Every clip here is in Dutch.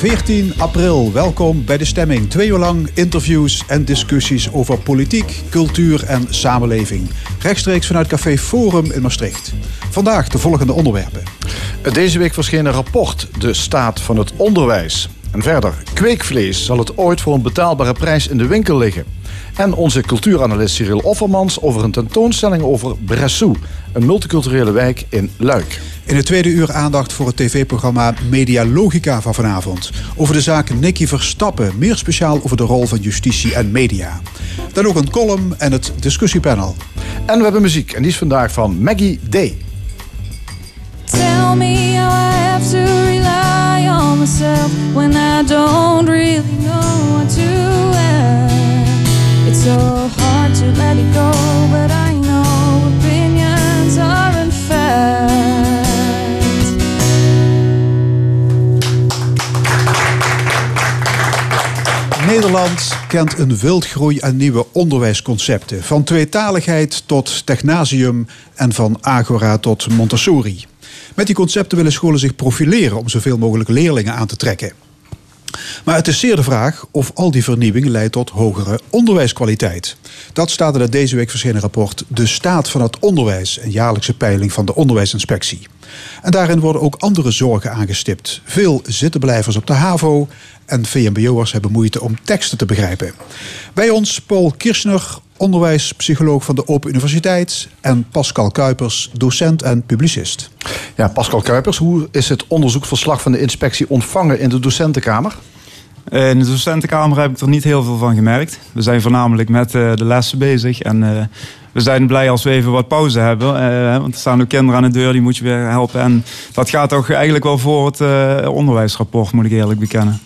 14 april. Welkom bij de stemming. Twee uur lang interviews en discussies over politiek, cultuur en samenleving. Rechtstreeks vanuit Café Forum in Maastricht. Vandaag de volgende onderwerpen. Deze week verscheen een rapport, De Staat van het Onderwijs. En verder, kweekvlees zal het ooit voor een betaalbare prijs in de winkel liggen. En onze cultuuranalist Cyril Offermans over een tentoonstelling over Bressou, een multiculturele wijk in Luik. In het tweede uur aandacht voor het tv-programma Media Logica van vanavond. Over de zaak Nicky Verstappen, meer speciaal over de rol van justitie en media. Dan ook een column en het discussiepanel. En we hebben muziek en die is vandaag van Maggie Day. Tell me myself when I don't really know what to act. It's so hard to let it go, but I know opinions aren't fact. Nederland kent een wildgroei aan nieuwe onderwijsconcepten. Van tweetaligheid tot technasium en van agora tot Montessori. Met die concepten willen scholen zich profileren om zoveel mogelijk leerlingen aan te trekken. Maar het is zeer de vraag of al die vernieuwing leidt tot hogere onderwijskwaliteit. Dat staat in het deze week verschenen rapport De Staat van het Onderwijs, een jaarlijkse peiling van de Onderwijsinspectie. En daarin worden ook andere zorgen aangestipt. Veel zittenblijvers op de HAVO en VMBO'ers hebben moeite om teksten te begrijpen. Bij ons Paul Kirchner, onderwijspsycholoog van de Open Universiteit... en Pascal Kuipers, docent en publicist. Ja, Pascal Kuipers, hoe is het onderzoeksverslag van de inspectie ontvangen in de docentenkamer? Eh, In de docentenkamer heb ik er niet heel veel van gemerkt. We zijn voornamelijk met eh, de lessen bezig. En eh, we zijn blij als we even wat pauze hebben. eh, want er staan ook kinderen aan de deur, die moet je weer helpen. En dat gaat toch eigenlijk wel voor het eh, onderwijsrapport, moet ik eerlijk bekennen.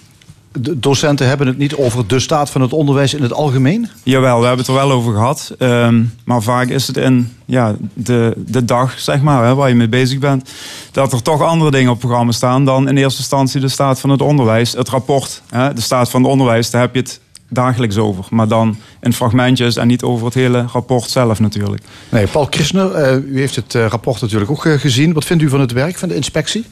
De docenten hebben het niet over de staat van het onderwijs in het algemeen? Jawel, we hebben het er wel over gehad. Ehm, maar vaak is het in ja, de, de dag, zeg maar, hè, waar je mee bezig bent... dat er toch andere dingen op het programma staan... dan in eerste instantie de staat van het onderwijs. Het rapport, hè, de staat van het onderwijs, daar heb je het dagelijks over. Maar dan in fragmentjes en niet over het hele rapport zelf natuurlijk. Nee, Paul Kirchner, eh, u heeft het eh, rapport natuurlijk ook eh, gezien. Wat vindt u van het werk van de inspectie?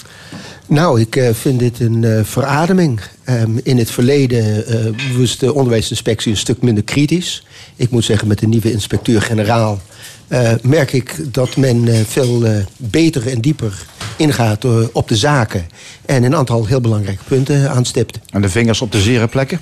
Nou, ik eh, vind dit een eh, verademing. Ehm, in het verleden eh, was de onderwijsinspectie een stuk minder kritisch. Ik moet zeggen, met de nieuwe inspecteur-generaal merk ik dat men veel beter en dieper ingaat op de zaken. En een aantal heel belangrijke punten aanstipt. En de vingers op de zere plekken?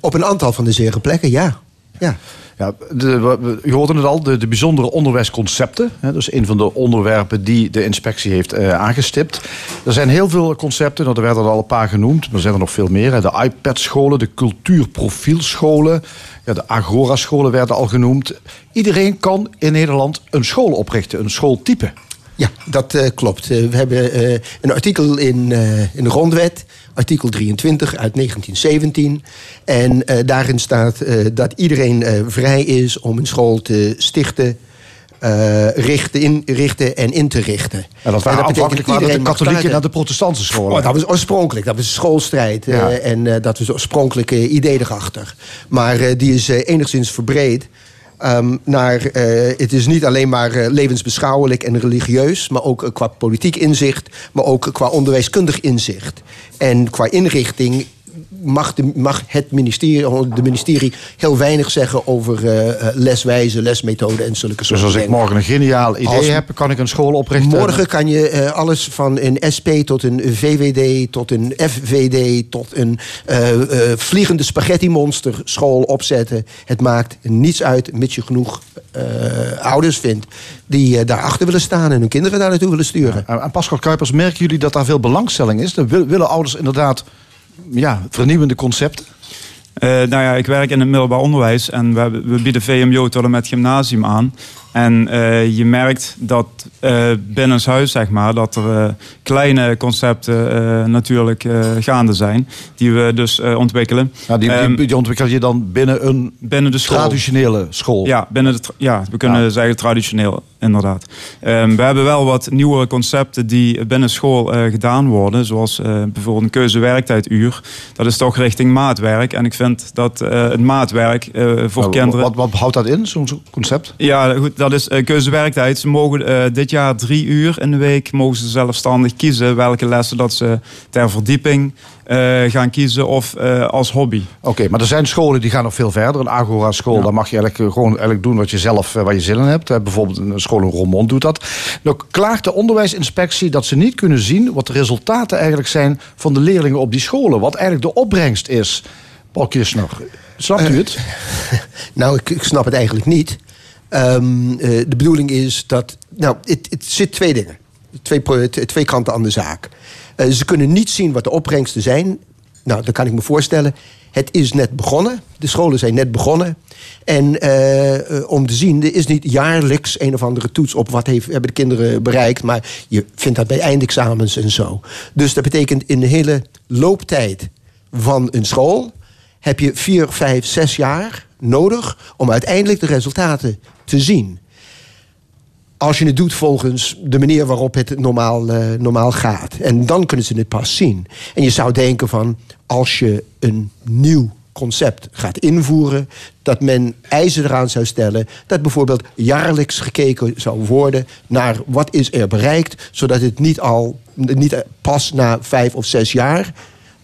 Op een aantal van de zere plekken, ja. ja. Ja, de, u hoorde het al, de, de bijzondere onderwijsconcepten. Hè, dat is een van de onderwerpen die de inspectie heeft eh, aangestipt. Er zijn heel veel concepten, nou, er werden er al een paar genoemd, maar er zijn er nog veel meer. De iPad-scholen, de cultuurprofielscholen, ja, de Agora-scholen werden al genoemd. Iedereen kan in Nederland een school oprichten, een schooltype. Ja, dat eh, klopt. Eh, we hebben eh, een artikel in, in de grondwet, artikel 23 uit 1917. En daarin staat dat iedereen vrij is om een school te stichten, richten, inrichten en in te richten. En dat waren aanvankelijk waren dat de katholieken naar de protestantse scholen. Oh, dat was oorspronkelijk, dat was schoolstrijd. eh, Ja. en dat was het oorspronkelijke idee erachter. Maar die is enigszins verbreed. Ehm, naar, eh, het is niet alleen maar eh, levensbeschouwelijk en religieus, maar ook eh, qua politiek inzicht, maar ook qua onderwijskundig inzicht. En qua inrichting mag, de, mag het ministerie, de ministerie heel weinig zeggen over eh, eh, leswijze, lesmethode en zulke soort Dus als ik morgen een geniaal idee Als- heb, kan ik een school oprichten. Morgen kan je eh, alles van een SP tot een VVD, tot een FVD, tot een vliegende spaghetti-monster school opzetten. Het maakt niets uit, mits je genoeg ouders vindt die daarachter willen staan en hun kinderen daar naartoe willen sturen. En en Pascal Kuipers, merken jullie dat daar veel belangstelling is? Dan wil- willen ouders inderdaad ja, vernieuwende concepten? Eh, nou ja, ik werk in het middelbaar onderwijs en we, we bieden VMBO tot en met gymnasium aan. En eh, je merkt dat eh binnenshuis, zeg maar, dat er eh, kleine concepten natuurlijk gaande zijn. Die we dus ontwikkelen. Ja, die, Ehm, die, die ontwikkel je dan binnen een binnen de school. traditionele school. Ja, binnen de ja, we kunnen Ja. zeggen traditioneel, inderdaad. Ehm, we hebben wel wat nieuwere concepten die binnen school gedaan worden. Zoals bijvoorbeeld een keuzewerktijduur. Dat is toch richting maatwerk. En ik vind dat het maatwerk voor Nou, kinderen... Wat, wat houdt dat in, zo'n concept? Ja, goed, dat is uh, keuzewerktijd. Ze mogen eh, dit jaar drie uur in de week mogen ze zelfstandig kiezen welke lessen dat ze ter verdieping eh, gaan kiezen of eh, als hobby. Oké, maar er zijn scholen die gaan nog veel verder. Een Agora-school, daar mag je eigenlijk eh, gewoon eigenlijk doen wat je zelf eh, waar je zin in hebt. Eh, bijvoorbeeld een school in Roermond doet dat. Nou klaagt de onderwijsinspectie dat ze niet kunnen zien wat de resultaten eigenlijk zijn van de leerlingen op die scholen. Wat eigenlijk de opbrengst is. Paul Kirchner, snapt u het? Nou, ik, ik snap het eigenlijk niet. Ehm, eh, de bedoeling is dat. Nou, het, het zit twee dingen. Twee, twee kanten aan de zaak. Eh, ze kunnen niet zien wat de opbrengsten zijn. Nou, dat kan ik me voorstellen. Het is net begonnen. De scholen zijn net begonnen. En eh, om te zien, er is niet jaarlijks een of andere toets op wat heeft, hebben de kinderen bereikt. Maar je vindt dat bij eindexamens en zo. Dus dat betekent in de hele looptijd van een school heb je vier, vijf, zes jaar nodig om uiteindelijk de resultaten te zien. Als je het doet volgens de manier waarop het normaal, eh, normaal gaat. En dan kunnen ze het pas zien. En je zou denken van, als je een nieuw concept gaat invoeren... dat men eisen eraan zou stellen... dat bijvoorbeeld jaarlijks gekeken zou worden... naar wat is er bereikt... zodat het niet, al, niet pas na vijf of zes jaar...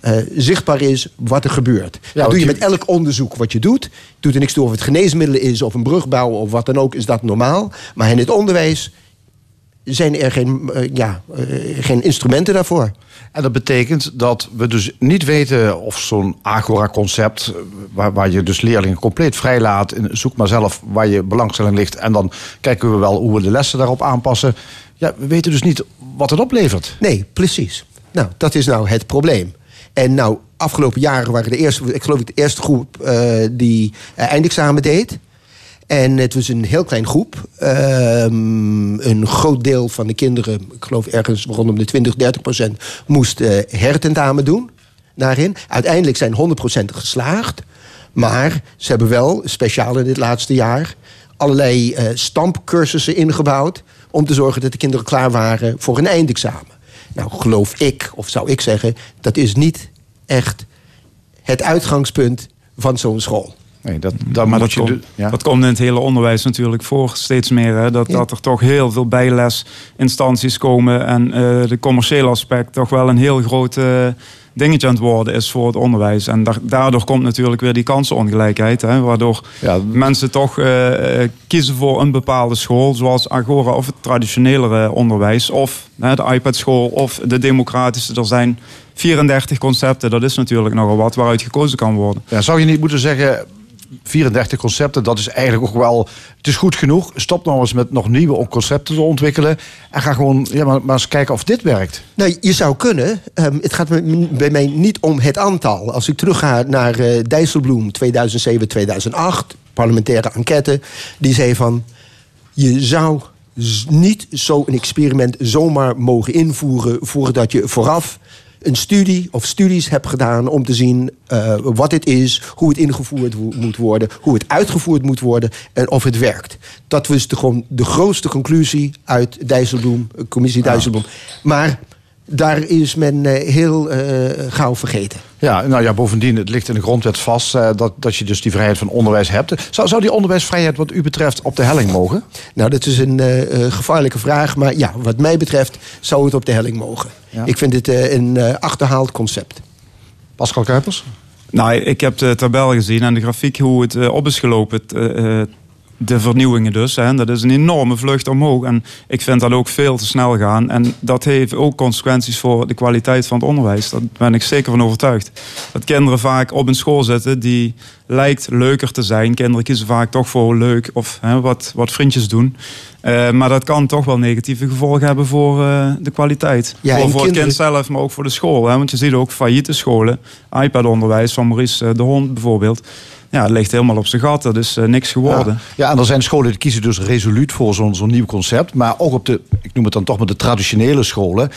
eh, zichtbaar is wat er gebeurt. dat doe je met elk onderzoek wat je doet. Doet er niks toe of het geneesmiddelen is of een brug bouwen of wat dan ook, is dat normaal. Maar in het onderwijs zijn er geen, eh, ja, eh, geen instrumenten daarvoor. En dat betekent dat we dus niet weten of zo'n Agora-concept, waar, waar je dus leerlingen compleet vrijlaat, en zoek maar zelf waar je belangstelling ligt en dan kijken we wel hoe we de lessen daarop aanpassen. Ja, we weten dus niet wat het oplevert. Nee, precies. Nou, dat is nou het probleem. En nou, afgelopen jaren waren de eerste, ik geloof ik de eerste groep eh, die eh, eindexamen deed. En het was een heel klein groep. Ehm, een groot deel van de kinderen, ik geloof ergens rondom de 20, 30 procent, moest eh hertentamen doen daarin. Uiteindelijk zijn 100 procent geslaagd. Maar ze hebben wel, speciaal in dit laatste jaar, allerlei eh stampcursussen ingebouwd. om te zorgen dat de kinderen klaar waren voor een eindexamen. Nou, geloof ik, of zou ik zeggen, dat is niet echt het uitgangspunt van zo'n school. Nee, dat, daar Maar dat je. komt, ja. dat komt in het hele onderwijs natuurlijk voor steeds meer. Hè? Dat, Ja. dat er toch heel veel bijlesinstanties komen. En eh de commerciële aspect toch wel een heel groot eh, dingetje aan het worden is voor het onderwijs. En da- daardoor komt natuurlijk weer die kansenongelijkheid. Hè? Waardoor Ja. mensen toch eh, eh, kiezen voor een bepaalde school. Zoals Agora of het traditionelere onderwijs. Of hè, de iPad-school of de democratische. Er zijn 34 concepten. Dat is natuurlijk nogal wat waaruit gekozen kan worden. Ja, zou je niet moeten zeggen, 34 concepten, dat is eigenlijk ook wel... Het is goed genoeg. Stop nou eens met nog nieuwe concepten te ontwikkelen. En ga gewoon ja, maar, maar eens kijken of dit werkt. Nou, je zou kunnen. ehm, het gaat bij mij niet om het aantal. Als ik terugga naar eh Dijsselbloem 2007, 2008, parlementaire enquête, die zei van: je zou niet zo'n experiment zomaar mogen invoeren voordat je vooraf een studie of studies hebt gedaan om te zien eh, wat het is, hoe het ingevoerd wo- moet worden, hoe het uitgevoerd moet worden en of het werkt. Dat was de, gewoon de grootste conclusie uit Dijsselbloem, eh, commissie Dijsselbloem. Maar daar is men eh, heel eh, gauw vergeten. Ja, nou ja, bovendien, het ligt in de grondwet vast eh, dat, dat je dus die vrijheid van onderwijs hebt. Zou, zou die onderwijsvrijheid wat u betreft op de helling mogen? Nou, dat is een gevaarlijke vraag. Maar ja, wat mij betreft zou het op de helling mogen. Ja. Ik vind het eh, een eh, achterhaald concept. Pascal Kuipers? Nou, ik heb de tabel gezien en de grafiek hoe het op is gelopen. De vernieuwingen dus. Hè. Dat is een enorme vlucht omhoog. En ik vind dat ook veel te snel gaan. En dat heeft ook consequenties voor de kwaliteit van het onderwijs. Daar ben ik zeker van overtuigd. Dat kinderen vaak op een school zitten die lijkt leuker te zijn. Kinderen kiezen vaak toch voor leuk of hè, wat, wat vriendjes doen. Eh, maar dat kan toch wel negatieve gevolgen hebben voor eh, de kwaliteit. Ja, voor het kind zelf, maar ook voor de school. Hè? Want je ziet ook failliete scholen, iPad-onderwijs van Maurice eh, de Hond bijvoorbeeld. Ja, het ligt helemaal op zijn gat. Dat is eh, niks geworden. Ja. ja, en er zijn scholen die kiezen dus resoluut voor zo'n zo'n nieuw concept. Maar ook op de, ik noem het dan toch maar de traditionele scholen.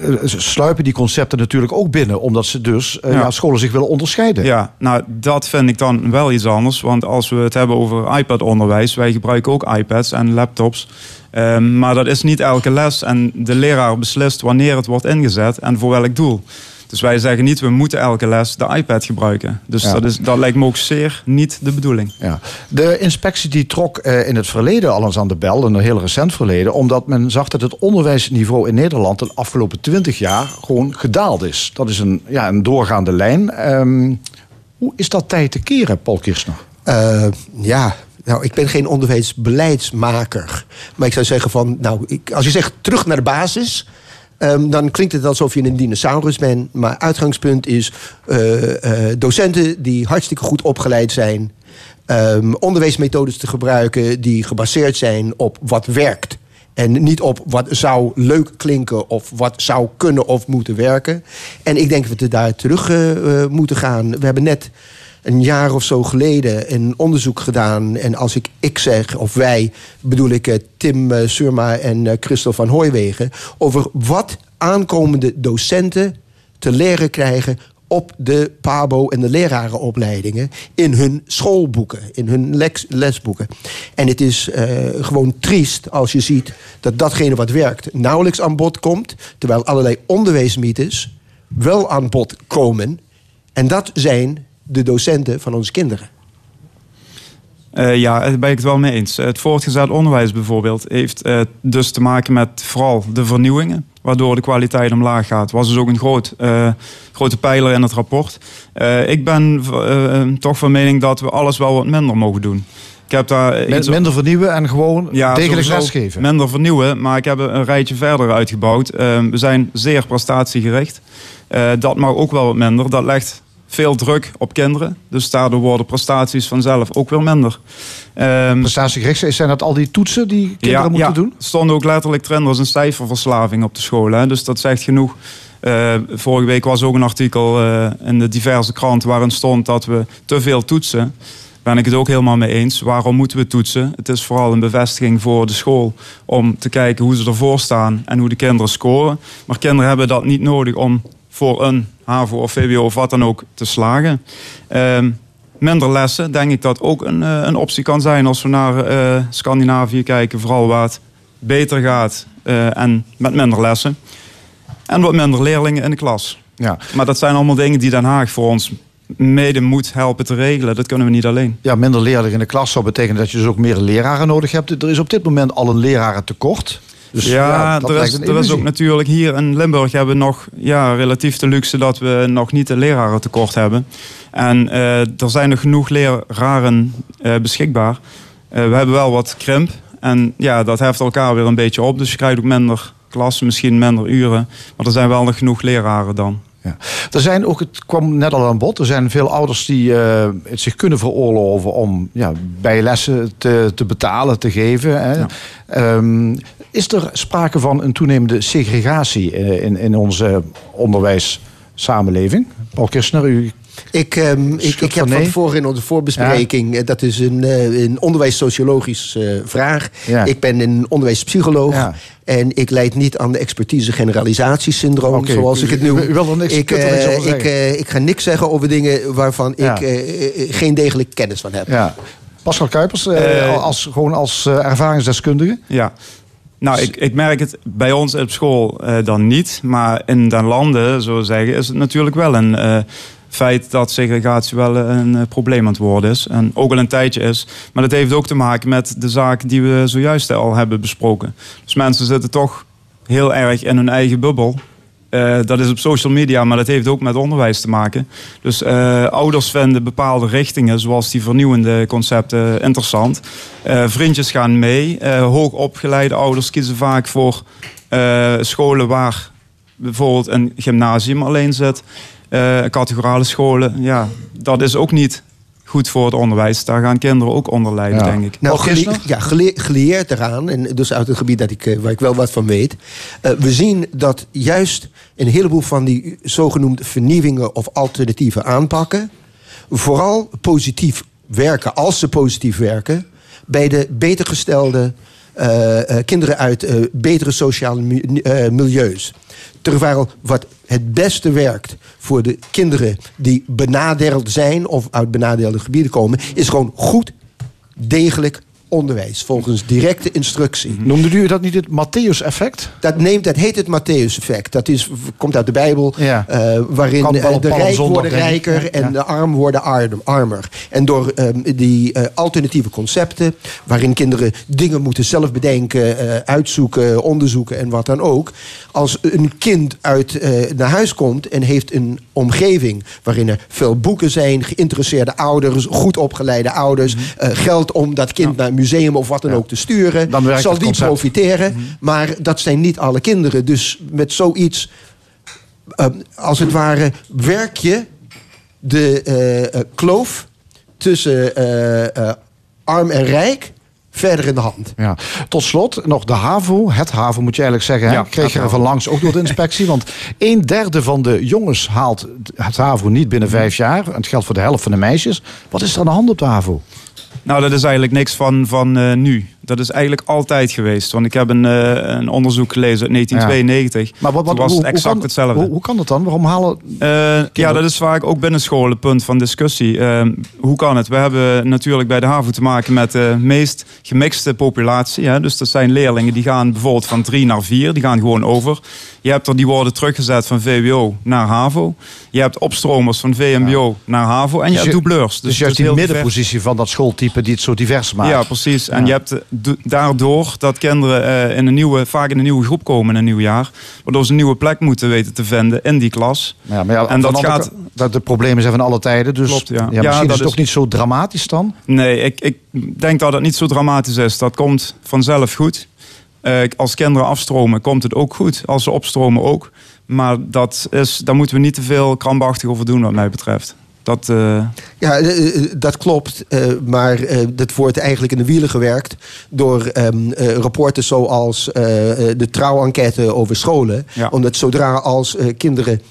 eh, sluipen die concepten natuurlijk ook binnen. Omdat ze dus, eh, Ja. ja, scholen zich willen onderscheiden. Ja, nou dat vind ik dan wel iets anders. Want als we het hebben over iPad-onderwijs, wij gebruiken ook iPads en laptops. Ehm, maar dat is niet elke les. En de leraar beslist wanneer het wordt ingezet en voor welk doel. Dus wij zeggen niet, we moeten elke les de iPad gebruiken. Dus Ja. dat, is, dat lijkt me ook zeer niet de bedoeling. Ja. De inspectie die trok eh, in het verleden al eens aan de bel, in een heel recent verleden, omdat men zag dat het onderwijsniveau in Nederland de afgelopen 20 jaar gewoon gedaald is. Dat is een, ja, een doorgaande lijn. Ehm, hoe is dat tijd te keren, Paul Kirchner? Eh, ja, nou, ik ben geen onderwijsbeleidsmaker. Maar ik zou zeggen van, nou, ik, als je zegt terug naar de basis... ehm, dan klinkt het alsof je een dinosaurus bent. Maar uitgangspunt is eh, eh, docenten die hartstikke goed opgeleid zijn... ehm, onderwijsmethodes te gebruiken die gebaseerd zijn op wat werkt... En niet op wat zou leuk klinken of wat zou kunnen of moeten werken. En ik denk dat we daar terug eh, moeten gaan. We hebben net een jaar of zo geleden een onderzoek gedaan. En als ik ik zeg, of wij, bedoel ik eh, Tim eh, Surma en eh, Christel van Hooijwegen... over wat aankomende docenten te leren krijgen op de PABO en de lerarenopleidingen in hun schoolboeken, in hun lesboeken. En het is gewoon triest als je ziet dat datgene wat werkt nauwelijks aan bod komt, terwijl allerlei onderwijsmythes wel aan bod komen. En dat zijn de docenten van onze kinderen. Eh, ja, daar ben ik het wel mee eens. Het voortgezet onderwijs bijvoorbeeld heeft eh, dus te maken met vooral de vernieuwingen, waardoor de kwaliteit omlaag gaat. Was dus ook een groot, eh, grote pijler in het rapport. Eh, ik ben toch van mening dat we alles wel wat minder mogen doen. Ik heb daar Met iets- minder vernieuwen en gewoon degelijk sowieso lesgeven. Minder vernieuwen, maar ik heb een rijtje verder uitgebouwd. We zijn zeer prestatiegericht. Eh, dat mag ook wel wat minder. Dat legt veel druk op kinderen. Dus daardoor worden prestaties vanzelf ook weer minder. Ehm, Prestatiegericht, zijn dat al die toetsen die kinderen moeten doen? Er stonden ook letterlijk er is een cijferverslaving op de scholen. Hè? Dus dat zegt genoeg. Eh, vorige week was ook een artikel eh, in de diverse kranten waarin stond dat we te veel toetsen. Ben ik het ook helemaal mee eens. Waarom moeten we toetsen? Het is vooral een bevestiging voor de school om te kijken hoe ze ervoor staan en hoe de kinderen scoren. Maar kinderen hebben dat niet nodig om voor een HAVO of VWO of wat dan ook te slagen. Ehm, minder lessen, denk ik dat ook een, eh, een optie kan zijn als we naar eh, Scandinavië kijken, vooral waar het beter gaat eh, en met minder lessen. En wat minder leerlingen in de klas. Ja. Maar dat zijn allemaal dingen die Den Haag voor ons mede moet helpen te regelen. Dat kunnen we niet alleen. Ja, minder leerlingen in de klas zou betekenen dat je dus ook meer leraren nodig hebt. Er is op dit moment al een lerarentekort. Dus ja, dat er, is, er ook natuurlijk hier in Limburg hebben we nog ja, relatief de luxe dat we nog niet een lerarentekort hebben. En eh, er zijn nog genoeg leraren eh, beschikbaar. Eh, we hebben wel wat krimp. En ja, dat heft elkaar weer een beetje op. Dus je krijgt ook minder klassen, misschien minder uren. Maar er zijn wel nog genoeg leraren dan. Ja. Er zijn ook, het kwam net al aan bod, er zijn veel ouders die eh, het zich kunnen veroorloven om ja, bijlessen te, te betalen, te geven. Hè. Ehm, is er sprake van een toenemende segregatie eh, in, in onze onderwijssamenleving? Paul Kirchner, u Ik, ehm, ik, heb van tevoren in onze voorbespreking, eh, dat is een, eh, een onderwijssociologisch eh, vraag. Ja. Ik ben een onderwijspsycholoog. Ja. En ik leid niet aan de expertise generalisatiesyndroom, Oké, zoals u- ik het u- noem. u wil er niks- ik, eh, ik, zeggen. ik ga niks zeggen over dingen waarvan Ja. ik geen degelijk kennis van heb. Ja. Pascal Kuipers, als, gewoon als ervaringsdeskundige. Ja. Nou, ik, ik merk het bij ons op school eh, dan niet. Maar in den landen, zo zeggen, is het natuurlijk wel een eh, feit dat segregatie wel een eh, probleem aan het worden is. En ook al een tijdje is. Maar dat heeft ook te maken met de zaak die we zojuist al hebben besproken. Dus mensen zitten toch heel erg in hun eigen bubbel. Eh, dat is op social media, maar dat heeft ook met onderwijs te maken. Dus eh, ouders vinden bepaalde richtingen, zoals die vernieuwende concepten, interessant. Eh, vriendjes gaan mee. Eh, hoogopgeleide ouders kiezen vaak voor eh, scholen waar bijvoorbeeld een gymnasium alleen zit. Eh categorale scholen, ja, dat is ook niet goed voor het onderwijs. Daar gaan kinderen ook onder lijden, Ja. denk ik. Nou, gele- ja, gele- geleerd eraan, en dus uit het gebied dat ik, eh, waar ik wel wat van weet. eh, we zien dat juist een heleboel van die zogenoemde vernieuwingen of alternatieve aanpakken. vooral positief werken, als ze positief werken. bij de beter gestelde eh, kinderen uit eh, betere sociale mi- eh, milieus. Terwijl wat het beste werkt voor de kinderen die benadeeld zijn of uit benadeelde gebieden komen, is gewoon goed, degelijk onderwijs, volgens directe instructie. Noemde u dat niet het Matthäus-effect? Dat, neemt, dat heet het Matthäus-effect. Dat is, komt uit de Bijbel, Ja. eh, waarin wel eh, de rijk worden rijker Ja, en ja. de arm worden arm- armer. En door ehm, die eh, alternatieve concepten, waarin kinderen dingen moeten zelf bedenken, uitzoeken, onderzoeken en wat dan ook. Als een kind uit, naar huis komt en heeft een omgeving waarin er veel boeken zijn, geïnteresseerde ouders, goed opgeleide ouders, eh, geld om dat kind naar museum of wat dan ook te sturen, Dan werkt zal die concept. profiteren. Maar dat zijn niet alle kinderen. Dus met zoiets, eh, als het ware, werk je de eh, eh, kloof tussen eh, eh, arm en rijk verder in de hand. Ja. Tot slot nog de HAVO. Het HAVO moet je eigenlijk zeggen. Hè? Ja, Ik kreeg er van langs ook door de inspectie. Want een derde van de jongens haalt het HAVO niet binnen vijf jaar. En het geldt voor de helft van de meisjes. Wat is er aan de hand op de HAVO? Nou, dat is eigenlijk niks van, van eh, nu. Dat is eigenlijk altijd geweest. Want ik heb een, eh, een onderzoek gelezen uit 1992. Maar wat, was hoe, het hoe exact kan, hetzelfde. Hoe, hoe kan dat dan? Waarom halen... Eh, ja, dat is vaak ook binnen school een punt van discussie. Eh, hoe kan het? We hebben natuurlijk bij de HAVO te maken met de meest gemixte populatie. Hè? Dus dat zijn leerlingen die gaan bijvoorbeeld van drie naar vier. Die gaan gewoon over. Je hebt er die worden teruggezet van VWO naar HAVO. Je hebt opstromers van VMBO naar HAVO. En je Dus hebt doubleurs. Dus, het juist is die divers. middenpositie van dat schooltype die het zo divers maakt. Ja, precies. En Ja. je hebt daardoor dat kinderen eh, in een nieuwe, vaak in een nieuwe groep komen in een nieuw jaar. Waardoor ze een nieuwe plek moeten weten te vinden in die klas. Ja, maar ja, En dat andere gaat- dat de problemen zijn van alle tijden. Dus Klopt, ja. ja. Dat is het is- ook niet zo dramatisch dan. Nee, ik, ik denk dat het niet zo dramatisch is. Dat komt vanzelf goed. Eh, als kinderen afstromen, komt het ook goed. Als ze opstromen ook. Maar dat is, daar moeten we niet te veel krampachtig over doen, wat mij betreft. Dat, eh, Ja, eh, eh, dat klopt. maar dat wordt eigenlijk in de wielen gewerkt door ehm, eh, rapporten zoals de trouwenquête over scholen. Ja. Omdat zodra als kinderen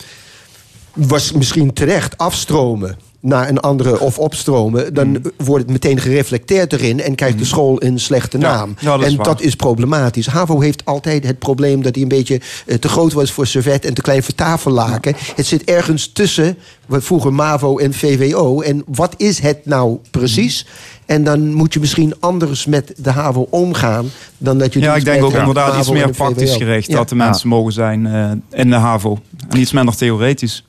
was misschien terecht afstromen naar een andere of opstromen, dan Mm. wordt het meteen gereflecteerd erin en krijgt de school een slechte naam. ja, dat is en waar. dat is problematisch. HAVO heeft altijd het probleem dat hij een beetje eh, te groot was voor servet en te klein voor tafellaken. Het zit ergens tussen vroeger MAVO en VWO. En wat is het nou precies? En dan moet je misschien anders met de HAVO omgaan dan dat je ja, doet ik denk ook de inderdaad iets meer praktisch gericht. Dat de mensen mogen zijn eh, in de HAVO. En iets minder theoretisch.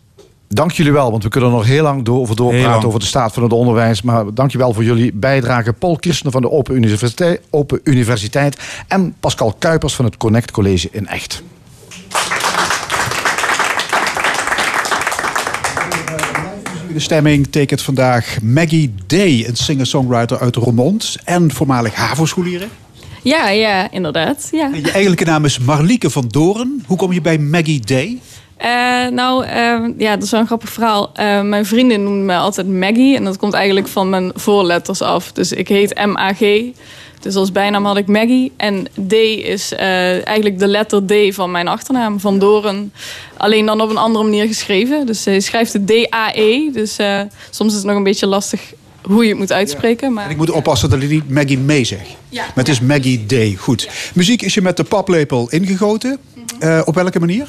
Dank jullie wel, want we kunnen er nog heel lang door, over doorpraten over de staat van het onderwijs. Maar dank je wel voor jullie bijdrage. Paul Kirsten van de Open Universiteit, Open Universiteit en Pascal Kuipers van het Connect College in Echt. De stemming tekent vandaag Maggie Day, een singer-songwriter uit Roermond en voormalig HAVO-scholieren. Ja, ja, inderdaad. Ja. Je eigenlijke naam is Marlieke van Doren. Hoe kom je bij Maggie Day? Eh, nou, eh, ja, dat is wel een grappig verhaal. Eh, mijn vriendin noemde mij altijd Maggie. En dat komt eigenlijk van mijn voorletters af. Dus ik heet M-A-G. Dus als bijnaam had ik Maggie. En D is eh, eigenlijk de letter D van mijn achternaam, Van Doren. Alleen dan op een andere manier geschreven. Dus je schrijft het D-A-E. Dus eh, soms is het nog een beetje lastig hoe je het moet uitspreken. Maar, En ik moet oppassen dat ik niet Maggie May zeg. Ja. Maar het is Maggie Day. Goed. Muziek is je met de paplepel ingegoten. Eh, op welke manier?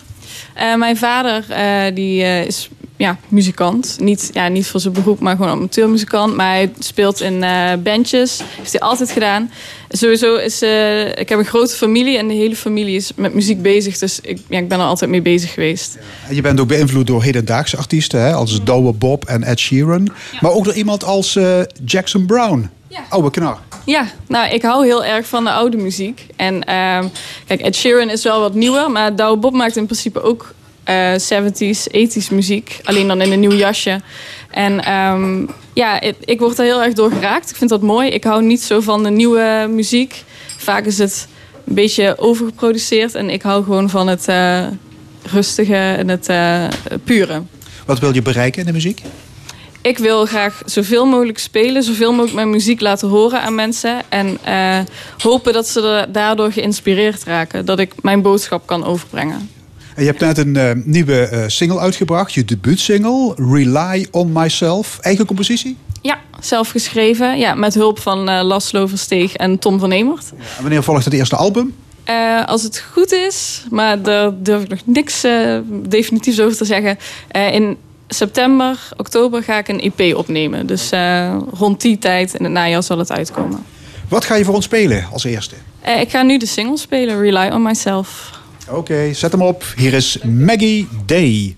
Eh, mijn vader eh, die, is ja, muzikant. Niet, ja, niet voor zijn beroep, maar gewoon amateurmuzikant. Maar hij speelt in eh bandjes. Heeft hij altijd gedaan. Sowieso is... eh, ik heb een grote familie en de hele familie is met muziek bezig. Dus ik, ja, ik ben er altijd mee bezig geweest. En je bent ook beïnvloed door hedendaagse artiesten, hè, als Douwe Bob en Ed Sheeran. Maar ook door iemand als eh, Jackson Brown. Ja. Oude knar. Ja, nou, ik hou heel erg van de oude muziek. En ehm, kijk, Ed Sheeran is wel wat nieuwer. Maar Douwe Bob maakt in principe ook eh 70s, 80s muziek. Alleen dan in een nieuw jasje. En ehm, ja, ik, ik word er heel erg door geraakt. Ik vind dat mooi. Ik hou niet zo van de nieuwe muziek. Vaak is het een beetje overgeproduceerd. En ik hou gewoon van het eh, rustige en het eh, pure. Wat wil je bereiken in de muziek? Ik wil graag zoveel mogelijk spelen, zoveel mogelijk mijn muziek laten horen aan mensen. En eh, hopen dat ze er daardoor geïnspireerd raken. Dat ik mijn boodschap kan overbrengen. En je hebt net een eh, nieuwe eh, single uitgebracht, je debuutsingle, Rely on Myself. Eigen compositie? Ja, zelf geschreven. Ja, met hulp van eh Laszlo Versteeg en Tom van Emert. En wanneer volgt het eerste album? Als het goed is, maar daar durf ik nog niks definitiefs over te zeggen. In september, oktober ga ik een EP opnemen. Dus rond die tijd in het najaar zal het uitkomen. Wat ga je voor ons spelen als eerste? Ik ga nu de single spelen, Rely on Myself. Oké, zet hem op. Hier is Maggie Day.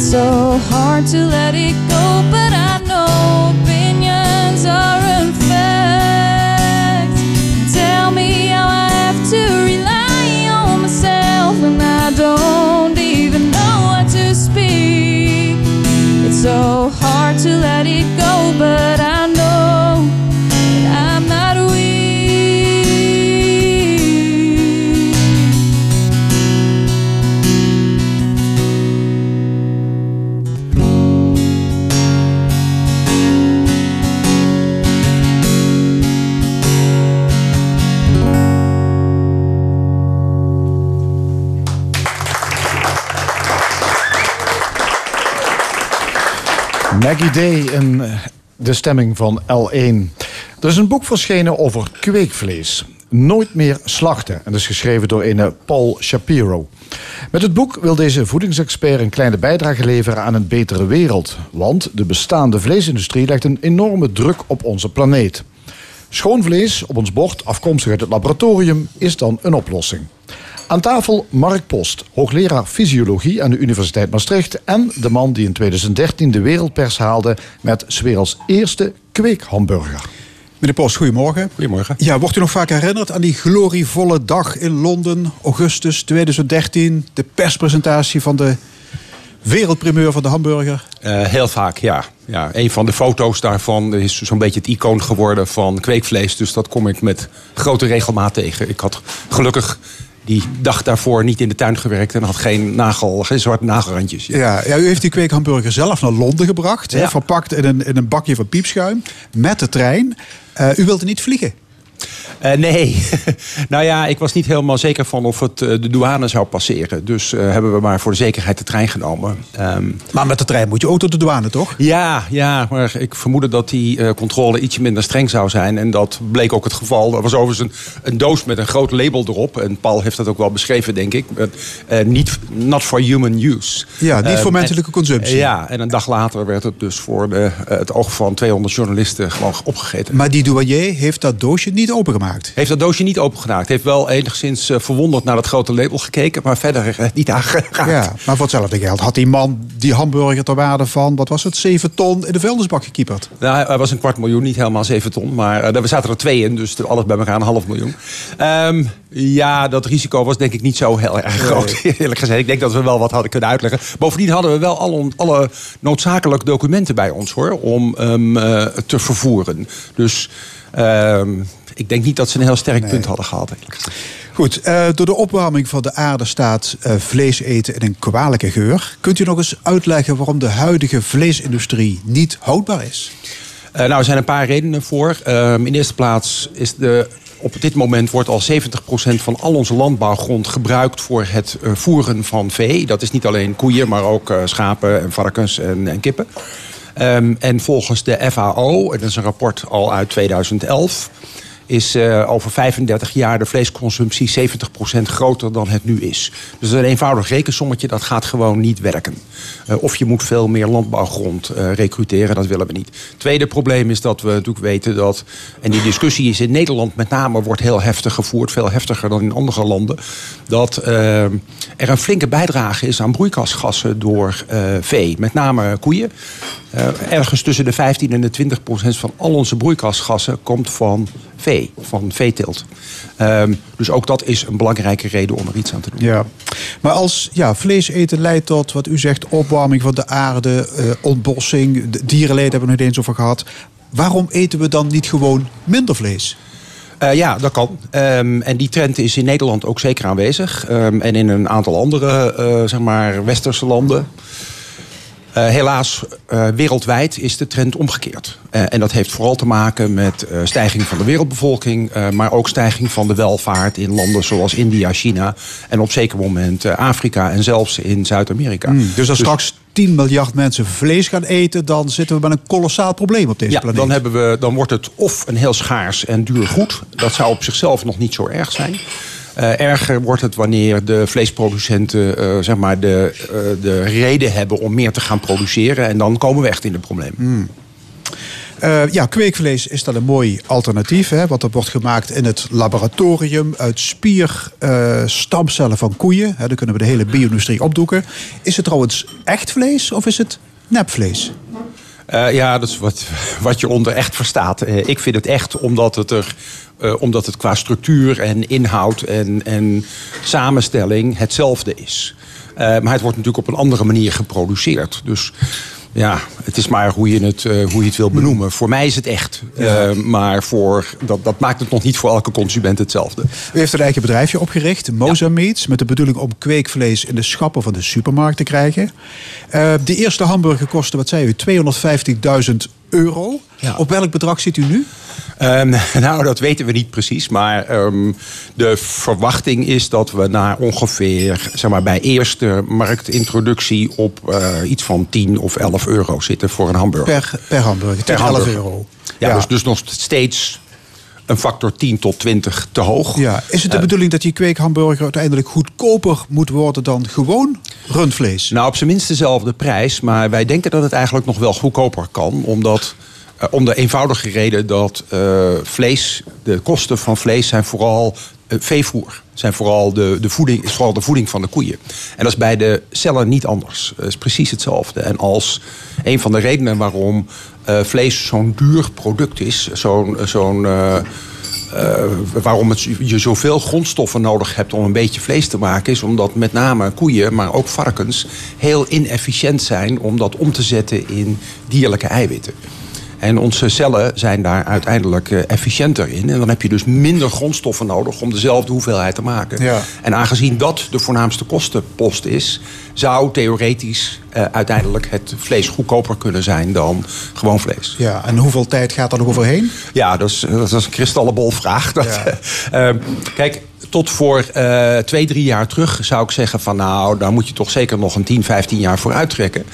It's so hard to let it go, but I know opinions are in fact. Tell me how I have to rely on myself when I don't even know what to speak. It's so hard to let it go, but Day in eh, de stemming van L1. Er is een boek verschenen over kweekvlees. Nooit meer slachten. En dat is geschreven door een Paul Shapiro. Met het boek wil deze voedingsexpert een kleine bijdrage leveren aan een betere wereld. Want de bestaande vleesindustrie legt een enorme druk op onze planeet. Schoon vlees op ons bord, afkomstig uit het laboratorium, is dan een oplossing. Aan tafel Mark Post, hoogleraar fysiologie aan de Universiteit Maastricht... en de man die in 2013 de wereldpers haalde met 's werelds eerste kweekhamburger. Meneer Post, goedemorgen. Goedemorgen. Ja, wordt u nog vaak herinnerd aan die glorievolle dag in Londen, augustus 2013? De perspresentatie van de wereldprimeur van de hamburger. Eh, heel vaak, ja. ja. Een van de foto's daarvan is zo'n beetje het icoon geworden van kweekvlees. Dus dat kom ik met grote regelmaat tegen. Ik had gelukkig die dag daarvoor niet in de tuin gewerkt en had geen, nagel, geen zwarte nagelrandjes. Ja. Ja, ja, u heeft die kweekhamburger zelf naar Londen gebracht. Verpakt in een, in een bakje van piepschuim. Met de trein. Eh, u wilde niet vliegen. Eh, nee. nou ja, ik was niet helemaal zeker van of het eh, de douane zou passeren. Dus eh, hebben we maar voor de zekerheid de trein genomen. Ehm, Maar met de trein moet je ook tot de douane, toch? ja, ja, maar ik vermoedde dat die controle ietsje minder streng zou zijn. En dat bleek ook het geval. Er was overigens een, een doos met een groot label erop. En Paul heeft dat ook wel beschreven, denk ik. Niet, not for human use. Ja, niet Ehm, voor menselijke en- consumptie. Ja, en een dag later werd het dus voor de, het oog van 200 journalisten gewoon opgegeten. Maar die douanier heeft dat doosje niet opengemaakt. Heeft dat doosje niet opengemaakt. Heeft wel enigszins eh, verwonderd naar dat grote label gekeken. Maar verder eh, niet aangeraakt. Ja, maar voor hetzelfde geld had die man die hamburger ter waarde van, wat was het, 7 ton in de vuilnisbak gekieperd. Nou, hij was een kwart miljoen, niet helemaal 7 ton. Maar eh, er zaten er twee in, dus alles bij elkaar een half miljoen. Ehm, ja, dat risico was denk ik niet zo heel erg groot, eerlijk gezegd. Ik denk dat we wel wat hadden kunnen uitleggen. Bovendien hadden we wel alle, alle noodzakelijke documenten bij ons, hoor. Om eh, te vervoeren. Dus ehm, ik denk niet dat ze een heel sterk punt hadden gehad. Goed, eh, door de opwarming van de aarde staat eh, vlees eten in een kwalijke geur. Kunt u nog eens uitleggen waarom de huidige vleesindustrie niet houdbaar is? Eh, nou, er zijn een paar redenen voor. Ehm, in de eerste plaats is de. Op dit moment wordt al 70% van al onze landbouwgrond gebruikt voor het voeren van vee. Dat is niet alleen koeien, maar ook schapen en varkens en, en kippen. Ehm, en volgens de FAO, en dat is een rapport al uit 2011, is eh, over 35 jaar de vleesconsumptie 70% groter dan het nu is. Dus een eenvoudig rekensommetje, dat gaat gewoon niet werken. Eh, of je moet veel meer landbouwgrond eh, recruteren, dat willen we niet. Tweede probleem is dat we natuurlijk weten dat, en die discussie is in Nederland met name wordt heel heftig gevoerd, veel heftiger dan in andere landen, dat er een flinke bijdrage is aan broeikasgassen door vee, met name koeien. Eh, ergens tussen de 15 en de 20 procent van al onze broeikasgassen komt van vee, van veeteelt. Ehm, dus ook dat is een belangrijke reden om er iets aan te doen. Ja. Maar als ja, vlees eten leidt tot, wat u zegt, opwarming van de aarde, eh, ontbossing, dierenleed hebben we het nog eens over gehad. Waarom eten we dan niet gewoon minder vlees? Eh, ja, dat kan. Ehm, en die trend is in Nederland ook zeker aanwezig. Ehm, en in een aantal andere zeg maar westerse landen. Eh, helaas, eh, wereldwijd is de trend omgekeerd. Eh, en dat heeft vooral te maken met stijging van de wereldbevolking, maar ook stijging van de welvaart in landen zoals India, China en op zeker moment Afrika en zelfs in Zuid-Amerika. Dus als straks 10 miljard mensen vlees gaan eten, dan zitten we met een kolossaal probleem op deze Ja, planeet. dan, hebben we, dan wordt het of een heel schaars en duur goed. Dat zou op zichzelf nog niet zo erg zijn. Eh, erger wordt het wanneer de vleesproducenten eh, zeg maar de, eh, de reden hebben om meer te gaan produceren. En dan komen we echt in de problemen. Eh, ja, kweekvlees is dat een mooi alternatief. Hè, want dat wordt gemaakt in het laboratorium uit spierstamcellen van koeien. Hè, dan kunnen we de hele bio-industrie opdoeken. Is het trouwens echt vlees of is het nepvlees? Eh, ja, dat is wat, wat je onder echt verstaat. Ik vind het echt omdat het, er, eh, omdat het qua structuur en inhoud en, en samenstelling hetzelfde is. Eh, maar het wordt natuurlijk op een andere manier geproduceerd. Dus ja, het is maar hoe je het, eh, hoe je het wil benoemen. Voor mij is het echt. Maar voor, dat, dat maakt het nog niet voor elke consument hetzelfde. U heeft een eigen bedrijfje opgericht, Moza Meats, met de bedoeling om kweekvlees in de schappen van de supermarkt te krijgen. De eerste hamburger kostte, wat zei u, 250.000 euro. Ja. Op welk bedrag zit u nu? Ehm, nou, dat weten we niet precies. Maar ehm, de verwachting is dat we na ongeveer, zeg maar, bij eerste marktintroductie op eh, iets van 10 of 11 euro zitten voor een hamburger. Per, per hamburger, Per 10, 11 hamburger. euro. Ja, Dus, dus nog steeds een factor 10 tot 20 te hoog. Ja. Is het de Eh, bedoeling dat die kweekhamburger uiteindelijk goedkoper moet worden dan gewoon rundvlees? Nou, op zijn minst dezelfde prijs. Maar wij denken dat het eigenlijk nog wel goedkoper kan. Omdat, eh, om de eenvoudige reden dat eh, vlees, de kosten van vlees zijn vooral veevoer. Zijn vooral de, de voeding, is vooral de voeding van de koeien. En dat is bij de cellen niet anders. Het is precies hetzelfde. En als een van de redenen waarom eh, vlees zo'n duur product is, zo'n. zo'n eh, eh, waarom het, je zoveel grondstoffen nodig hebt om een beetje vlees te maken, is omdat met name koeien, maar ook varkens, heel inefficiënt zijn om dat om te zetten in dierlijke eiwitten. En onze cellen zijn daar uiteindelijk eh, efficiënter in. En dan heb je dus minder grondstoffen nodig om dezelfde hoeveelheid te maken. Ja. En aangezien dat de voornaamste kostenpost is, zou theoretisch eh, uiteindelijk het vlees goedkoper kunnen zijn dan gewoon vlees. Ja, en hoeveel tijd gaat er nog overheen? Ja, dat is, dat is een kristallenbolvraag. Dat, eh, kijk, tot voor eh, twee, drie jaar terug zou ik zeggen van nou, daar moet je toch zeker nog een 10, 15 jaar voor uittrekken.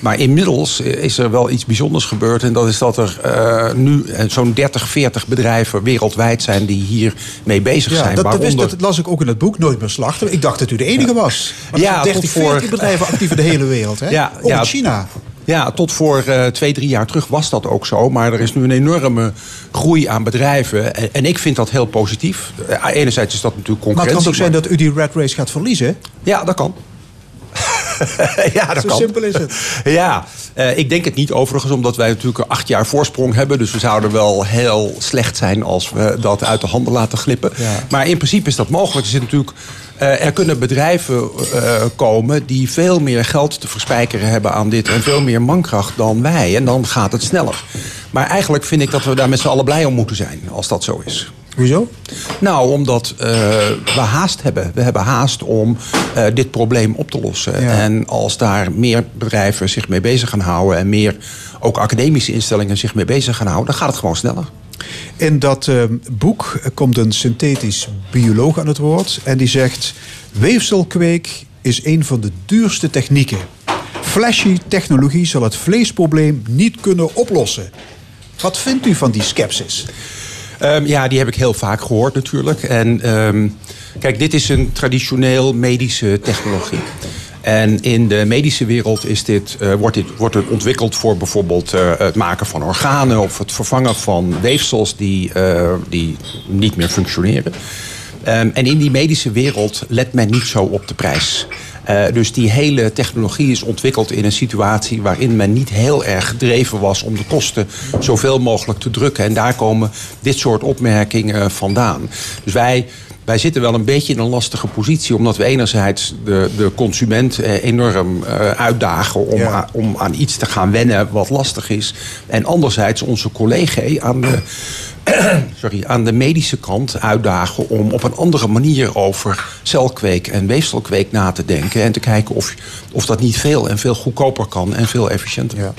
Maar inmiddels is er wel iets bijzonders gebeurd. En dat is dat er eh, nu eh, zo'n 30, 40 bedrijven wereldwijd zijn die hiermee bezig Ja, zijn. dat, dat, wist- waaronder- dat las ik ook in het boek, Nooit meer slachten. Ik dacht dat u de enige was. Maar Ja, zijn 30, tot voor- 40 bedrijven actief in de hele wereld. Hè? Ja, ook ja. in China. Ja, tot voor eh, twee, drie jaar terug was dat ook zo. Maar er is nu een enorme groei aan bedrijven. En, en ik vind dat heel positief. Eh, enerzijds is dat natuurlijk Maar het concurrentie. kan ook zijn dat u die red race gaat verliezen. Ja, dat kan. ja, dat Zo kan. simpel is het. Ja, eh, ik denk het niet overigens, omdat wij natuurlijk een acht jaar voorsprong hebben. Dus we zouden wel heel slecht zijn als we dat uit de handen laten glippen. Ja. Maar in principe is dat mogelijk. Er, zit natuurlijk, eh, er kunnen bedrijven eh, komen die veel meer geld te verspijkeren hebben aan dit. En veel meer mankracht dan wij. En dan gaat het sneller. Maar eigenlijk vind ik dat we daar met z'n allen blij om moeten zijn, als dat zo is. Hoezo? Nou, omdat eh, we haast hebben. We hebben haast om dit probleem op te lossen. Ja. En als daar meer bedrijven zich mee bezig gaan houden... en meer ook academische instellingen zich mee bezig gaan houden... dan gaat het gewoon sneller. In dat eh, boek komt een synthetisch bioloog aan het woord. En die zegt: Weefselkweek is een van de duurste technieken. Flashy technologie zal het vleesprobleem niet kunnen oplossen. Wat vindt u van die skepsis? Ehm, ja, die heb ik heel vaak gehoord natuurlijk. En ehm, kijk, dit is een traditioneel medische technologie. En in de medische wereld is dit, eh, wordt, dit, wordt het ontwikkeld voor bijvoorbeeld eh, het maken van organen of het vervangen van weefsels die, eh, die niet meer functioneren. Ehm, en in die medische wereld let men niet zo op de prijs. Dus die hele technologie is ontwikkeld in een situatie waarin men niet heel erg gedreven was om de kosten zoveel mogelijk te drukken. En daar komen dit soort opmerkingen vandaan. Dus wij, wij zitten wel een beetje in een lastige positie, omdat we enerzijds de, de consument eh, enorm eh, uitdagen om, Ja. om aan iets te gaan wennen wat lastig is. En anderzijds onze collega aan de sorry, aan de medische kant uitdagen om op een andere manier over celkweek en weefselkweek na te denken. En te kijken of, of dat niet veel en veel goedkoper kan en veel efficiënter. Ja.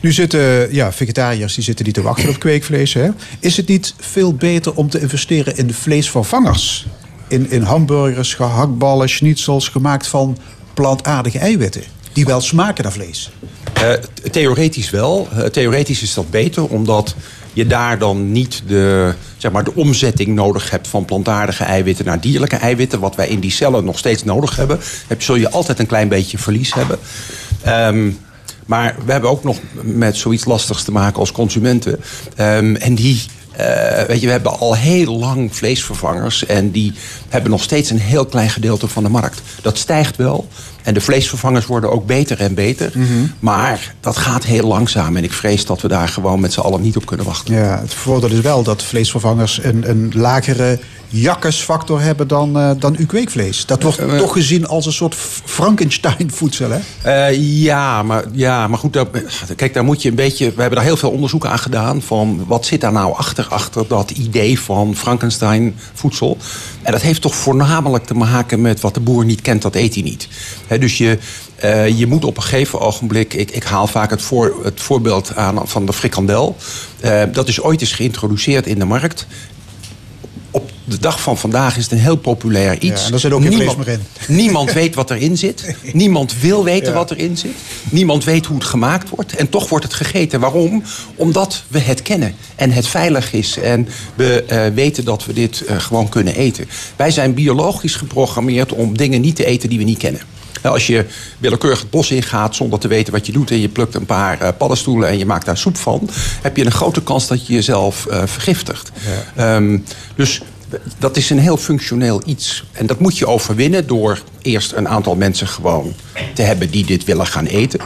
Nu zitten ja, vegetariërs die zitten niet te wachten op kweekvlees. Hè? Is het niet veel beter om te investeren in vleesvervangers? In, in hamburgers, gehaktballen, schnitzels gemaakt van plantaardige eiwitten. Die wel smaken naar vlees. Eh, th- theoretisch wel. Eh, theoretisch is dat beter, omdat je daar dan niet de, zeg maar, de omzetting nodig hebt van plantaardige eiwitten naar dierlijke eiwitten. Wat wij in die cellen nog steeds nodig hebben. Heb, zul je altijd een klein beetje verlies hebben. Ehm, maar we hebben ook nog met zoiets lastigs te maken als consumenten. Ehm, en die. eh, weet je, we hebben al heel lang vleesvervangers en die hebben nog steeds een heel klein gedeelte van de markt. Dat stijgt wel en de vleesvervangers worden ook beter en beter. Maar dat gaat heel langzaam en ik vrees dat we daar gewoon met z'n allen niet op kunnen wachten. Ja, het voordeel is wel dat vleesvervangers een, een lagere jakkesfactor hebben dan, eh, dan uw kweekvlees. Dat wordt toch gezien als een soort Frankenstein-voedsel, hè? Eh, ja, maar, ja, maar goed, daar, kijk, daar moet je een beetje. We hebben daar heel veel onderzoek aan gedaan. Van wat zit daar nou achter, achter dat idee van Frankenstein-voedsel? En dat heeft toch voornamelijk te maken met wat de boer niet kent, dat eet hij niet. Dus je, eh, je moet op een gegeven ogenblik. Ik, ik haal vaak het, voor, het voorbeeld aan van de frikandel. Eh, dat is ooit eens geïntroduceerd in de markt. Op de dag van vandaag is het een heel populair iets. Ja, en er zit ook Niemand- in. Niemand weet wat erin zit. Niemand wil weten wat erin zit. Niemand weet hoe het gemaakt wordt. En toch wordt het gegeten. Waarom? Omdat we het kennen. En het veilig is. En we eh, weten dat we dit gewoon kunnen eten. Wij zijn biologisch geprogrammeerd om dingen niet te eten die we niet kennen. Nou, Als je willekeurig het bos ingaat zonder te weten wat je doet... en je plukt een paar eh, paddenstoelen en je maakt daar soep van... heb je een grote kans dat je jezelf eh, vergiftigt. Ehm, dus dat is een heel functioneel iets. En dat moet je overwinnen door eerst een aantal mensen gewoon te hebben... die dit willen gaan eten.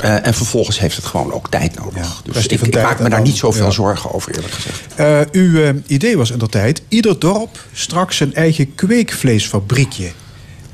Eh, en vervolgens heeft het gewoon ook tijd nodig. Ja, dus ik, maak me daar dan- niet zoveel ja. zorgen over, eerlijk gezegd. Eh, uw idee was in de tijd... ieder dorp straks zijn eigen kweekvleesfabriekje.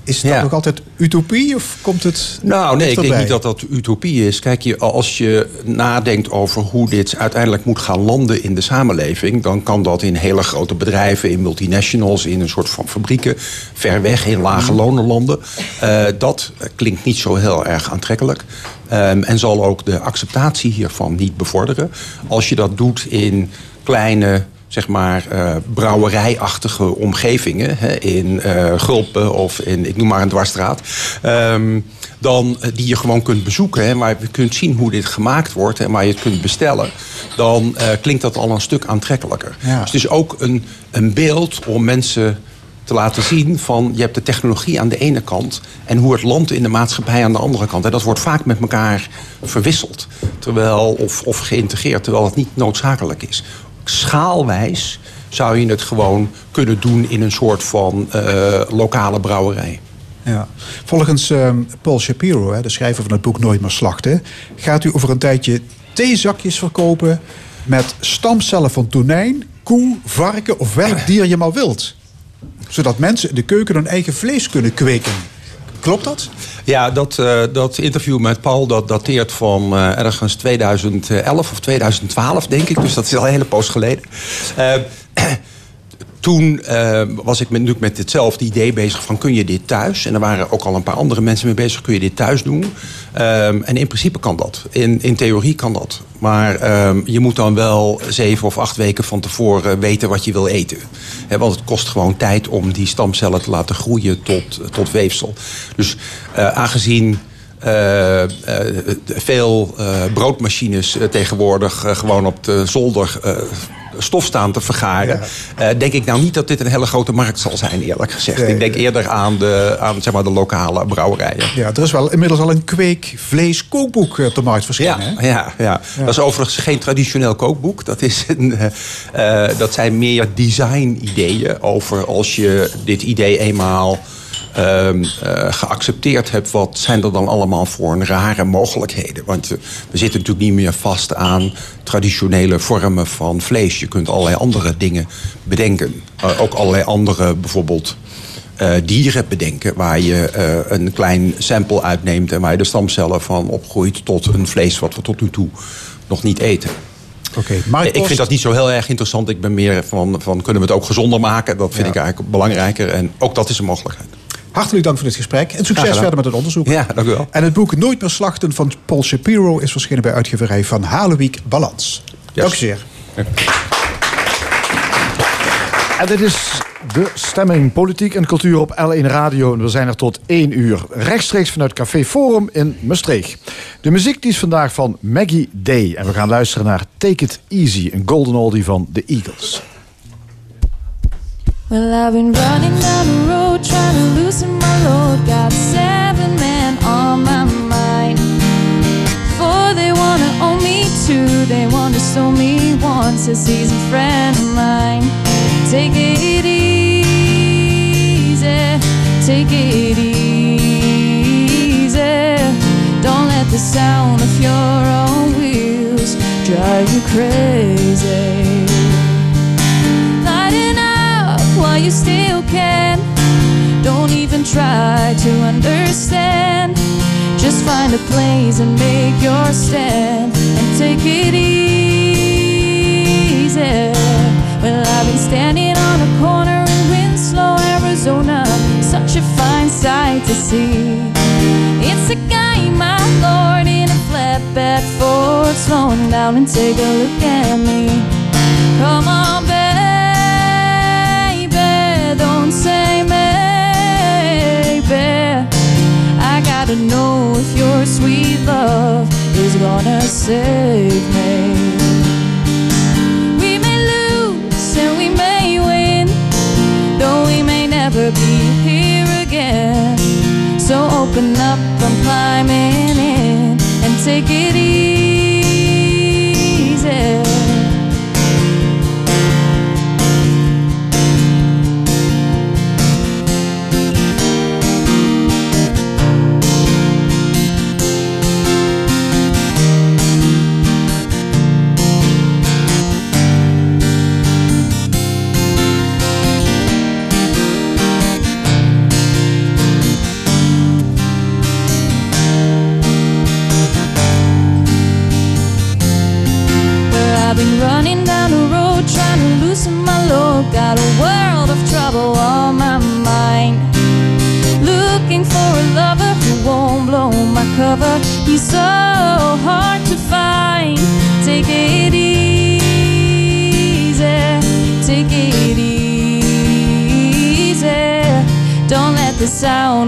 Is dat Ja. nog altijd utopie of komt het Nou, nee, ik denk niet dat dat utopie is. Kijk, je, als je nadenkt over hoe dit uiteindelijk moet gaan landen in de samenleving, dan kan dat in hele grote bedrijven, in multinationals, in een soort van fabrieken, ver weg in lage lonenlanden. Eh, dat klinkt niet zo heel erg aantrekkelijk. Ehm, en zal ook de acceptatie hiervan niet bevorderen. Als je dat doet in kleine zeg maar, eh, brouwerijachtige omgevingen. Hè, in eh, Gulpen of in, ik noem maar een dwarsstraat. ehm, dan, eh, die je gewoon kunt bezoeken. Hè, waar je kunt zien hoe dit gemaakt wordt en waar je het kunt bestellen. Dan klinkt dat al een stuk aantrekkelijker. Ja. Dus het is ook een, een beeld om mensen te laten zien van je hebt de technologie aan de ene kant en hoe het landt in de maatschappij aan de andere kant. En dat wordt vaak met elkaar verwisseld terwijl, of, of geïntegreerd, terwijl het niet noodzakelijk is. Schaalwijs zou je het gewoon kunnen doen in een soort van eh, lokale brouwerij. Ja. Volgens ehm, Paul Shapiro, hè, de schrijver van het boek Nooit meer slachten, gaat u over een tijdje theezakjes verkopen met stamcellen van tonijn, koe, varken of welk dier je maar wilt. Zodat mensen in de keuken hun eigen vlees kunnen kweken. Klopt dat? Ja, dat, eh, dat interview met Paul dat dateert van eh, ergens 2011 of 2012, denk ik. Dus dat is al een hele poos geleden. Eh, toen eh, was ik met, natuurlijk met ditzelfde idee bezig van kun je dit thuis? En er waren ook al een paar andere mensen mee bezig. Kun je dit thuis doen? Ehm, en in principe kan dat. In, in theorie kan dat. Maar ehm, je moet dan wel zeven of acht weken van tevoren weten wat je wil eten. Want het kost gewoon tijd om die stamcellen te laten groeien tot, tot weefsel. Dus eh, aangezien eh, veel broodmachines tegenwoordig gewoon op de zolder stof staan te vergaren. eh, denk ik nou niet dat dit een hele grote markt zal zijn, eerlijk gezegd. Nee. Ik denk eerder aan de, aan, zeg maar, de lokale brouwerijen. Ja, er is wel inmiddels al een kweekvlees-kookboek eh, op de markt verschenen. Ja, ja, ja. dat is overigens geen traditioneel kookboek. Dat, is een, eh, dat zijn meer design-ideeën over als je dit idee eenmaal ehm, eh, geaccepteerd hebt, wat zijn er dan allemaal voor rare mogelijkheden? Want eh, we zitten natuurlijk niet meer vast aan traditionele vormen van vlees. Je kunt allerlei andere dingen bedenken. Eh, ook allerlei andere, bijvoorbeeld dieren bedenken. Waar je een klein sample uitneemt en waar je de stamcellen van opgroeit tot een vlees wat we tot nu toe nog niet eten. Oké, Ik marktkost- vind dat niet zo heel erg interessant. Ik ben meer van, van kunnen we het ook gezonder maken? Dat vind Ja. ik eigenlijk belangrijker. En ook dat is een mogelijkheid. Hartelijk dank voor dit gesprek en succes verder met het onderzoek. Ja, dank u wel. En het boek Nooit meer slachten van Paul Shapiro is verschenen bij uitgeverij van Halewiek Balans. Dank u zeer. En dit is de stemming politiek en cultuur op L1 Radio. En we zijn er tot 1 uur. Rechtstreeks vanuit Café Forum in Maastricht. De muziek die is vandaag van Maggie Day. En we gaan luisteren naar Take It Easy, een golden oldie van The Eagles. Well, I've been running down the road trying to loosen my load. Got seven men on my mind. Four they wanna own me, two they wanna stole me. One says he's a friend of mine. Take it easy, take it easy. Don't let the sound of your own wheels drive you crazy. You still can. Don't even try to understand. Just find a place and make your stand and take it easy. Well, I've been standing on a corner in Winslow, Arizona. Such a fine sight to see. It's a guy, my lord, in a flatbed Ford, slowing down and take a look at me. Come on, baby, Gotta know if your sweet love is gonna save me. We may lose and we may win, though we may never be here again. So open up, I'm climbing in, and take it easy.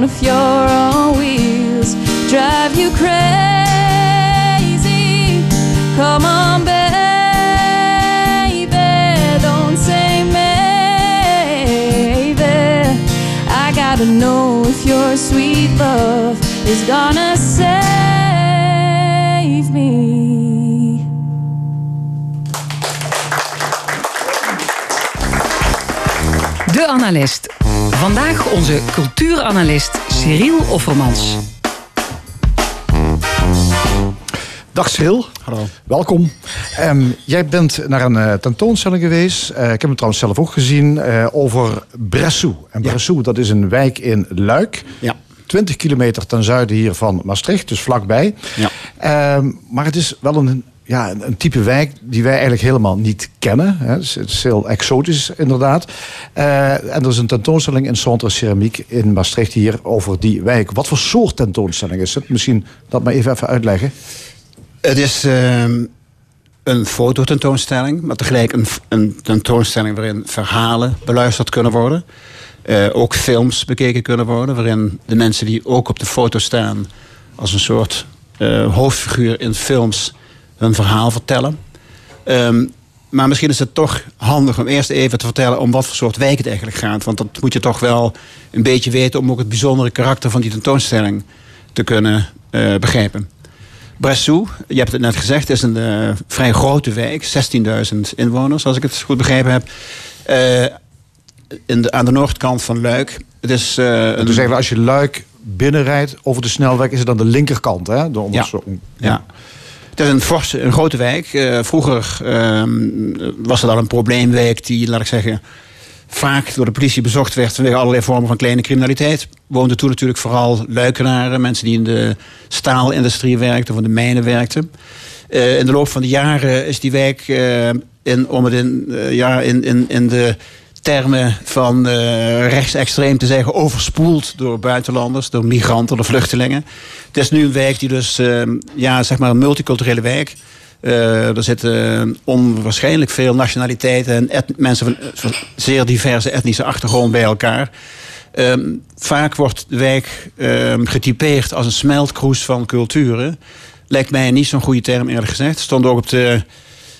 Sound of your own wheels drive you crazy. Come on, baby, don't say maybe. I gotta know if your sweet love is gonna save me. De Analist. Vandaag onze cultuuranalist Cyril Offermans. Dag Cyril. Hallo. Welkom. Ehm, jij bent naar een eh, tentoonstelling geweest. Eh, ik heb hem trouwens zelf ook gezien. eh, over Bressou. En Bressou, dat is een wijk in Luik. Ja. 20 kilometer ten zuiden hier van Maastricht, dus vlakbij. Ja. Ehm, maar het is wel een, ja, een, type wijk die wij eigenlijk helemaal niet kennen. Hè. Het, is, heel exotisch, inderdaad. Eh, en er is een tentoonstelling in Centre Ceramiek in Maastricht hier over die wijk. Wat voor soort tentoonstelling is het? Misschien dat maar even, even uitleggen. Het is ehm, een fototentoonstelling, maar tegelijk een, een tentoonstelling waarin verhalen beluisterd kunnen worden. Eh, ook films bekeken kunnen worden, waarin de mensen die ook op de foto staan als een soort eh, hoofdfiguur in films hun verhaal vertellen. Ehm, maar misschien is het toch handig om eerst even te vertellen om wat voor soort wijk het eigenlijk gaat. Want dat moet je toch wel een beetje weten om ook het bijzondere karakter van die tentoonstelling te kunnen eh, begrijpen. Bressou, je hebt het net gezegd, is een eh, vrij grote wijk. 16.000 inwoners, als ik het goed begrepen heb. Eh, in de, aan de noordkant van Luik. Het is, een, Dus eigenlijk als je Luik binnenrijdt over de snelweg... is het aan de linkerkant, hè? De, Ja. zo- ja. Het is een, forse, een grote wijk. Eh, vroeger ehm, was het al een probleemwijk die, laat ik zeggen, vaak door de politie bezocht werd vanwege allerlei vormen van kleine criminaliteit. Woonden toen natuurlijk vooral luikenaren, mensen die in de staalindustrie werkten of in de mijnen werkten. Eh, in de loop van de jaren is die wijk, eh, in, om het in, ja, in, in, in de termen van rechtsextreem te zeggen, overspoeld door buitenlanders, door migranten, door vluchtelingen. Het is nu een wijk die dus, eh, ja, zeg maar een multiculturele wijk. Eh, er zitten onwaarschijnlijk veel nationaliteiten en mensen van, van zeer diverse etnische achtergrond bij elkaar. Ehm, vaak wordt de wijk ehm, getypeerd als een smeltkroes van culturen. Lijkt mij niet zo'n goede term eerlijk gezegd. Stond ook op de,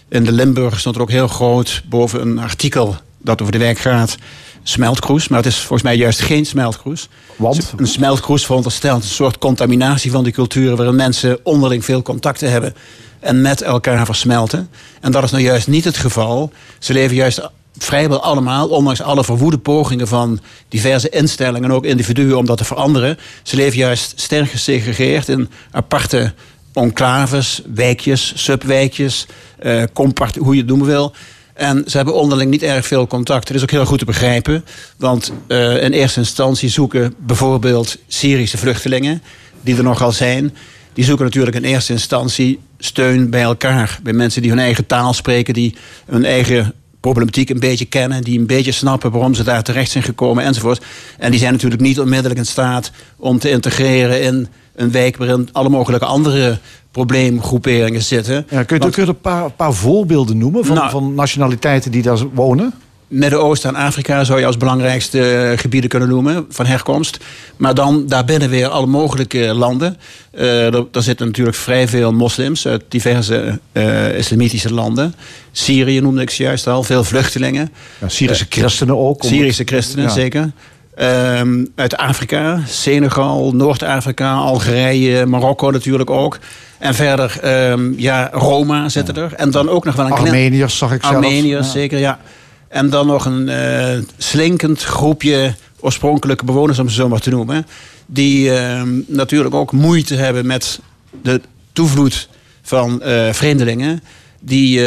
in de Limburg stond er ook heel groot boven een artikel dat over de wijk gaat. Smeltkroes, maar het is volgens mij juist geen smeltkroes. Want? Een smeltkroes veronderstelt een soort contaminatie van die culturen... waarin mensen onderling veel contacten hebben en met elkaar versmelten. En dat is nou juist niet het geval. Ze leven juist vrijwel allemaal, ondanks alle verwoede pogingen van diverse instellingen en ook individuen om dat te veranderen. Ze leven juist sterk gesegregeerd in aparte enclaves, wijkjes, subwijkjes, eh, compart, hoe je het noemen wil. En ze hebben onderling niet erg veel contact. Dat is ook heel goed te begrijpen. Want eh, in eerste instantie zoeken bijvoorbeeld Syrische vluchtelingen, die er nogal zijn, die zoeken natuurlijk in eerste instantie steun bij elkaar. Bij mensen die hun eigen taal spreken, die hun eigen problematiek een beetje kennen, die een beetje snappen waarom ze daar terecht zijn gekomen enzovoort. En die zijn natuurlijk niet onmiddellijk in staat om te integreren in een wijk waarin alle mogelijke andere probleemgroeperingen zitten. Ja, kun je, er een paar, paar voorbeelden noemen van, Nou. van nationaliteiten die daar wonen? Midden-Oosten en Afrika zou je als belangrijkste eh, gebieden kunnen noemen van herkomst. Maar dan daarbinnen weer alle mogelijke landen. Eh er, er zitten natuurlijk vrij veel moslims uit diverse eh, islamitische landen. Syrië noemde ik ze juist al, veel vluchtelingen. Ja, Syrische christenen ook. Syrische christenen, Ja. zeker. Ehm, uit Afrika, Senegal, Noord-Afrika, Algerije, Marokko natuurlijk ook. En verder, ehm, ja, Roma zitten er. En dan ook nog wel een klein... Armeniërs zag ik zelf. Armeniërs, Ja. zeker, ja. En dan nog een eh, slinkend groepje oorspronkelijke bewoners, om ze zo maar te noemen. Die ehm, natuurlijk ook moeite hebben met de toevloed van eh, vreemdelingen. Die,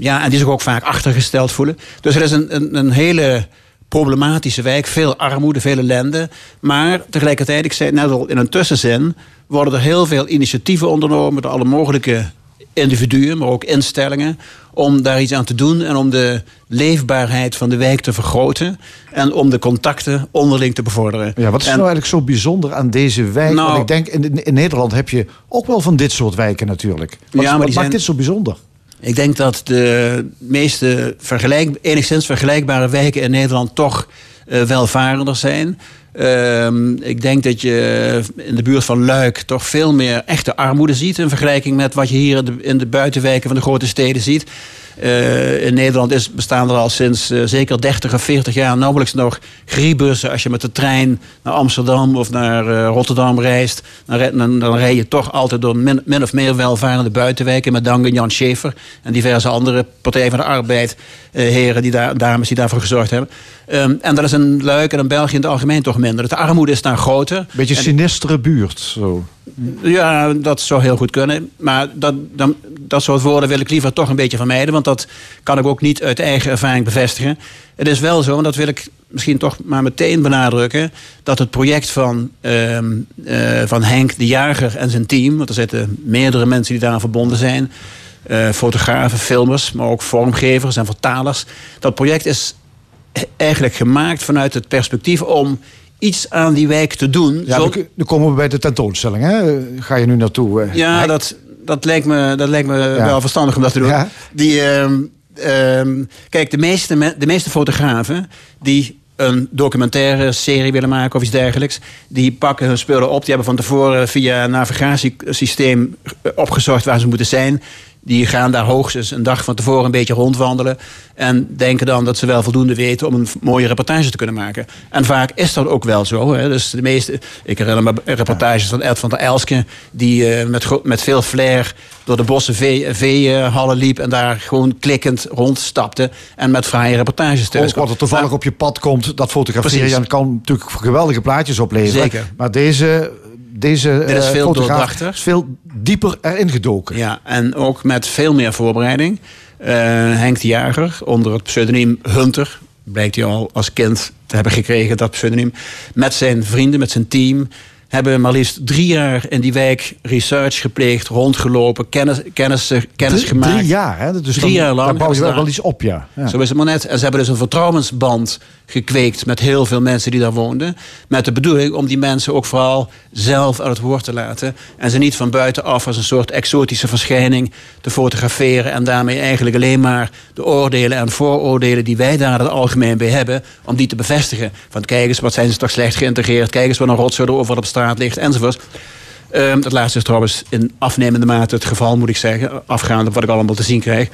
ja, en die zich ook vaak achtergesteld voelen. Dus er is een, een, een hele problematische wijk. Veel armoede, veel ellende. Maar tegelijkertijd, ik zei het net al in een tussenzin... worden er heel veel initiatieven ondernomen... door alle mogelijke individuen, maar ook instellingen... om daar iets aan te doen en om de leefbaarheid van de wijk te vergroten en om de contacten onderling te bevorderen. Ja, wat is En- nou eigenlijk zo bijzonder aan deze wijk? Nou- Want ik denk, in, in Nederland heb je ook wel van dit soort wijken natuurlijk. Wat, Ja, maar wat die maakt zijn- dit zo bijzonder? Ik denk dat de meeste vergelijk, enigszins vergelijkbare wijken in Nederland toch eh, welvarender zijn. Ehm, ik denk dat je in de buurt van Luik toch veel meer echte armoede ziet in vergelijking met wat je hier in de, in de buitenwijken van de grote steden ziet. Eh, in Nederland is, bestaan er al sinds eh, zeker 30 of 40 jaar nauwelijks nog griebussen. Als je met de trein naar Amsterdam of naar eh, Rotterdam reist, dan, dan, rij je toch altijd door min, of meer welvarende buitenwijken. Met dank aan Jan Schaefer en diverse andere Partij van de Arbeid heren die daar, dames die daarvoor gezorgd hebben. Ehm, en dat is een Luik en een België in het algemeen toch minder. De armoede is daar groter. Beetje En- sinistere buurt. Zo. ja, dat zou heel goed kunnen. Maar dat, dan, dat soort woorden wil ik liever toch een beetje vermijden. Want dat kan ik ook niet uit eigen ervaring bevestigen. Het is wel zo, en dat wil ik misschien toch maar meteen benadrukken. Dat het project van, ehm, eh, van Henk de Jager en zijn team. Want er zitten meerdere mensen die daaraan verbonden zijn. Eh, fotografen, filmers, maar ook vormgevers en vertalers. Dat project is eigenlijk gemaakt vanuit het perspectief om iets aan die wijk te doen. Ja, Zo- dan, komen we bij de tentoonstelling. Hè? Ga je nu naartoe? eh? ja, dat, dat lijkt me, dat lijkt me wel verstandig om dat te doen. Ja. Die, ehm, ehm, kijk, de meeste, me- de meeste fotografen die een documentaire serie willen maken of iets dergelijks, die pakken hun spullen op. Die hebben van tevoren via een navigatiesysteem opgezocht waar ze moeten zijn. Die gaan daar hoogstens een dag van tevoren een beetje rondwandelen. En denken dan dat ze wel voldoende weten om een mooie reportage te kunnen maken. En vaak is dat ook wel zo. Hè. Dus de meeste, ik herinner me reportages van Ed van der Elske. Die eh, met, met veel flair door de bossen vee- veehallen liep. En daar gewoon klikkend rondstapte. En met fraaie reportages thuis Ook wat er toevallig op je pad komt, dat fotograferen Precies. je kan natuurlijk geweldige plaatjes opleveren. Zeker. Maar deze, deze Dit is eh, veel fotograaf is veel dieper erin gedoken. Ja, en ook met veel meer voorbereiding. Eh, Henk de Jager, onder het pseudoniem Hunter, blijkt hij al als kind te hebben gekregen, dat pseudoniem. Met zijn vrienden, met zijn team, hebben maar liefst drie jaar in die wijk research gepleegd, rondgelopen, kennis, kennis, kennis drie, gemaakt. drie jaar, hè? Dus Drie dan, jaar lang dan bouw je wel, daar- wel iets op, ja. ja. Zo is het maar net. En ze hebben dus een vertrouwensband gekweekt met heel veel mensen die daar woonden. Met de bedoeling om die mensen ook vooral zelf aan het woord te laten. En ze niet van buitenaf als een soort exotische verschijning te fotograferen. En daarmee eigenlijk alleen maar de oordelen en vooroordelen die wij daar in het algemeen bij hebben. Om die te bevestigen. Van kijk eens, wat zijn ze toch slecht geïntegreerd. Kijk eens wat een rotzooi er overal op straat ligt enzovoort. Ehm, dat laatste is trouwens in afnemende mate het geval, moet ik zeggen. Afgaand op wat ik allemaal te zien krijg.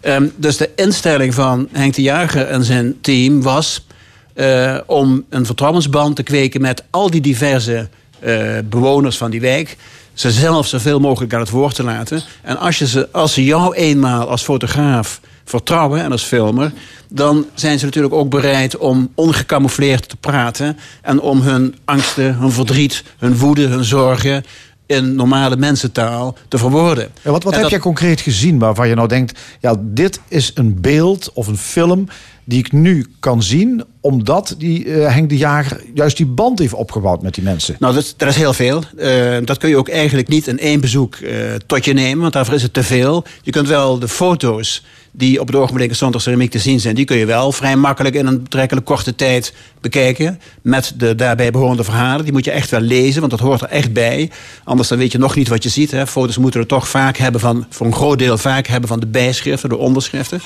Ehm, dus de instelling van Henk de Jager en zijn team was... eh, om een vertrouwensband te kweken met al die diverse eh, bewoners van die wijk. Ze zelf zoveel mogelijk aan het woord te laten. En als, je ze, als ze jou eenmaal als fotograaf vertrouwen en als filmer... dan zijn ze natuurlijk ook bereid om ongecamoufleerd te praten... en om hun angsten, hun verdriet, hun woede, hun zorgen... in normale mensentaal te verwoorden. Ja, wat wat En heb dat- jij concreet gezien waarvan je nou denkt... ja, dit is een beeld of een film die ik nu kan zien... omdat die, eh, Henk de Jager juist die band heeft opgebouwd met die mensen? Nou, dat, dat is heel veel. Eh, dat kun je ook eigenlijk niet in één bezoek eh, tot je nemen, want daarvoor is het te veel. Je kunt wel de foto's die op het ogenblik in te zien zijn, die kun je wel vrij makkelijk in een betrekkelijk korte tijd bekijken. Met de daarbij behorende verhalen. Die moet je echt wel lezen, want dat hoort er echt bij. Anders dan weet je nog niet wat je ziet. Hè. Foto's moeten er toch vaak hebben van, voor een groot deel vaak hebben van de bijschriften, de onderschriften.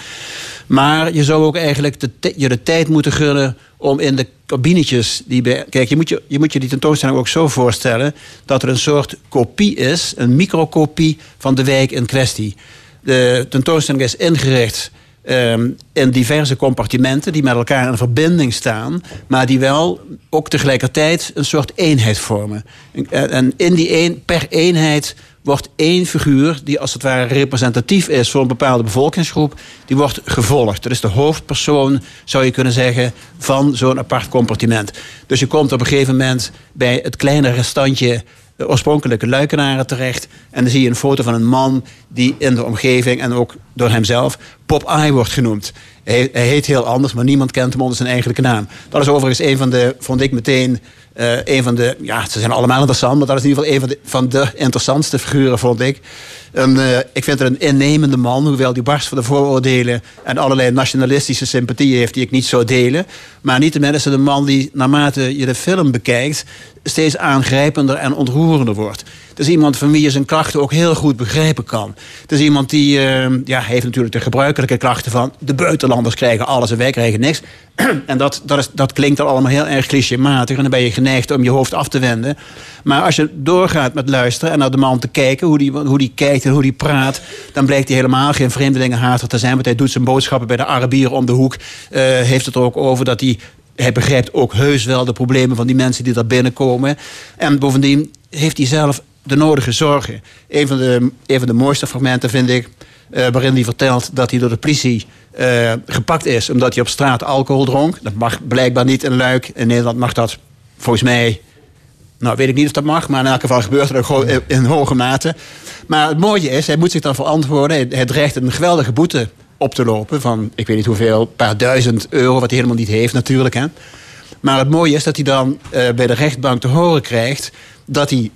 Maar je zou ook eigenlijk de, je de tijd moeten gunnen om in de kabinetjes die. Kijk, je moet je, je moet je die tentoonstelling ook zo voorstellen dat er een soort kopie is, een microkopie van de wijk in kwestie. De tentoonstelling is ingericht ehm, in diverse compartimenten die met elkaar in verbinding staan, maar die wel ook tegelijkertijd een soort eenheid vormen. En, en in die een, per eenheid wordt één figuur die als het ware representatief is voor een bepaalde bevolkingsgroep, die wordt gevolgd. Dat is de hoofdpersoon, zou je kunnen zeggen, van zo'n apart compartiment. Dus je komt op een gegeven moment bij het kleine restantje de oorspronkelijke luikenaren terecht. En dan zie je een foto van een man die in de omgeving en ook door hemzelf Pop Eye wordt genoemd. Hij, hij heet heel anders, maar niemand kent hem onder zijn eigenlijke naam. Dat is overigens een van de, vond ik meteen, eh, een van de, ja, ze zijn allemaal interessant, maar dat is in ieder geval een van de, van de interessantste figuren, vond ik. Een, eh, ik vind het een innemende man, hoewel die barst van de vooroordelen en allerlei nationalistische sympathieën heeft die ik niet zou delen. Maar niettemin is het een man die, naarmate je de film bekijkt, steeds aangrijpender en ontroerender wordt. Het is iemand van wie je zijn klachten ook heel goed begrijpen kan. Het is iemand die eh, ja, heeft natuurlijk de gebruikelijke klachten van... de buitenlanders krijgen alles en wij krijgen niks. en dat, dat, is, dat klinkt al allemaal heel erg clichématig... en dan ben je geneigd om je hoofd af te wenden. Maar als je doorgaat met luisteren en naar de man te kijken... hoe die, hoe die kijkt en hoe die praat... dan blijkt hij helemaal geen vreemdelingenhater te zijn... want hij doet zijn boodschappen bij de Arabier om de hoek. eh, heeft het er ook over dat hij hij begrijpt ook heus wel de problemen van die mensen die daar binnenkomen. En bovendien heeft hij zelf de nodige zorgen. Een van de, een van de mooiste fragmenten vind ik... eh, waarin hij vertelt dat hij door de politie eh, gepakt is... omdat hij op straat alcohol dronk. Dat mag blijkbaar niet in Luik. In Nederland mag dat volgens mij... Nou, weet ik niet of dat mag, maar in elk geval gebeurt het gewoon in, hoge mate. Maar het mooie is, hij moet zich dan verantwoorden. Hij dreigt een geweldige boete op te lopen van, ik weet niet hoeveel, een paar duizend euro... wat hij helemaal niet heeft natuurlijk, hè. Maar het mooie is dat hij dan eh, bij de rechtbank te horen krijgt dat hij,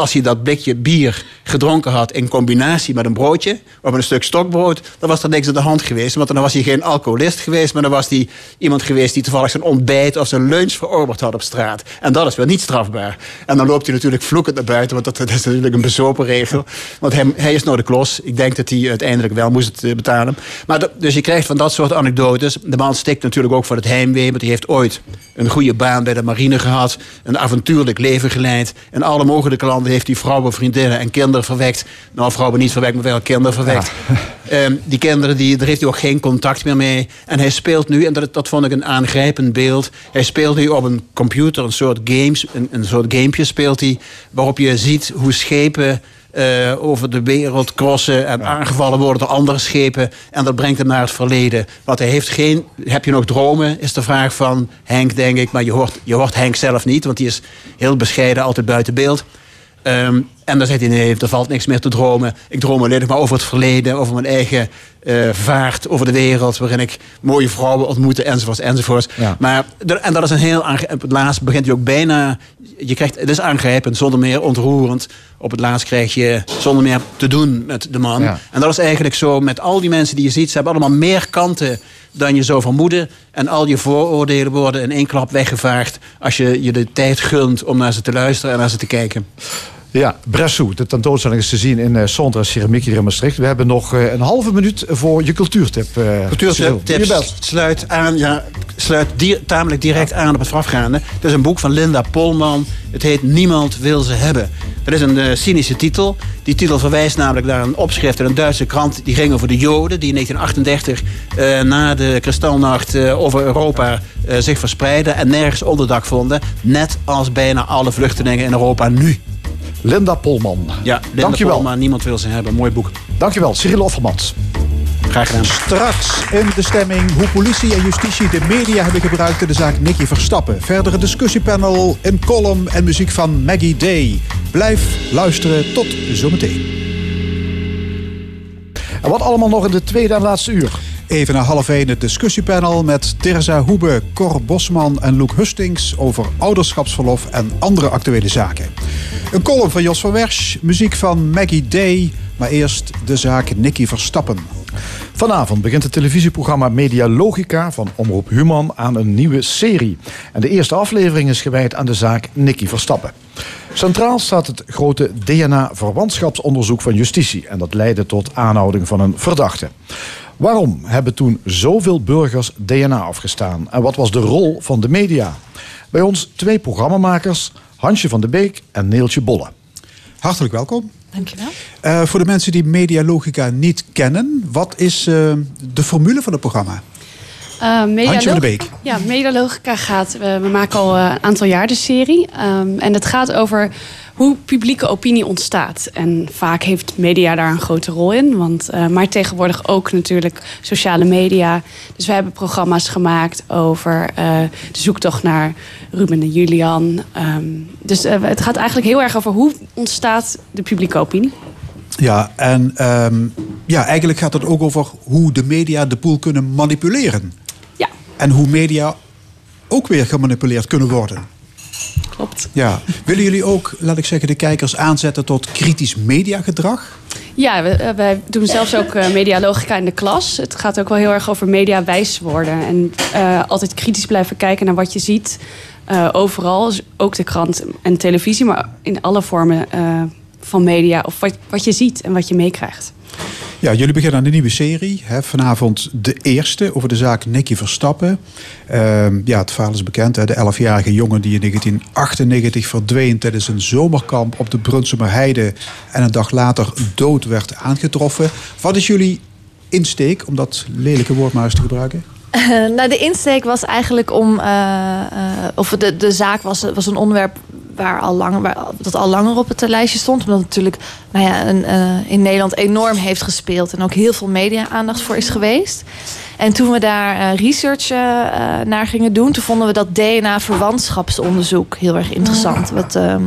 als hij dat blikje bier gedronken had in combinatie met een broodje of een stuk stokbrood, dan was er niks aan de hand geweest. Want dan was hij geen alcoholist geweest, maar dan was hij iemand geweest die toevallig zijn ontbijt of zijn lunch verorberd had op straat. En dat is wel niet strafbaar. En dan loopt hij natuurlijk vloekend naar buiten, want dat, is natuurlijk een bezopen regel. Want hij, hij is nou de klos. Ik denk dat hij uiteindelijk wel moest eh, betalen. Maar dus je krijgt van dat soort anekdotes. De man stikt natuurlijk ook voor het heimwee, want hij heeft ooit een goede baan bij de marine gehad, een avontuurlijk leven geleid. In alle mogelijke landen heeft hij vrouwen, vriendinnen en kinderen verwekt. Nou, vrouwen niet verwekt, maar wel kinderen verwekt. Ehm, die kinderen, die, daar heeft hij ook geen contact meer mee. En hij speelt nu, en dat, dat vond ik een aangrijpend beeld. Hij speelt nu op een computer, een soort games, een, een soort gamepje speelt hij, waarop je ziet hoe schepen eh, over de wereld crossen en aangevallen worden door andere schepen. En dat brengt hem naar het verleden. Want hij heeft geen. Heb je nog dromen? Is de vraag van Henk, denk ik. Maar je hoort, je hoort Henk zelf niet, want die is heel bescheiden, altijd buiten beeld. Um, en dan zegt hij: nee, er valt niks meer te dromen. Ik droom alleen nog maar over het verleden, over mijn eigen eh, vaart, over de wereld, waarin ik mooie vrouwen ontmoette, enzovoorts, enzovoorts. Ja. Maar, en dat is een heel het laatst begint hij ook bijna. Je krijgt, het is aangrijpend, zonder meer ontroerend. Op het laatst krijg je zonder meer te doen met de man. Ja. En dat is eigenlijk zo met al die mensen die je ziet. Ze hebben allemaal meer kanten dan je zou vermoeden. En al je vooroordelen worden in één klap weggevaagd. als je je de tijd gunt om naar ze te luisteren en naar ze te kijken. Ja, Bressou. De tentoonstelling is te zien in Sondra Ceramiek hier in Maastricht. We hebben nog eh, een halve minuut voor je cultuurtip. eh. Cultuurtip sluit, aan, ja, sluit tamelijk direct aan op het voorafgaande. Het is een boek van Linda Polman. Het heet Niemand wil ze hebben. Dat is een eh, cynische titel. Die titel verwijst namelijk naar een opschrift in een Duitse krant. Die ging over de Joden die in 1938 eh, na de kristalnacht eh, over Europa eh, zich verspreidden. En nergens onderdak vonden. Net als bijna alle vluchtelingen in Europa nu. Linda Polman. Ja, Linda Dankjewel. Polman, Niemand wil ze hebben. Mooi boek. Dankjewel, Cyril Offermans. Graag gedaan. Straks in de stemming hoe politie en justitie de media hebben gebruikt in de zaak Nicky Verstappen. Verdere discussiepanel, een column en muziek van Maggie Day. Blijf luisteren. Tot zometeen. En wat allemaal nog in de tweede en laatste uur. Even na half één het discussiepanel met Teresa Hoebe, Cor Bosman en Loek Hustings over ouderschapsverlof en andere actuele zaken. Een column van Jos van Wersch, muziek van Maggie Day, maar eerst de zaak Nicky Verstappen. Vanavond begint het televisieprogramma Media Logica van Omroep Human aan een nieuwe serie. En de eerste aflevering is gewijd aan de zaak Nicky Verstappen. Centraal staat het grote DNA-verwantschapsonderzoek van justitie. En dat leidde tot aanhouding van een verdachte. Waarom hebben toen zoveel burgers DNA afgestaan? En wat was de rol van de media? Bij ons twee programmamakers, Hansje van de Beek en Neeltje Bolle. Hartelijk welkom. Dankjewel. Eh, voor de mensen die Medialogica niet kennen, wat is eh, de formule van het programma? Uh, Handje van de Beek. Ja, Medialogica gaat... eh, we maken al eh, een aantal jaar de serie. Ehm, en het gaat over hoe publieke opinie ontstaat. En vaak heeft media daar een grote rol in. Want, maar tegenwoordig ook natuurlijk sociale media. Dus we hebben programma's gemaakt over de zoektocht naar Ruben en Julian. Ehm, dus het gaat eigenlijk heel erg over hoe ontstaat de publieke opinie. Ja, en ehm, ja, eigenlijk gaat het ook over hoe de media de boel kunnen manipuleren. En hoe media ook weer gemanipuleerd kunnen worden. klopt. Ja. Willen jullie ook, laat ik zeggen, de kijkers aanzetten tot kritisch mediagedrag? Ja, eh, wij doen zelfs ook eh, medialogica in de klas. Het gaat ook wel heel erg over mediawijs worden. En eh, altijd kritisch blijven kijken naar wat je ziet. overal, dus ook de krant en televisie, maar in alle vormen van media. Of wat, wat je ziet en wat je meekrijgt. Ja, jullie beginnen aan een nieuwe serie. Hè. Vanavond de eerste over de zaak Nicky Verstappen. Ehm, ja, het verhaal is bekend. Hè. De 11-jarige jongen die in 1998 verdween tijdens een zomerkamp op de Brunsumer Heide. En een dag later dood werd aangetroffen. Wat is jullie insteek, om dat lelijke woord maar eens te gebruiken? Nou, de insteek was eigenlijk om. eh, eh, of de, de zaak was, was een onderwerp waar al langer, waar, dat al langer op het lijstje stond. Omdat het natuurlijk nou ja, een, eh, in Nederland enorm heeft gespeeld. En ook heel veel media-aandacht voor is geweest. En toen we daar eh, research eh, eh, naar gingen doen, toen vonden we dat DNA-verwantschapsonderzoek heel erg interessant. Wat. ehm,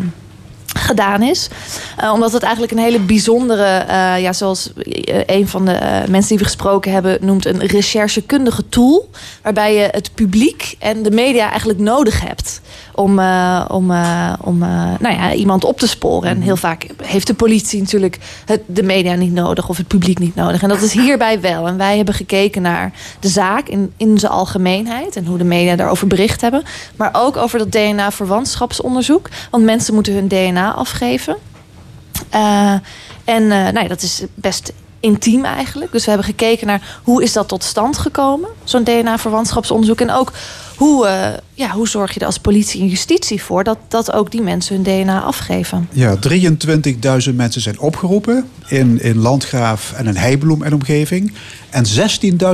gedaan is. Eh, omdat het eigenlijk een hele bijzondere, eh, ja, zoals eh, een van de mensen die we gesproken hebben noemt, een recherchekundige tool. Waarbij je het publiek en de media eigenlijk nodig hebt om, om, om nou ja, iemand op te sporen. En heel vaak heeft de politie natuurlijk het, de media niet nodig of het publiek niet nodig. En dat is hierbij wel. En wij hebben gekeken naar de zaak in, in zijn algemeenheid en hoe de media daarover bericht hebben. Maar ook over dat DNA-verwantschapsonderzoek. Want mensen moeten hun DNA afgeven. Eh, en eh, nou ja, dat is best intiem eigenlijk. Dus we hebben gekeken naar hoe is dat tot stand gekomen, zo'n DNA-verwantschapsonderzoek. En ook hoe, eh, ja, hoe zorg je er als politie en justitie voor dat, dat ook die mensen hun DNA afgeven. Ja, 23.000 mensen zijn opgeroepen in, in Landgraaf en in Heibloem en omgeving. En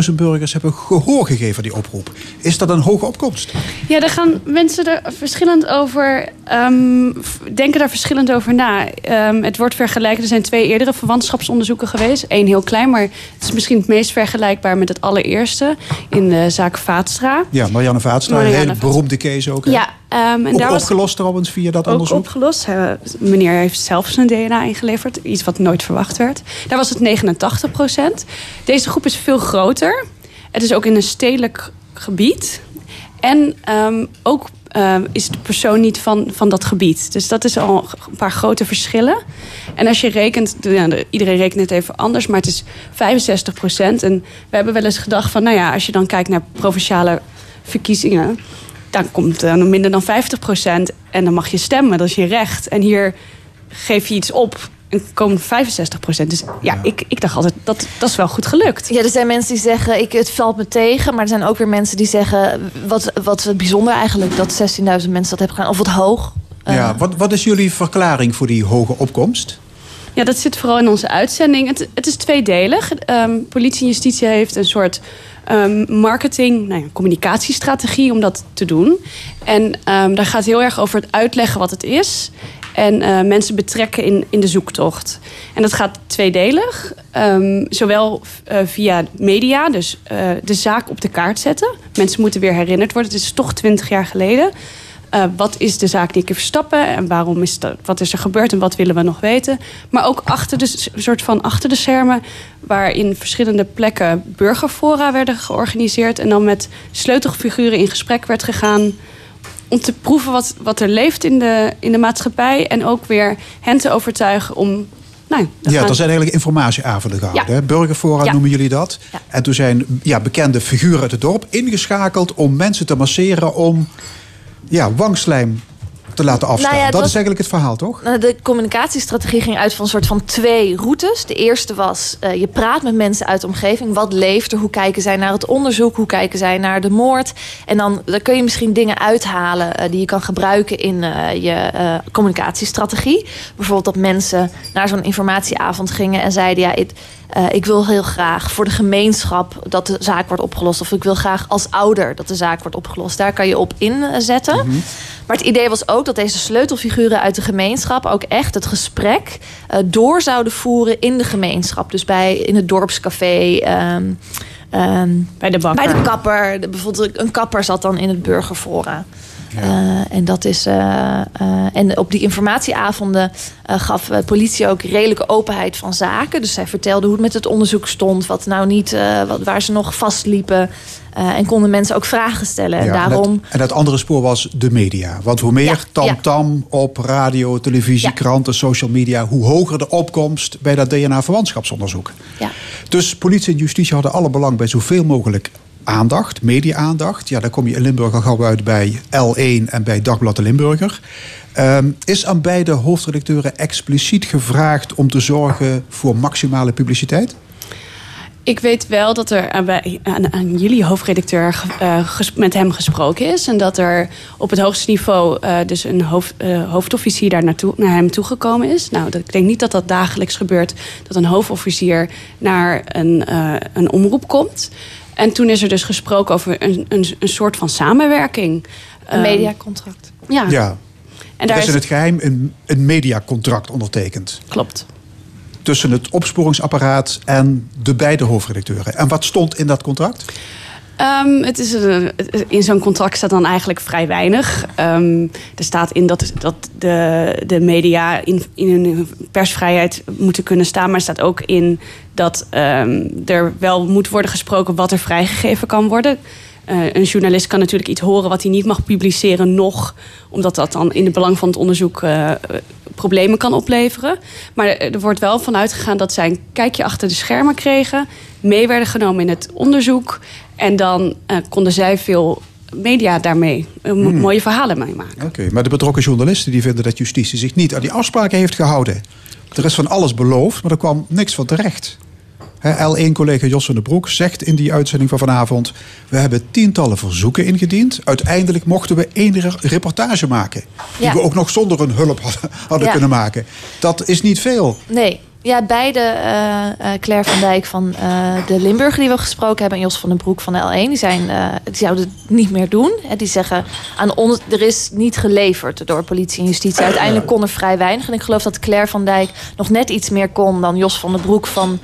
16.000 burgers hebben gehoor gegeven aan die oproep. Is dat een hoge opkomst? Ja, daar gaan mensen er verschillend over, ehm, denken daar verschillend over na. Ehm, het wordt vergelijken, er zijn twee eerdere verwantschapsonderzoeken geweest. Eén heel klein, maar het is misschien het meest vergelijkbaar met het allereerste in de zaak Vaatstra. Ja, Marianne Vaatstra, een Marianne hele beroemde case ook. hè? Ja, ehm, en ook daar was opgelost trouwens via dat ook onderzoek. opgelost. Meneer heeft zelf zijn DNA ingeleverd, iets wat nooit verwacht werd. Daar was het 89 procent. Deze groep is veel groter. Het is ook in een stedelijk gebied. En ehm, ook ehm, is de persoon niet van, van dat gebied. Dus dat is al een paar grote verschillen. En als je rekent, iedereen rekent het even anders, maar het is 65 procent. En we hebben wel eens gedacht van, nou ja, als je dan kijkt naar provinciale verkiezingen, dan komt er minder dan 50 procent. En dan mag je stemmen, dat is je recht. En hier geef je iets op en komen 65 procent. Dus ja, Ik, ik dacht altijd, dat, dat is wel goed gelukt. Ja, er zijn mensen die zeggen, ik, het valt me tegen. Maar er zijn ook weer mensen die zeggen, wat, wat bijzonder eigenlijk... dat 16.000 mensen dat hebben gedaan. Of wat hoog. Eh, Ja, wat, wat is jullie verklaring voor die hoge opkomst? Ja, dat zit vooral in onze uitzending. Het, het is tweedelig. Ehm, politie en justitie heeft een soort ehm, marketing, nou ja, communicatiestrategie om dat te doen. En ehm, daar gaat heel erg over het uitleggen wat het is. En eh, mensen betrekken in, in de zoektocht. En dat gaat tweedelig. Ehm, zowel eh, via media, dus eh, de zaak op de kaart zetten. Mensen moeten weer herinnerd worden. Het is toch twintig jaar geleden. Eh, wat is de zaak die ik Verstappen en waarom is dat, wat is er gebeurd en wat willen we nog weten? Maar ook achter de soort van achter de schermen, waar in verschillende plekken burgerfora werden georganiseerd en dan met sleutelfiguren in gesprek werd gegaan om te proeven wat, wat er leeft in de, in de maatschappij en ook weer hen te overtuigen om. Nou, Ja, gaan- er zijn eigenlijk informatieavonden gehouden. Ja. hè? Burgerfora Ja. noemen jullie dat. Ja. En toen zijn ja, bekende figuren uit het dorp ingeschakeld om mensen te masseren om ja, wangslijm te laten afstaan. Nou ja, het dat was- is eigenlijk het verhaal, toch? Nou, De communicatiestrategie ging uit van een soort van twee routes. De eerste was, eh, je praat met mensen uit de omgeving. Wat leeft er? Hoe kijken zij naar het onderzoek? Hoe kijken zij naar de moord? En dan, dan kun je misschien dingen uithalen eh, die je kan gebruiken in eh, je communicatiestrategie. Bijvoorbeeld dat mensen naar zo'n informatieavond gingen en zeiden... ja, eh, ik wil heel graag voor de gemeenschap dat de zaak wordt opgelost. Of ik wil graag als ouder dat de zaak wordt opgelost. Daar kan je op inzetten. Maar het idee was ook dat deze sleutelfiguren uit de gemeenschap ook echt het gesprek eh, door zouden voeren in de gemeenschap. Dus bij in het dorpscafé. ehm, ehm, bij de bakker. bij de kapper. De- bijvoorbeeld een kapper zat dan in het burgerfora. Eh, en dat is. eh, eh, en op die informatieavonden gaf eh, politie ook redelijke openheid van zaken. Dus zij vertelde hoe het met het onderzoek stond, wat nou niet, wat, waar ze nog vastliepen. En konden mensen ook vragen stellen. En Ja, daarom. En het, en andere spoor was de media. Want hoe meer Ja, tamtam op radio, televisie, Ja. kranten, social media... hoe hoger de opkomst bij dat DNA-verwantschapsonderzoek. Ja. Dus politie en justitie hadden alle belang bij zoveel mogelijk aandacht, media-aandacht. Ja, dan kom je in Limburg al gauw uit bij L1 en bij Dagblad de Limburger. Ehm, is aan beide hoofdredacteuren expliciet gevraagd om te zorgen voor maximale publiciteit? Ik weet wel dat er aan, aan, aan jullie hoofdredacteur eh, met hem gesproken is. En dat er op het hoogste niveau eh, dus een hoofd, eh, hoofdofficier daar naartoe, naar hem toegekomen is. Nou, dat, ik denk niet dat dat dagelijks gebeurt. Dat een hoofdofficier naar een, een omroep komt. En toen is er dus gesproken over een, een, een soort van samenwerking. Een Ehm, mediacontract. Ja. Ja. En Er daar is in het geheim een, een mediacontract ondertekend. klopt. tussen het opsporingsapparaat en de beide hoofdredacteuren. En wat stond in dat contract? Ehm, het is het- in zo'n contract staat dan eigenlijk vrij weinig. Ehm, er staat in dat, dat de, de media in, in hun persvrijheid moeten kunnen staan. Maar er staat ook in dat ehm, er wel moet worden gesproken wat er vrijgegeven kan worden. Eh, een journalist kan natuurlijk iets horen wat hij niet mag publiceren nog. Omdat dat dan in het belang van het onderzoek eh, problemen kan opleveren. Maar er wordt wel vanuit gegaan dat zij een kijkje achter de schermen kregen. Mee werden genomen in het onderzoek. En dan eh, konden zij veel media daarmee mo- mooie verhalen mee maken. Oké, maar de betrokken journalisten die vinden dat justitie zich niet aan die afspraken heeft gehouden. Er is van alles beloofd, maar er kwam niks van terecht. L1-collega Jos van den Broek zegt in die uitzending van vanavond... we hebben tientallen verzoeken ingediend. Uiteindelijk mochten we één re- reportage maken. Die Ja. we ook nog zonder een hulp hadden, hadden Ja. kunnen maken. Dat is niet veel. Nee. Ja, beide, eh, eh, Claire van Dijk van eh, de Limburger die we gesproken hebben... en Jos van den Broek van de L1, die, zijn, die zouden het niet meer doen. Hè, die zeggen, aan ons, er is niet geleverd door politie en justitie. Uiteindelijk kon er vrij weinig. En ik geloof dat Claire van Dijk nog net iets meer kon dan Jos van den Broek van...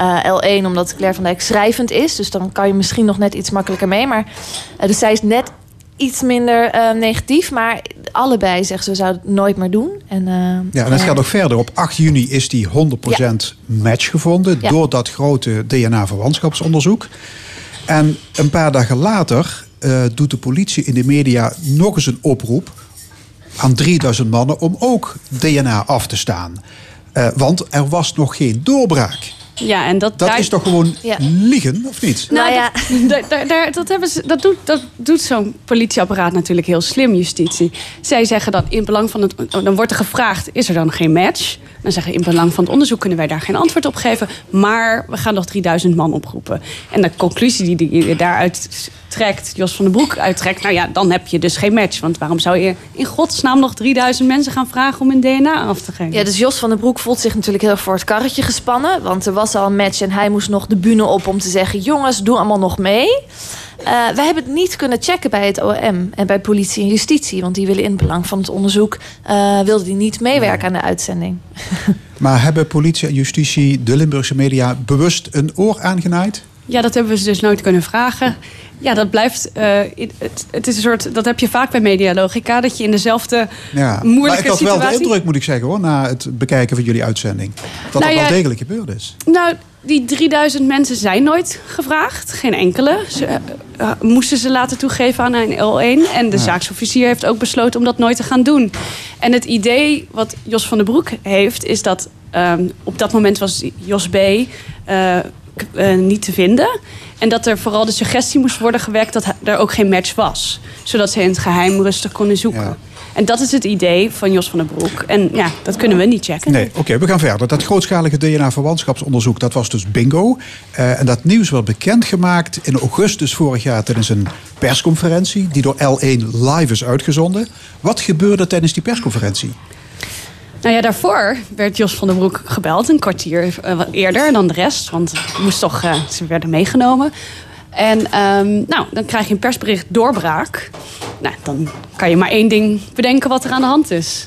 eh, L1, omdat Claire van Dijk schrijvend is. Dus dan kan je misschien nog net iets makkelijker mee. Maar, eh, dus zij is net iets minder eh, negatief. Maar allebei zeggen ze, we zouden het nooit meer doen. En, Ja, en het gaat nog verder. Op 8 juni is die 100% match gevonden Ja. door dat grote DNA-verwantschapsonderzoek. En een paar dagen later doet de politie in de media nog eens een oproep aan 3000 mannen om ook DNA af te staan. Want er was nog geen doorbraak. Ja, en dat, Dat daar- is toch gewoon Ja. liegen, of niet? Nou, Nou ja. dat, daar- dat, hebben ze, dat doet, dat doet zo'n politieapparaat natuurlijk heel slim, justitie. Zij zeggen dan in belang van het. Dan wordt er gevraagd: is er dan geen match? Dan zeggen in belang van het onderzoek kunnen wij daar geen antwoord op geven. Maar we gaan nog 3000 man oproepen. En de conclusie die je daaruit trekt, Jos van den Broek uittrekt. Nou ja, dan heb je dus geen match. Want waarom zou je in godsnaam nog 3000 mensen gaan vragen om een DNA af te geven? Ja, dus Jos van den Broek voelt zich natuurlijk heel erg voor het karretje gespannen. Want er was al een match en hij moest nog de bühne op om te zeggen... jongens, doe allemaal nog mee. Eh, wij hebben het niet kunnen checken bij het OM en bij politie en justitie. Want die willen in het belang van het onderzoek... eh wilden die niet meewerken aan de uitzending. Maar hebben politie en justitie de Limburgse media bewust een oor aangenaaid? Ja, dat hebben we ze dus nooit kunnen vragen. Ja, dat blijft. eh, het, het is een soort. Dat heb je vaak bij medialogica. Dat je in dezelfde Ja. moeilijke maar ik had situatie. wel de indruk, moet ik zeggen, hoor, na het bekijken van jullie uitzending. Dat Nou dat ja, wel degelijk gebeurd is. Nou, die 3000 mensen zijn nooit gevraagd. Geen enkele. Ze eh, eh, moesten ze laten toegeven aan een L1. En de zaaksofficier heeft ook besloten om dat nooit te gaan doen. En het idee wat Jos van den Broek heeft, is dat ehm, op dat moment was Jos B. eh, niet te vinden. En dat er vooral de suggestie moest worden gewekt dat er ook geen match was. Zodat ze in het geheim rustig konden zoeken. Ja. En dat is het idee van Jos van den Broek. En ja, dat kunnen we niet checken. Nee, oké, we gaan verder. Dat grootschalige DNA-verwantschapsonderzoek, dat was dus bingo. Eh, en dat nieuws werd bekendgemaakt in augustus vorig jaar tijdens een persconferentie... die door L1 live is uitgezonden. Wat gebeurde tijdens die persconferentie? Nou ja, daarvoor werd Jos van den Broek gebeld, een kwartier eh, eerder dan de rest. Want moest toch, eh, ze werden meegenomen. En ehm, nou, dan krijg je een persbericht doorbraak. Nou, dan kan je maar één ding bedenken wat er aan de hand is.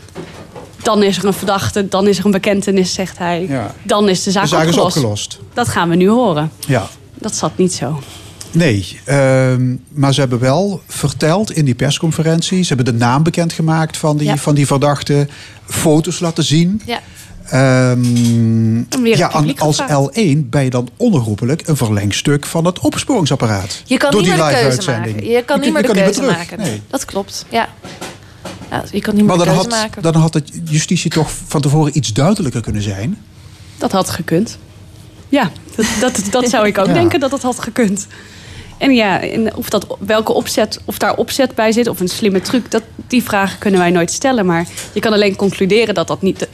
Dan is er een verdachte, dan is er een bekentenis, zegt hij. Ja. Dan is de zaak, De zaak is opgelost. opgelost. Dat gaan we nu horen. Ja. Dat zat niet zo. Nee, ehm, maar ze hebben wel verteld in die persconferentie. Ze hebben de naam bekendgemaakt van die, Ja. van die verdachte. Foto's laten zien. Ja. Ehm, ja, als gevraagd. L1 ben je dan onherroepelijk een verlengstuk van het opsporingsapparaat. Je kan Door niet die meer de keuze live-uitzending. maken. Je kan Je niet meer de keuze meer maken. Nee. Dat klopt, ja. ja. Je kan niet meer Maar dan had, maken. dan had het justitie toch van tevoren iets duidelijker kunnen zijn. Dat had gekund. Ja, dat, dat, dat zou ik ook Ja. denken dat dat had gekund. En ja, en of dat, welke opzet, of daar opzet bij zit, of een slimme truc, dat, die vragen kunnen wij nooit stellen. Maar je kan alleen concluderen dat dat niet.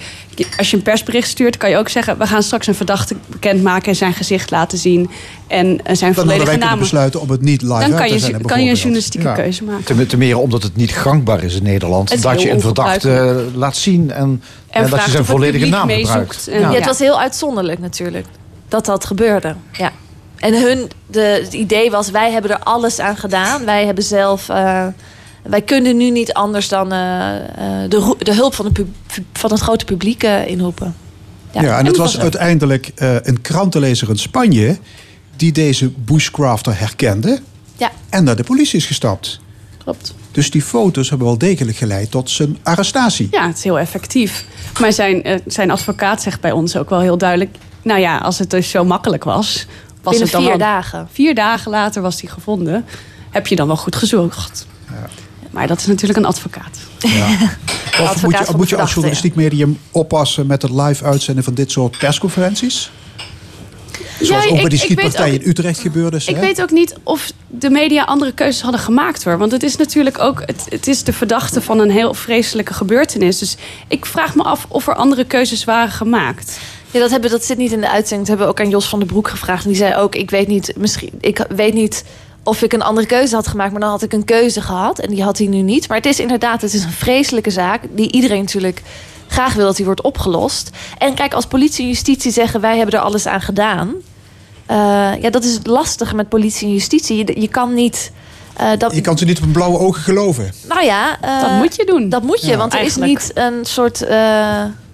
Als je een persbericht stuurt, kan je ook zeggen: we gaan straks een verdachte bekendmaken en zijn gezicht laten zien. En zijn Dan hadden wij volledige kunnen namen. besluiten om het niet live Dan kan te je, zenden. kan je een journalistieke Ja. keuze maken. Ten, ten meer omdat het niet gangbaar is in Nederland. Dat je een verdachte laat zien en, en, dat je zijn volledige naam gebruikt. En- Ja, Ja. het was heel uitzonderlijk natuurlijk. Dat dat gebeurde. Ja. En hun, de, het idee was, wij hebben er alles aan gedaan. Wij hebben zelf... eh, wij kunnen nu niet anders dan eh, eh, de, de hulp van, het pub- van het grote publiek inroepen. Ja, en het was uiteindelijk eh, een krantenlezer in Spanje die deze bushcrafter herkende Ja. en naar de politie is gestapt. Klopt. Dus die foto's hebben wel degelijk geleid tot zijn arrestatie. Ja, het is heel effectief. Maar zijn, zijn advocaat zegt bij ons ook wel heel duidelijk... nou ja, als het dus zo makkelijk was... was Binnen het dan vier dagen. Vier dagen later was hij gevonden. Heb je dan wel goed gezocht. Maar dat is natuurlijk een advocaat. Of advocaat moet je, moet je als journalistiek medium oppassen met het live uitzenden van dit soort persconferenties? Zoals Ja, ook bij ik- die ik schietpartij in Utrecht gebeurde. is, Ik hè? weet ook niet of de media andere keuzes hadden gemaakt hoor. Want het is natuurlijk ook. Het, het is de verdachte van een heel vreselijke gebeurtenis. Dus ik vraag me af of er andere keuzes waren gemaakt. Ja, dat, hebben, dat zit niet in de uitzending. Dat hebben we ook aan Jos van den Broek gevraagd. En die zei ook, ik weet niet, misschien, ik weet niet of ik een andere keuze had gemaakt. Maar dan had ik een keuze gehad. En die had hij nu niet. Maar het is inderdaad, het is een vreselijke zaak. Die iedereen natuurlijk graag wil dat die wordt opgelost. En kijk, als politie en justitie zeggen, wij hebben er alles aan gedaan. Eh, ja, dat is het lastige met politie en justitie. Je, je kan niet... eh, dat, Je kan ze niet op een blauwe ogen geloven. nou ja, eh, Dat moet je doen. Dat moet je, Ja. want er Eigenlijk. is niet een soort...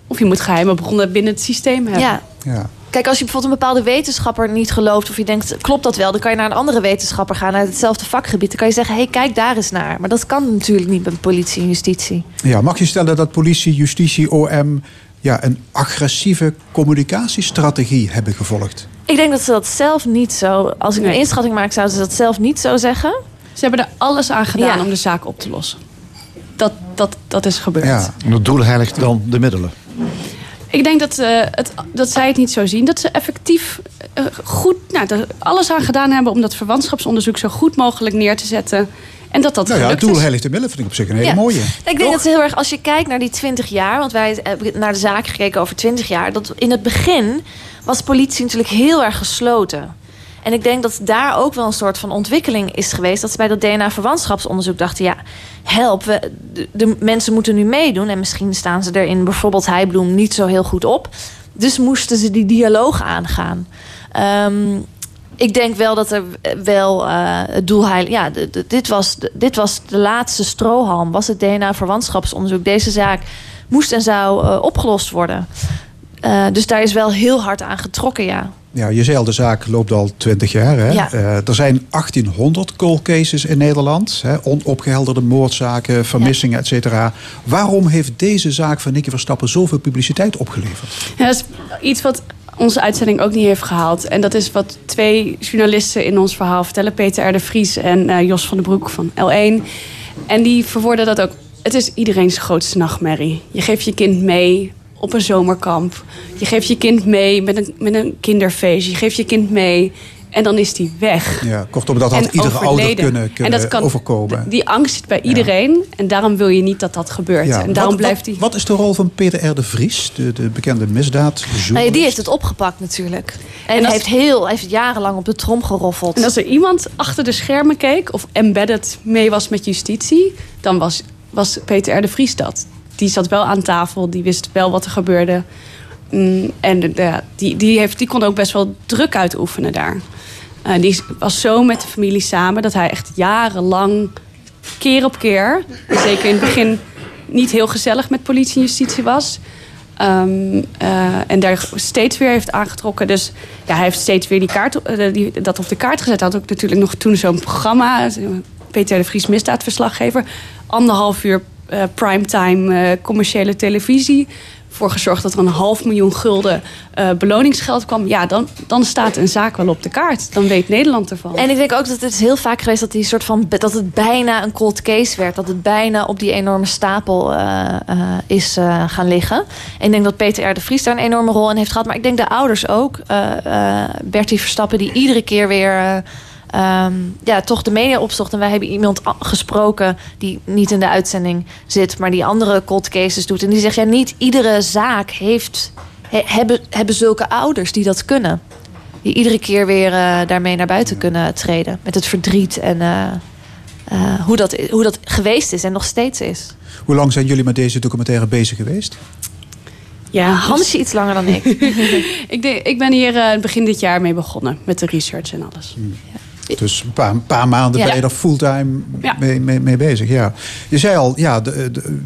Of je moet geheime bronnen binnen het systeem hebben. ja, Ja. Kijk, als je bijvoorbeeld een bepaalde wetenschapper niet gelooft... of je denkt, klopt dat wel? Dan kan je naar een andere wetenschapper gaan... uit hetzelfde vakgebied. Dan kan je zeggen, hé, hey, kijk daar eens naar. Maar dat kan natuurlijk niet met politie en justitie. Ja, mag je stellen dat politie, justitie, OM ja, een agressieve communicatiestrategie hebben gevolgd? Ik denk dat ze dat zelf niet zo... Als ik een Nee. inschatting maak, zouden ze dat zelf niet zo zeggen. Ze hebben er alles aan gedaan Ja. om de zaak op te lossen. Dat, dat, dat is gebeurd. Ja. En het doel heiligt dan de middelen. Ik denk dat, eh, het, dat zij het niet zo zien. Dat ze effectief eh, goed nou, er alles aan gedaan hebben om dat verwantschapsonderzoek zo goed mogelijk neer te zetten. En dat dat Nou ja, het doel heiligt de middelen vind ik op zich een hele Ja. mooie. Ik denk Toch? dat ze heel erg, als je kijkt naar die 20 jaar, want wij hebben naar de zaak gekeken over 20 jaar, dat in het begin was politie natuurlijk heel erg gesloten. En ik denk dat daar ook wel een soort van ontwikkeling is geweest. Dat ze bij dat DNA-verwantschapsonderzoek dachten: ja, help, we, de, mensen moeten nu meedoen. En misschien staan ze er in bijvoorbeeld Heibloem niet zo heel goed op. Dus moesten ze die dialoog aangaan. Ehm, ik denk wel dat er wel eh, het doel. Ja, dit was, dit was de laatste strohalm. Was het DNA-verwantschapsonderzoek. Deze zaak moest en zou eh, opgelost worden. Eh, dus daar is wel heel hard aan getrokken, ja. Ja, je zei al, de zaak loopt al 20 jaar. Hè? Ja. Eh, er zijn 1800 cold cases in Nederland. Hè? Onopgehelderde moordzaken, vermissingen, et cetera. Waarom heeft deze zaak van Nicky Verstappen zoveel publiciteit opgeleverd? Ja, dat is iets wat onze uitzending ook niet heeft gehaald. En dat is wat twee journalisten in ons verhaal vertellen. Peter R. de Vries en eh, Jos van den Broek van L1. En die verwoorden dat ook. Het is iedereen's grootste nachtmerrie. Je geeft je kind mee op een zomerkamp. Je geeft je kind mee met een, met een kinderfeest. Je geeft je kind mee en dan is die weg. Ja, kortom, dat had En iedere ouder overleden. kunnen, En kunnen dat kan- overkomen. Die angst zit bij iedereen. En daarom wil je niet dat dat gebeurt. Ja, En daarom wat, blijft die... wat is de rol van Peter R. de Vries, de, de bekende misdaad? Ja, die heeft het opgepakt natuurlijk. En, En als- heeft, heel, heeft jarenlang op de trom geroffeld. En als er iemand achter de schermen keek of embedded mee was met justitie, dan was, was Peter R. de Vries dat. Die zat wel aan tafel, die wist wel wat er gebeurde. Mm, en die, die, heeft, die kon ook best wel druk uitoefenen daar. Eh, die was zo met de familie samen dat hij echt jarenlang, keer op keer, zeker in het begin niet heel gezellig met politie en justitie was. Ehm, eh, en daar steeds weer heeft aangetrokken. Dus ja, hij heeft steeds weer die kaart, eh, die, dat op de kaart gezet. Hij had ook natuurlijk nog toen zo'n programma. Peter de Vries, misdaadverslaggever. Anderhalf uur eh, primetime eh, commerciële televisie. Voor gezorgd dat er een half miljoen gulden eh, beloningsgeld kwam. Ja, dan, dan staat een zaak wel op de kaart. Dan weet Nederland ervan. En ik denk ook dat het heel vaak geweest dat die soort van dat het bijna een cold case werd. Dat het bijna op die enorme stapel is gaan liggen. En ik denk dat Peter R. de Vries daar een enorme rol in heeft gehad. Maar ik denk de ouders ook. Bertie Verstappen die iedere keer weer. Eh, ehm, ja, toch de media opzocht. En wij hebben iemand gesproken die niet in de uitzending zit, maar die andere cold cases doet. En die zegt: ja, niet iedere zaak heeft, he- hebben, hebben zulke ouders die dat kunnen die iedere keer weer eh, daarmee naar buiten kunnen treden. Met het verdriet en eh, eh, hoe, dat, hoe dat geweest is en nog steeds is. Hoe lang zijn jullie met deze documentaire bezig geweest? Ja, Hansje iets langer dan ik. ik, denk, ik ben hier eh, begin dit jaar mee begonnen. Met de research en alles. Dus een paar, paar maanden Ja. ben je er fulltime Ja. mee, mee, mee bezig. Ja. Je zei al, ja, de, de,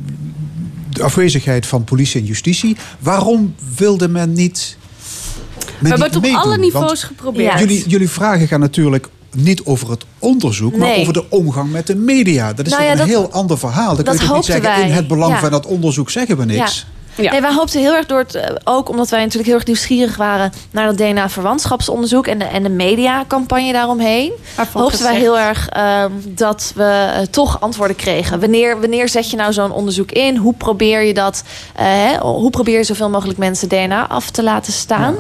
de afwezigheid van politie en justitie. Waarom wilde men niet. We men hebben het op alle niveaus Want geprobeerd. Jullie, jullie vragen gaan natuurlijk niet over het onderzoek, maar over de omgang met de media. Dat is Nou ja, een dat- heel ander verhaal. Dan kun je dat niet zeggen, in het belang Ja. van dat onderzoek zeggen we niks. Ja. Nee, wij hoopten heel erg door het, eh, ook omdat wij natuurlijk heel erg nieuwsgierig waren naar dat DNA-verwantschapsonderzoek en de, en de mediacampagne daaromheen. Waarvan Hoopten wij heel erg ehm, dat we eh, toch antwoorden kregen. Wanneer, wanneer zet je nou zo'n onderzoek in? Hoe probeer je dat? eh, hè, hoe probeer je zoveel mogelijk mensen DNA af te laten staan?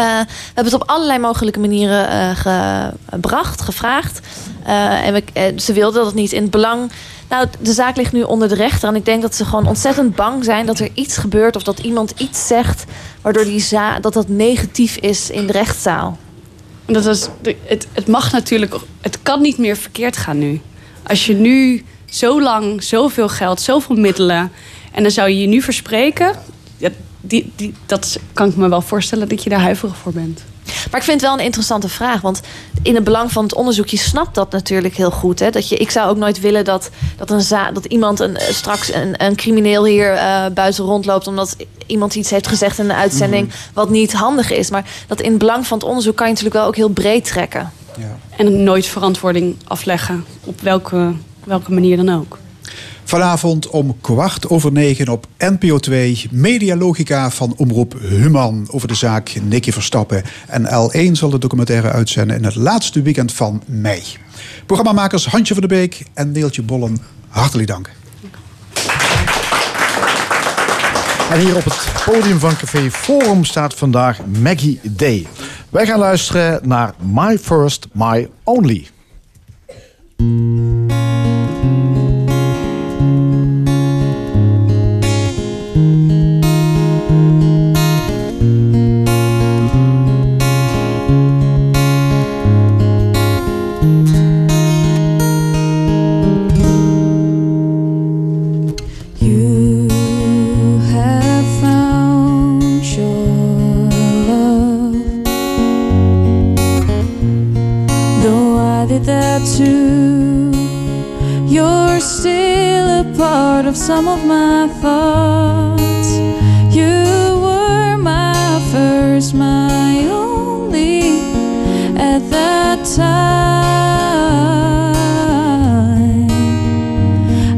We hebben het op allerlei mogelijke manieren eh, gebracht, gevraagd. Eh, en we, eh, ze wilden dat niet in het belang. Nou, de zaak ligt nu onder de rechter. En ik denk dat ze gewoon ontzettend bang zijn dat er iets gebeurt. of dat iemand iets zegt. waardoor die dat dat negatief is in de rechtszaal. Dat de- het, het mag natuurlijk, het kan niet meer verkeerd gaan nu. Als je nu zo lang, zoveel geld, zoveel middelen. en dan zou je je nu verspreken. Die, die, dat kan ik me wel voorstellen dat je daar huiverig voor bent. Maar ik vind het wel een interessante vraag. Want in het belang van het onderzoek, je snapt dat natuurlijk heel goed. Hè? Dat je, ik zou ook nooit willen dat, dat, een za dat iemand een, eh, straks een, een crimineel hier eh, buiten rondloopt. omdat iemand iets heeft gezegd in een uitzending. wat niet handig is. Maar dat in het belang van het onderzoek kan je natuurlijk wel ook heel breed trekken. Ja. En nooit verantwoording afleggen. Op welke, welke manier dan ook. Vanavond om kwart over negen op NPO 2 Medialogica van Omroep Human over de zaak Nicky Verstappen. En L1 zal de documentaire uitzenden in het laatste weekend van mei. Programmamakers Handje van der Beek en Neeltje Bollen, hartelijk dank. En hier op het podium van Café Forum staat vandaag Maggie Day. Wij gaan luisteren naar My First, My Only. Of some of my thoughts. You were my first, my only at that time.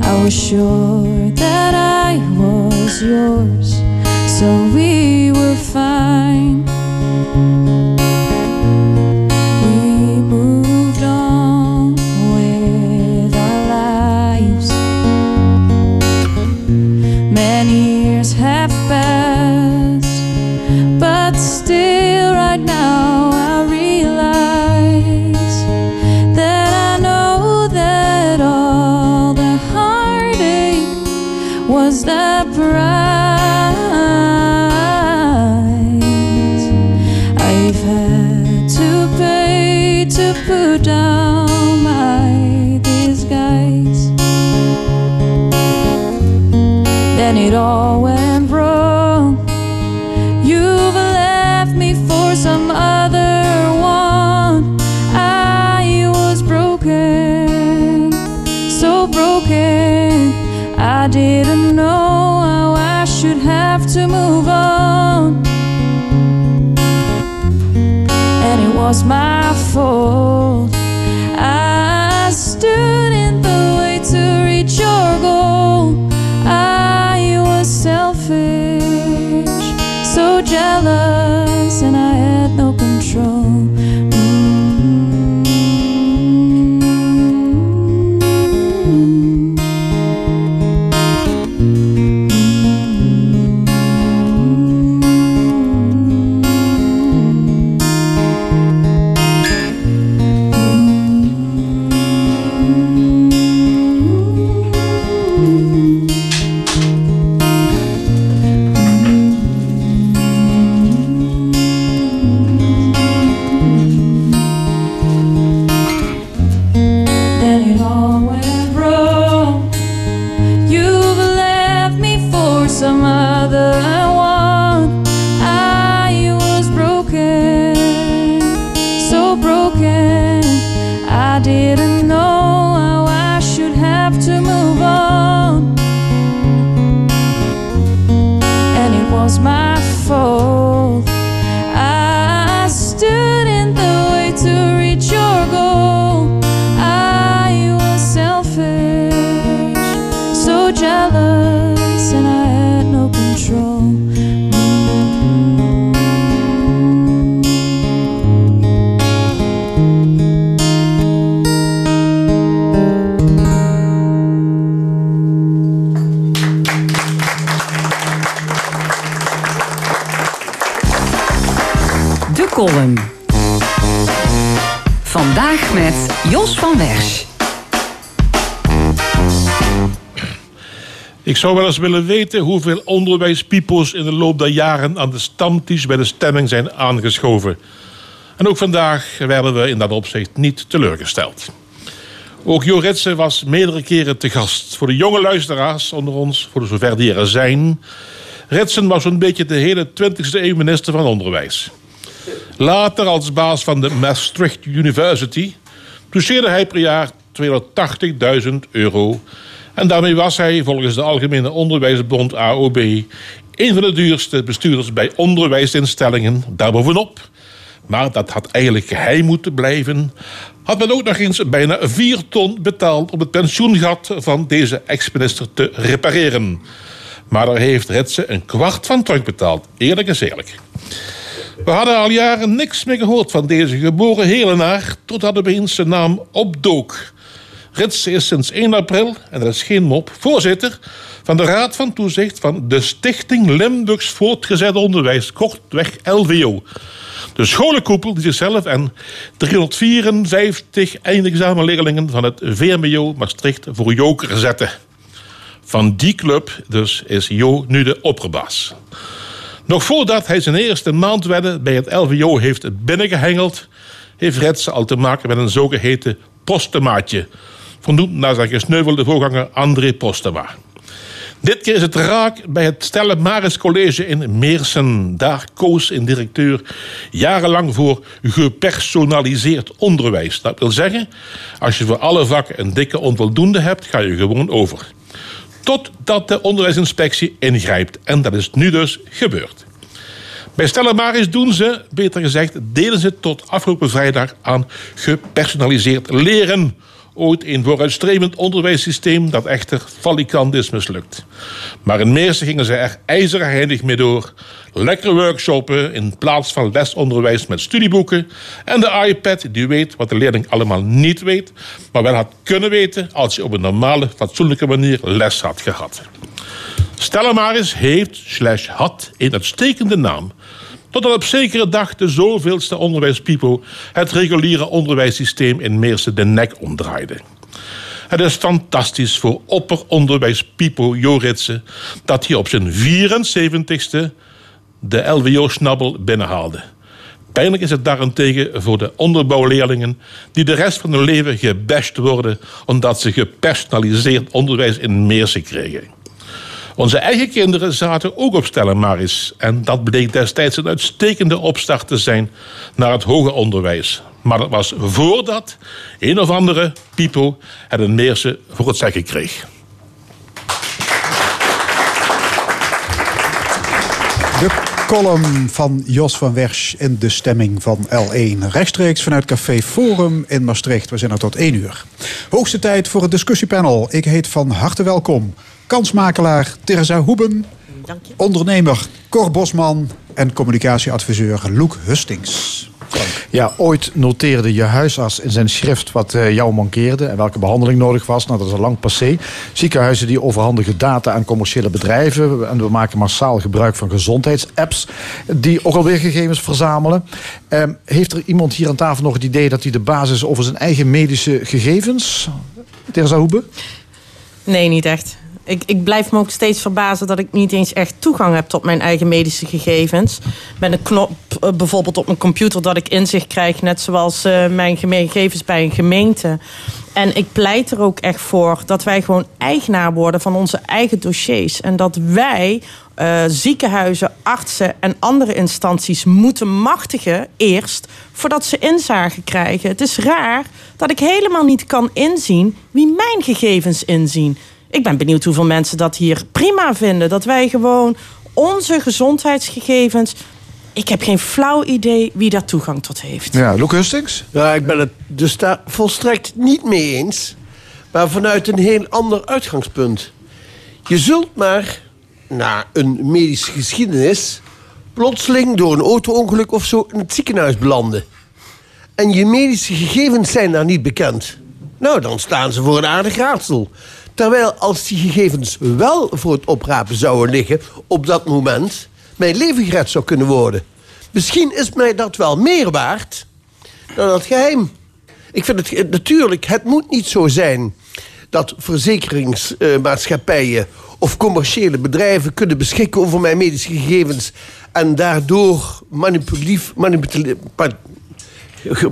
I was sure that I was yours, so we Ik zou wel eens willen weten hoeveel onderwijspiepels in de loop der jaren aan de stamtisch bij de stemming zijn aangeschoven. En ook vandaag werden we in dat opzicht niet teleurgesteld. Ook Jo Ritsen was meerdere keren te gast. Voor de jonge luisteraars onder ons, voor de zover die er zijn. Ritsen was zo'n beetje de hele 20e eeuw minister van Onderwijs. Later als baas van de Maastricht University toucheerde hij per jaar 280.000 euro. En daarmee was hij volgens de Algemene Onderwijsbond AOB een van de duurste bestuurders bij onderwijsinstellingen daarbovenop. Maar dat had eigenlijk geheim moeten blijven. Had men ook nog eens bijna 4 ton betaald om het pensioengat van deze ex-minister te repareren. Maar daar heeft Ritsen een kwart van terugbetaald. Eerlijk is eerlijk. We hadden al jaren niks meer gehoord van deze geboren helenaar... totdat opeens zijn naam opdook. Ritsen is sinds 1 april, en dat is geen mop... voorzitter van de Raad van Toezicht... van de Stichting Limburgs Voortgezet Onderwijs, kortweg LVO. De scholenkoepel die zichzelf en 354 eindexamenleerlingen... van het VMBO Maastricht voor joker zetten. Van die club dus is Jo nu de opperbaas. Nog voordat hij zijn eerste maandwedden bij het LVO heeft binnengehengeld... heeft Retsen al te maken met een zogeheten postemaatje. Vernoemd naar zijn gesneuvelde voorganger André Postema. Dit keer is het raak bij het Stella Maris College in Meersen. Daar koos een directeur jarenlang voor gepersonaliseerd onderwijs. Dat wil zeggen, als je voor alle vakken een dikke onvoldoende hebt, ga je gewoon over. Totdat de onderwijsinspectie ingrijpt. En dat is nu dus gebeurd. Bij Stella Maris doen ze, beter gezegd, deden ze tot afgelopen vrijdag aan gepersonaliseerd leren. Ooit een vooruitstrevend onderwijssysteem dat echter falikant is mislukt. Maar in Meersen gingen ze er ijzerheilig mee door. Lekker workshoppen in plaats van lesonderwijs met studieboeken. En de iPad die weet wat de leerling allemaal niet weet... maar wel had kunnen weten als hij op een normale, fatsoenlijke manier les had gehad. Stella Maris heeft, slash had, een uitstekende naam... totdat op zekere dag de zoveelste onderwijspipo... het reguliere onderwijssysteem in Meersen de nek omdraaide. Het is fantastisch voor opperonderwijspipo Joritsen... dat hij op zijn 74ste de LWO-snabbel binnenhaalde. Pijnlijk is het daarentegen voor de onderbouwleerlingen... die de rest van hun leven gebashed worden... omdat ze gepersonaliseerd onderwijs in Meersen kregen. Onze eigen kinderen zaten ook op Stella Maris. En dat bleek destijds een uitstekende opstart te zijn naar het hoger onderwijs. Maar dat was voordat een of andere Pipo het een Meersen voor het zeggen kreeg. De column van Jos van Wersch in de stemming van L1. Rechtstreeks vanuit Café Forum in Maastricht. We zijn er tot 1 uur. Hoogste tijd voor het discussiepanel. Ik heet van harte welkom. Kansmakelaar Teresa Hoeben. Ondernemer Cor Bosman. En communicatieadviseur Loek Hustings. Ja, ooit noteerde je huisarts in zijn schrift wat eh, jou mankeerde en welke behandeling nodig was. Nou, dat is al lang passé. Ziekenhuizen die overhandigen data aan commerciële bedrijven. En we maken massaal gebruik van gezondheidsapps die ook alweer gegevens verzamelen. Ehm, heeft er iemand hier aan tafel nog het idee dat hij de basis over zijn eigen medische gegevens? Teresa Hoebe? Nee, niet echt. Ik, ik blijf me ook steeds verbazen dat ik niet eens echt toegang heb tot mijn eigen medische gegevens. Met een knop eh, bijvoorbeeld op mijn computer dat ik inzicht krijg, net zoals eh, mijn gegevens bij een gemeente. En ik pleit er ook echt voor dat wij gewoon eigenaar worden van onze eigen dossiers. En dat wij eh, ziekenhuizen, artsen en andere instanties moeten machtigen eerst voordat ze inzage krijgen. Het is raar dat ik helemaal niet kan inzien wie mijn gegevens inzien. Ik ben benieuwd hoeveel mensen dat hier prima vinden. Dat wij gewoon onze gezondheidsgegevens. Ik heb geen flauw idee wie daar toegang tot heeft. Ja, Luc Hustings? Ja, ik ben het dus daar volstrekt niet mee eens. Maar vanuit een heel ander uitgangspunt. Je zult maar na een medische geschiedenis... plotseling door een auto-ongeluk of zo in het ziekenhuis belanden. En je medische gegevens zijn daar niet bekend. Nou, dan staan ze voor een aardig raadsel. Terwijl als die gegevens wel voor het oprapen zouden liggen... op dat moment mijn leven gered zou kunnen worden. Misschien is mij dat wel meer waard dan dat geheim. Ik vind het natuurlijk, het moet niet zo zijn... dat verzekeringsmaatschappijen of commerciële bedrijven... kunnen beschikken over mijn medische gegevens... en daardoor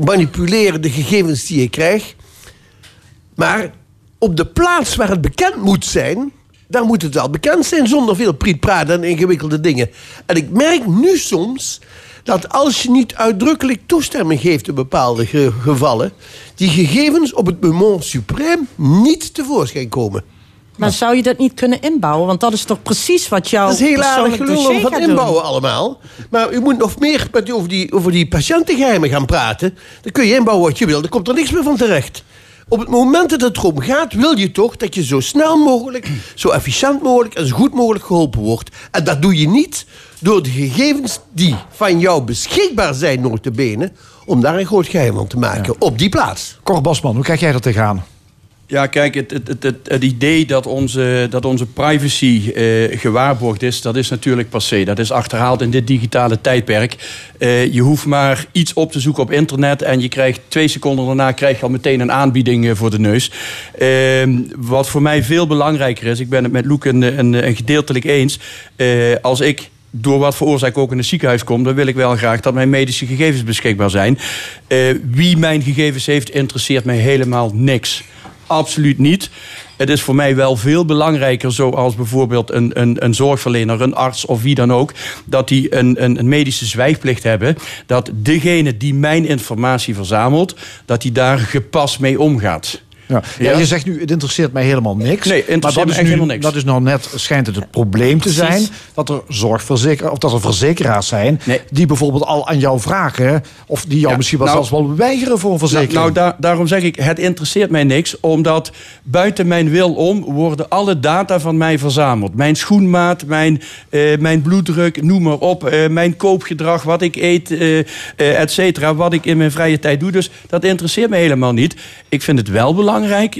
manipuleren de gegevens die ik krijg... Maar op de plaats waar het bekend moet zijn... daar moet het wel bekend zijn zonder veel prietpraat en ingewikkelde dingen. En ik merk nu soms dat als je niet uitdrukkelijk toestemming geeft in bepaalde ge- gevallen... die gegevens op het moment suprême niet tevoorschijn komen. Maar zou je dat niet kunnen inbouwen? Want dat is toch precies wat jouw Dat is heel aardig gelul om van doen. inbouwen allemaal. Maar u moet nog meer met, over, die, over die patiëntengeheimen gaan praten. Dan kun je inbouwen wat je wil. Dan komt er niks meer van terecht. Op het moment dat het erom gaat, wil je toch dat je zo snel mogelijk, zo efficiënt mogelijk en zo goed mogelijk geholpen wordt. En dat doe je niet door de gegevens die van jou beschikbaar zijn, notabene, om daar een groot geheim van te maken. Op die plaats. Cor Bosman, hoe kijk jij er tegenaan? Ja, kijk, het, het, het, het, idee dat onze, dat onze privacy eh, gewaarborgd is, dat is natuurlijk passé. Dat is achterhaald in dit digitale tijdperk. Eh, je hoeft maar iets op te zoeken op internet en je krijgt twee seconden daarna krijg je al meteen een aanbieding eh, voor de neus. Eh, wat voor mij veel belangrijker is, ik ben het met Loek een gedeeltelijk eens. Eh, als ik door wat voor oorzaak ook in het ziekenhuis kom, dan wil ik wel graag dat mijn medische gegevens beschikbaar zijn. Eh, wie mijn gegevens heeft, interesseert mij helemaal niks. Absoluut niet. Het is voor mij wel veel belangrijker, zoals bijvoorbeeld een, een, een zorgverlener, een arts of wie dan ook, dat die een, een, een medische zwijgplicht hebben. Dat degene die mijn informatie verzamelt, dat die daar gepast mee omgaat. Ja. Ja, je zegt nu, het interesseert mij helemaal niks. Nee, interesseert maar dat is nu, helemaal niks. Dat is nou net, schijnt het het probleem te Precies. zijn... dat er zorgverzekeraars, of dat er verzekeraars zijn... die bijvoorbeeld al aan jou vragen... of die jou Ja, misschien wel nou- zelfs wel weigeren voor een verzekering. Nou, nou daar- daarom zeg ik, het interesseert mij niks. Omdat buiten mijn wil om worden alle data van mij verzameld. Mijn schoenmaat, mijn, eh, mijn bloeddruk, noem maar op. eh, mijn koopgedrag, wat ik eet, eh, et cetera. Wat ik in mijn vrije tijd doe. Dus dat interesseert me helemaal niet. Ik vind het wel belangrijk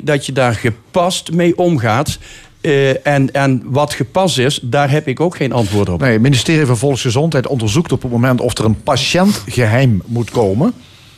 dat je daar gepast mee omgaat. Eh, en, en wat gepast is, daar heb ik ook geen antwoord op. Nee, het ministerie van Volksgezondheid onderzoekt op het moment... of er een patiëntgeheim moet komen.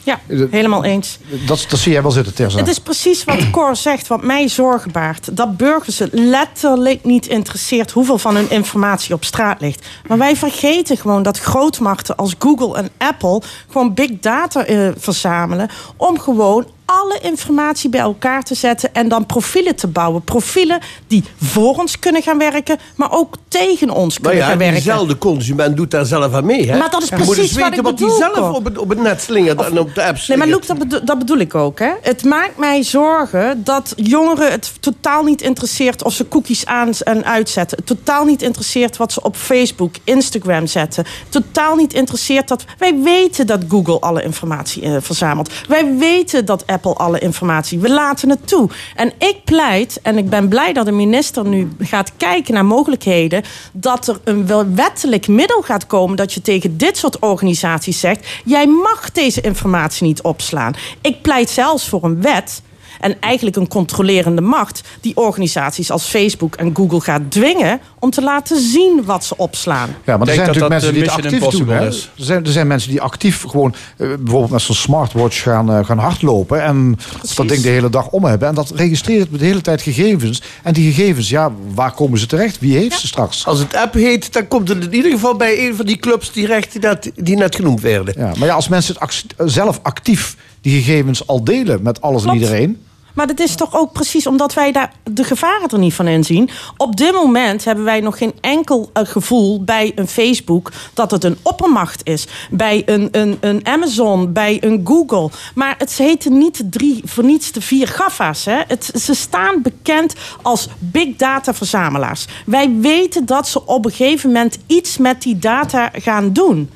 Ja, helemaal eens. Dat, dat zie jij wel zitten, Terza. Het is precies wat Cor zegt, wat mij zorgen baart. Dat burgers het letterlijk niet interesseert hoeveel van hun informatie op straat ligt. Maar wij vergeten gewoon dat grootmachten als Google en Apple gewoon big data eh, verzamelen. om gewoon alle informatie bij elkaar te zetten en dan profielen te bouwen. Profielen die voor ons kunnen gaan werken, maar ook tegen ons Maar kunnen ja, gaan werken. diezelfde consument doet daar zelf aan mee. Hè? Maar dat is precies weten wat hij zelf op het, op het net slingert en op de app Nee, maar. Loek, dat, bedo- dat bedoel ik ook. Hè. Het maakt mij zorgen dat jongeren het totaal niet interesseert of ze cookies aan en uitzetten. Het totaal niet interesseert wat ze op Facebook, Instagram zetten. Totaal niet interesseert dat. Wij weten dat Google alle informatie eh, verzamelt. Wij weten dat Apple alle informatie. We laten het toe. En ik pleit, en ik ben blij dat de minister nu gaat kijken naar mogelijkheden. dat er een wettelijk middel gaat komen dat je tegen dit soort organisaties zegt: jij mag deze informatie niet opslaan. Ik pleit zelfs voor een wet. En eigenlijk een controlerende macht die organisaties als Facebook en Google gaat dwingen om te laten zien wat ze opslaan. Ja, maar er zijn natuurlijk dat mensen dat, die het eh, actief doen. Hè? Er, zijn, er zijn mensen die actief gewoon eh, bijvoorbeeld met zo'n smartwatch gaan, eh, gaan hardlopen. En dat ding de hele dag om hebben. En dat registreert de hele tijd gegevens. En die gegevens, ja, waar komen ze terecht? Wie heeft ze straks? Als het app heet, dan komt het in ieder geval bij een van die clubs die, recht, die, net, die net genoemd werden. Ja, maar ja, als mensen het zelf actief die gegevens al delen met alles en iedereen. Maar dat is toch ook precies omdat wij daar de gevaren er niet van inzien. Op dit moment hebben wij nog geen enkel eh, gevoel bij een Facebook dat het een oppermacht is. Bij een, een, een Amazon, bij een Google. Maar het heten niet drie, voor niets de vier GAFA's. Hè. Het, ze staan bekend als big data verzamelaars. Wij weten dat ze op een gegeven moment iets met die data gaan doen.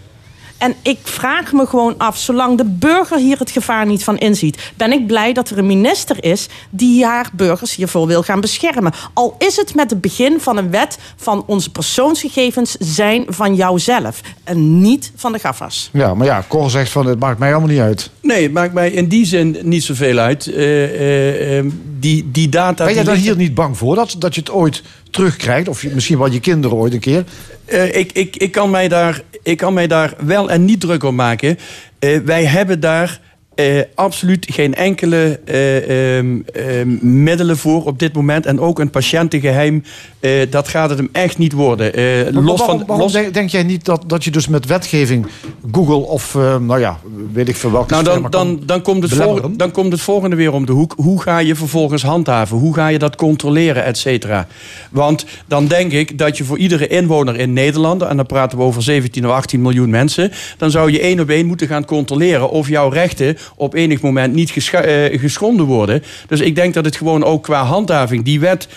En ik vraag me gewoon af, zolang de burger hier het gevaar niet van inziet, ben ik blij dat er een minister is die haar burgers hiervoor wil gaan beschermen. Al is het met het begin van een wet van onze persoonsgegevens zijn van jouzelf en niet van de GAFA's. Ja, maar ja, Cor zegt van het maakt mij allemaal niet uit. Nee, het maakt mij in die zin niet zoveel uit. Eh, eh, eh, die, die data... Ben die daar hier niet bang voor? Dat, dat je het ooit terugkrijgt? Of je, misschien wel je kinderen ooit een keer? Eh, ik, ik, ik, kan mij daar, ik kan mij daar wel en niet druk om maken. Eh, wij hebben daar eh, absoluut geen enkele ehm, ehm, middelen voor op dit moment. En ook een patiëntengeheim, eh, dat gaat het hem echt niet worden. Maar los waarom, van, waarom los, denk, denk jij niet dat, dat je dus met wetgeving Google of, eh, nou ja, weet ik veel welke Nou, dan, dan, dan, komt het volgende, dan komt het volgende weer om de hoek. Hoe ga je vervolgens handhaven? Hoe ga je dat controleren, et cetera? Want dan denk ik dat je voor iedere inwoner in Nederland... en dan praten we over 17 of 18 miljoen mensen... dan zou je één op één moeten gaan controleren... of jouw rechten op enig moment niet eh, geschonden worden. Dus ik denk dat het gewoon ook qua handhaving... die wet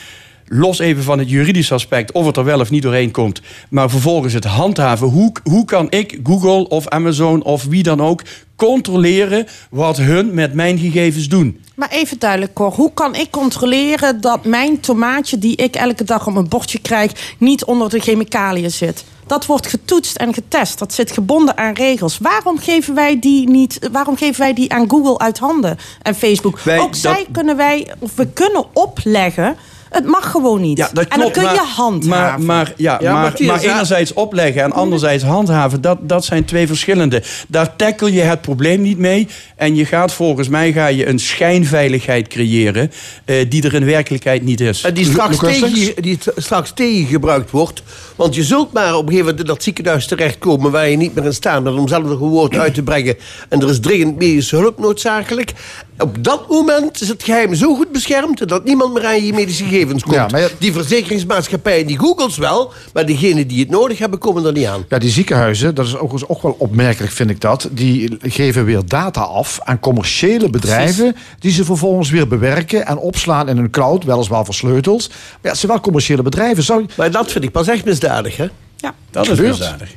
los even van het juridische aspect, of het er wel of niet doorheen komt. Maar vervolgens het handhaven. Hoe, hoe kan ik Google of Amazon of wie dan ook controleren wat hun met mijn gegevens doen? Maar even duidelijk, Cor. Hoe kan ik controleren dat mijn tomaatje... die ik elke dag op mijn bordje krijg... niet onder de chemicaliën zit? Dat wordt getoetst en getest. Dat zit gebonden aan regels. Waarom geven wij die, niet, waarom geven wij die aan Google uit handen en Facebook? Wij- Ook dat- zij kunnen wij, of we kunnen opleggen... Het mag gewoon niet. Ja, dat en dan kun maar- je handhaven. Maar, maar, ja, Ja, maar, maar enerzijds opleggen en anderzijds handhaven, dat, dat zijn twee verschillende. Daar tackle je het probleem niet mee. En je gaat volgens mij ga je een schijnveiligheid creëren eh, die er in werkelijkheid niet is. En die straks, tegen, die straks tegen gebruikt wordt. Want je zult maar op een gegeven moment in dat ziekenhuis terechtkomen... waar je niet meer in staat bent om zelf een woord uit te brengen. En er is dringend medische hulp noodzakelijk. Op dat moment is het geheim zo goed beschermd... dat niemand meer aan je medische gegevens komt. Ja, maar ja- Die verzekeringsmaatschappijen, die googles wel... maar degenen die het nodig hebben, komen er niet aan. Ja, die ziekenhuizen, dat is ook, ook wel opmerkelijk, vind ik dat. Die geven weer data af aan commerciële bedrijven. Die ze vervolgens weer bewerken en opslaan in hun cloud, weliswaar versleuteld. Maar ja, het zijn wel commerciële bedrijven. Zou, Maar dat vind ik pas echt misdadig, hè? ja. dat is gebeurt. misdadig.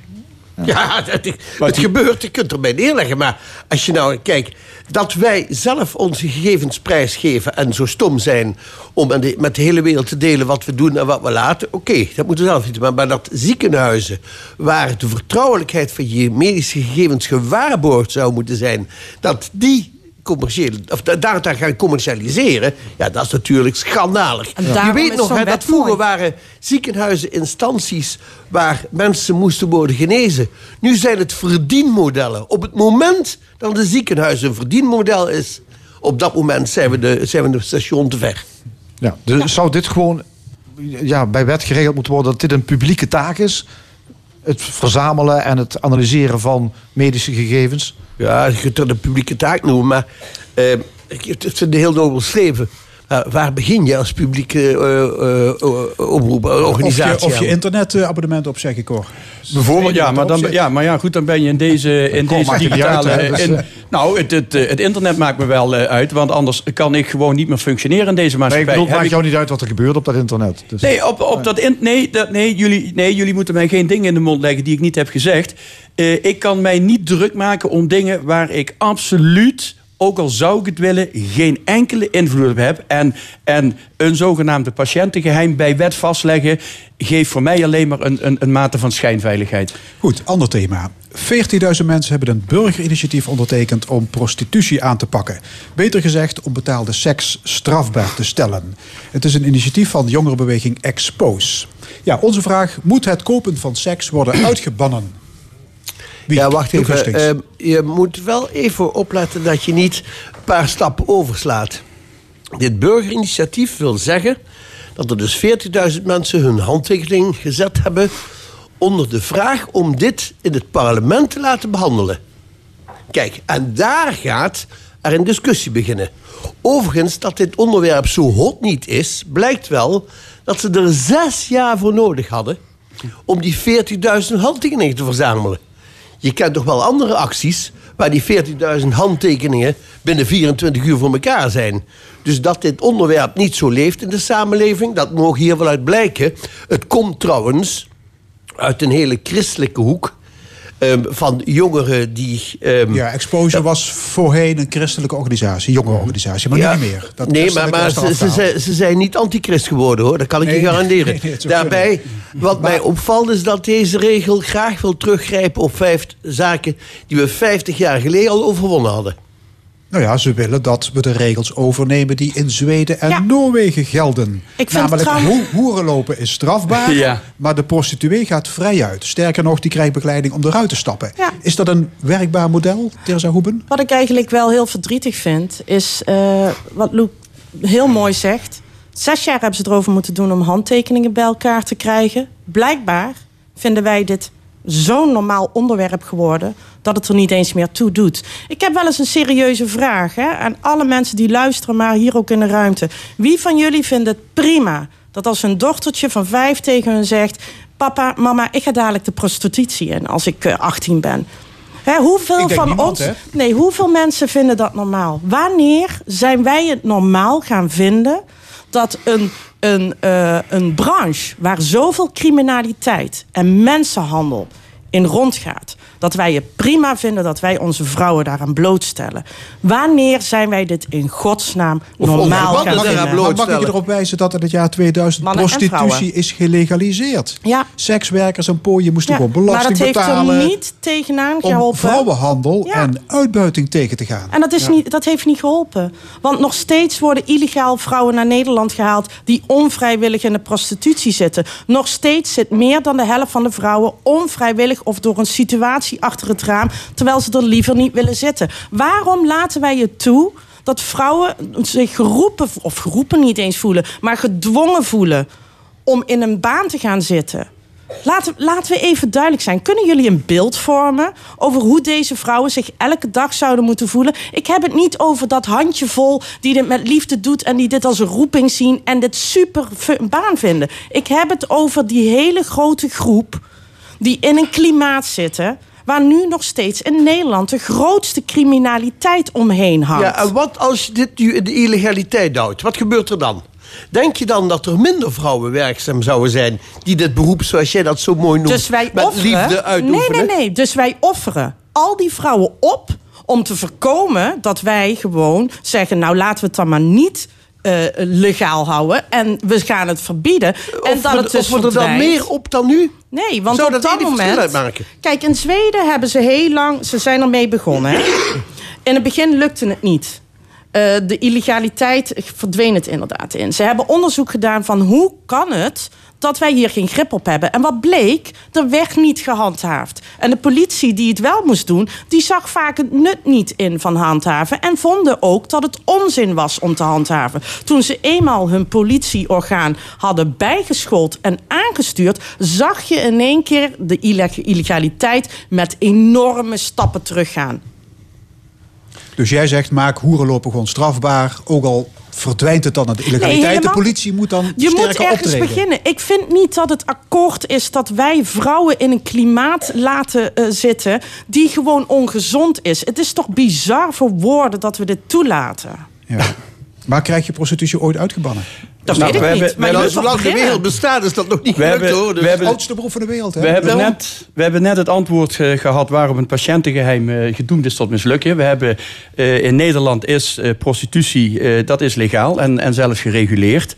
Ja, het, gebeurt, je kunt erbij neerleggen. Maar als je nou, kijk, dat wij zelf onze gegevens prijsgeven en zo stom zijn om de- met de hele wereld te delen wat we doen en wat we laten, oké, dat moeten we zelf niet. Maar, maar dat ziekenhuizen, waar de vertrouwelijkheid van je medische gegevens gewaarborgd zou moeten zijn, dat die commerciële, of da- data gaan commercialiseren, ja, dat is natuurlijk schandalig. Je weet nog, hè, dat vroeger mooi. waren ziekenhuizen instanties waar mensen moesten worden genezen. Nu zijn het verdienmodellen. Op het moment dat een ziekenhuis een verdienmodel is, op dat moment zijn we de, zijn we de station te ver. ja, dus zou dit gewoon ja, bij wet geregeld moeten worden dat dit een publieke taak is? Het verzamelen en het analyseren van medische gegevens? Ja, je kunt het een publieke taak noemen, maar eh, het vind het heel nobel streven. Maar waar begin je als publieke eh, eh, eh, eh, Of organisatie? je, of je internetabonnement op, zeg ik hoor. Bijvoorbeeld, ja, maar, dan, ja, maar ja, goed, dan ben je in deze, in deze digitale... uit, hè, dus, in- eh. nou, het, het, eh, het internet maakt me wel eh, uit, want anders kan ik gewoon niet meer functioneren in deze Nee, ik maatschappij. bedoel, maakt ik- jou niet uit wat er gebeurt op dat internet. Dus, Nee, op, op dat in, nee, dat, nee, jullie, nee, jullie moeten mij geen dingen in de mond leggen die ik niet heb gezegd. Eh, ik kan mij niet druk maken om dingen waar ik absoluut, ook al zou ik het willen, geen enkele invloed op heb. En, en een zogenaamde patiëntengeheim bij wet vastleggen geeft voor mij alleen maar een, een, een mate van schijnveiligheid. Goed, ander thema. 14.000 mensen hebben een burgerinitiatief ondertekend om prostitutie aan te pakken. Beter gezegd, om betaalde seks strafbaar te stellen. Het is een initiatief van jongerenbeweging Expose. Ja, onze vraag: moet het kopen van seks worden uitgebannen? Wie? Ja, wacht even. Ehm, je moet wel even opletten dat je niet een paar stappen overslaat. Dit burgerinitiatief wil zeggen dat er dus 40.000 mensen hun handtekening gezet hebben onder de vraag om dit in het parlement te laten behandelen. Kijk, en daar gaat er een discussie beginnen. Overigens, dat dit onderwerp zo hot niet is, blijkt wel dat ze er zes jaar voor nodig hadden om die 40.000 handtekeningen te verzamelen. Je kent toch wel andere acties waar die 40.000 handtekeningen binnen 24 uur voor elkaar zijn. Dus dat dit onderwerp niet zo leeft in de samenleving, dat mogen hier wel uit blijken. Het komt trouwens uit een hele christelijke hoek. Ehm, van jongeren die. ehm, ja, Exposure was voorheen een christelijke organisatie, jongerenorganisatie, maar ja, niet meer. Dat nee, maar, ze, zijn- ze zijn niet antichrist geworden hoor, dat kan ik Nee, je garanderen. nee, nee, Daarbij, wat mij opvalt is dat deze regel graag wil teruggrijpen op vijf zaken die we 50 jaar geleden al overwonnen hadden. Nou ja, ze willen dat we de regels overnemen die in Zweden en Noorwegen gelden. Ik vind Namelijk, ho- hoerenlopen is strafbaar, Ja. maar de prostituee gaat vrij uit. Sterker nog, die krijgt begeleiding om eruit te stappen. Ja. Is dat een werkbaar model, Teresa Hoeben? Wat ik eigenlijk wel heel verdrietig vind, is eh, wat Loek heel mooi zegt. Zes jaar hebben ze erover moeten doen om handtekeningen bij elkaar te krijgen. Blijkbaar vinden wij dit zo'n normaal onderwerp geworden dat het er niet eens meer toe doet. Ik heb wel eens een serieuze vraag hè, aan alle mensen die luisteren, maar hier ook in de ruimte. Wie van jullie vindt het prima dat als een dochtertje van vijf tegen hun zegt: Papa, mama, ik ga dadelijk de prostitutie in als ik eh, 18 ben? Hè, hoeveel van niemand, ons. hè? Nee, hoeveel mensen vinden dat normaal? Wanneer zijn wij het normaal gaan vinden dat een, een, eh, een branche waar zoveel criminaliteit en mensenhandel in rondgaat, dat wij het prima vinden dat wij onze vrouwen daaraan blootstellen? Wanneer zijn wij dit in godsnaam normaal gaan vinden? Maar mag ik je erop wijzen dat in het jaar 2000 Mannen en prostitutie is gelegaliseerd? Ja. Sekswerkers en pooien moesten Ja, gewoon maar belasting dat heeft betalen... er niet tegenaan om geholpen. vrouwenhandel Ja. en uitbuiting tegen te gaan. En dat, is Ja. niet, dat heeft niet geholpen. Want nog steeds worden illegaal vrouwen naar Nederland gehaald... die onvrijwillig in de prostitutie zitten. Nog steeds zit meer dan de helft van de vrouwen onvrijwillig... of door een situatie achter het raam... terwijl ze er liever niet willen zitten. Waarom laten wij het toe dat vrouwen zich geroepen... of geroepen niet eens voelen, maar gedwongen voelen... om in een baan te gaan zitten... Laten, laten we even duidelijk zijn. Kunnen jullie een beeld vormen over hoe deze vrouwen zich elke dag zouden moeten voelen? Ik heb het niet over dat handjevol die dit met liefde doet en die dit als een roeping zien en dit super fu- baan vinden. Ik heb het over die hele grote groep die in een klimaat zitten waar nu nog steeds in Nederland de grootste criminaliteit omheen hangt. Ja, en wat als je dit nu in de illegaliteit houdt? Wat gebeurt er dan? Denk je dan dat er minder vrouwen werkzaam zouden zijn die dit beroep, zoals jij dat zo mooi noemt, Dus wij met offeren. liefde nee, uitoefenen? nee, nee. Dus wij offeren al die vrouwen op om te voorkomen dat wij gewoon zeggen: Nou, laten we het dan maar niet. Eh, legaal houden en we gaan het verbieden. en dat het dus offeren er dan meer op dan nu? Nee, want Zou op dat dat moment. uitmaken? Kijk, in Zweden hebben ze heel lang. Ze zijn ermee begonnen. Hè? In het begin lukte het niet. Eh, de illegaliteit verdween het inderdaad in. Ze hebben onderzoek gedaan van hoe kan het dat wij hier geen grip op hebben. En wat bleek, er werd niet gehandhaafd. En de politie die het wel moest doen, die zag vaak het nut niet in van handhaven. En vonden ook dat het onzin was om te handhaven. Toen ze eenmaal hun politieorgaan hadden bijgeschoold en aangestuurd, zag je in één keer de illeg- illegaliteit met enorme stappen teruggaan. Dus jij zegt, maak hoerenlopen gewoon strafbaar. Ook al verdwijnt het dan aan de illegaliteit. de politie moet dan Je moet ergens optreden. beginnen. Ik vind niet dat het akkoord is dat wij vrouwen in een klimaat laten eh, zitten die gewoon ongezond is. Het is toch bizar voor woorden dat we dit toelaten. Ja. Maar krijg je prostitutie ooit uitgebannen? Dat Nou, weet ik we niet. hebben- maar Zolang de wereld bestaat is dat nog niet We gelukt hebben- hoor. Dus- we hebben- Oudste beroep van de wereld, hè? We hebben, Daarom. net, we hebben net het antwoord eh, gehad waarom een patiëntengeheim eh, gedoemd is tot mislukken. We hebben eh, in Nederland is eh, prostitutie, eh, dat is legaal en, en zelfs gereguleerd.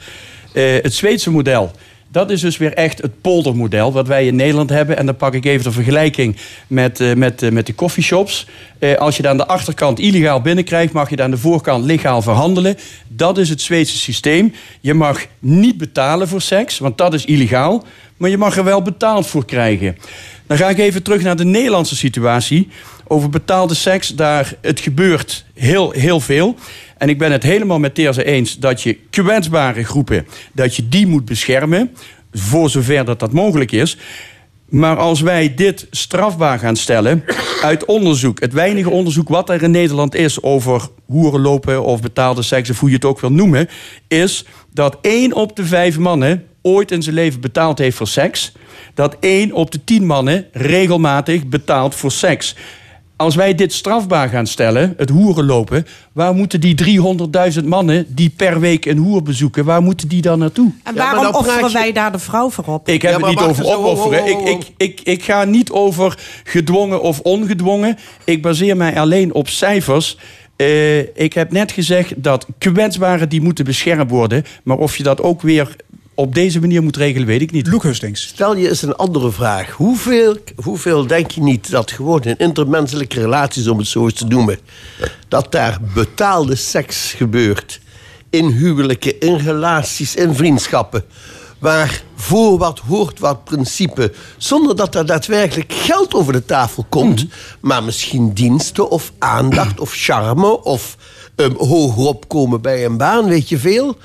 Eh, het Zweedse model, dat is dus weer echt het poldermodel wat wij in Nederland hebben. En dan pak ik even de vergelijking met, eh, met, eh, met de coffeeshops. Eh, als je aan de achterkant illegaal binnenkrijgt, mag je aan de voorkant legaal verhandelen. Dat is het Zweedse systeem. Je mag niet betalen voor seks, want dat is illegaal. Maar je mag er wel betaald voor krijgen. Dan ga ik even terug naar de Nederlandse situatie. Over betaalde seks, daar het gebeurt heel, heel veel. En ik ben het helemaal met Teerse eens dat je kwetsbare groepen, dat je die moet beschermen. Voor zover dat dat mogelijk is. Maar als wij dit strafbaar gaan stellen uit onderzoek, het weinige onderzoek wat er in Nederland is over hoerenlopen of betaalde seks, of hoe je het ook wil noemen, is dat één op de vijf mannen ooit in zijn leven betaald heeft voor seks. Dat één op de tien mannen regelmatig betaalt voor seks. Als wij dit strafbaar gaan stellen, het hoerenlopen, waar moeten die 300.000 mannen die per week een hoer bezoeken, waar moeten die dan naartoe? En waarom offeren je- wij daar de vrouw voor op? Ik heb Ja, het niet over oh, oh, opofferen. oh. Ik, ik, ik, ik ga niet over gedwongen of ongedwongen. Ik baseer mij alleen op cijfers. Eh, ik heb net gezegd dat kwetsbaren die moeten beschermd worden. Maar of je dat ook weer op deze manier moet regelen, weet ik niet. Loek Hustings. Stel je eens een andere vraag. Hoeveel, hoeveel denk je niet dat gewoon in intermenselijke relaties, om het zo eens te noemen, dat daar betaalde seks gebeurt? In huwelijken, in relaties, in vriendschappen. Waar voor wat hoort wat principe. Zonder dat er daadwerkelijk geld over de tafel komt. Maar misschien diensten of aandacht of charme of um, hoger opkomen bij een baan, weet je veel.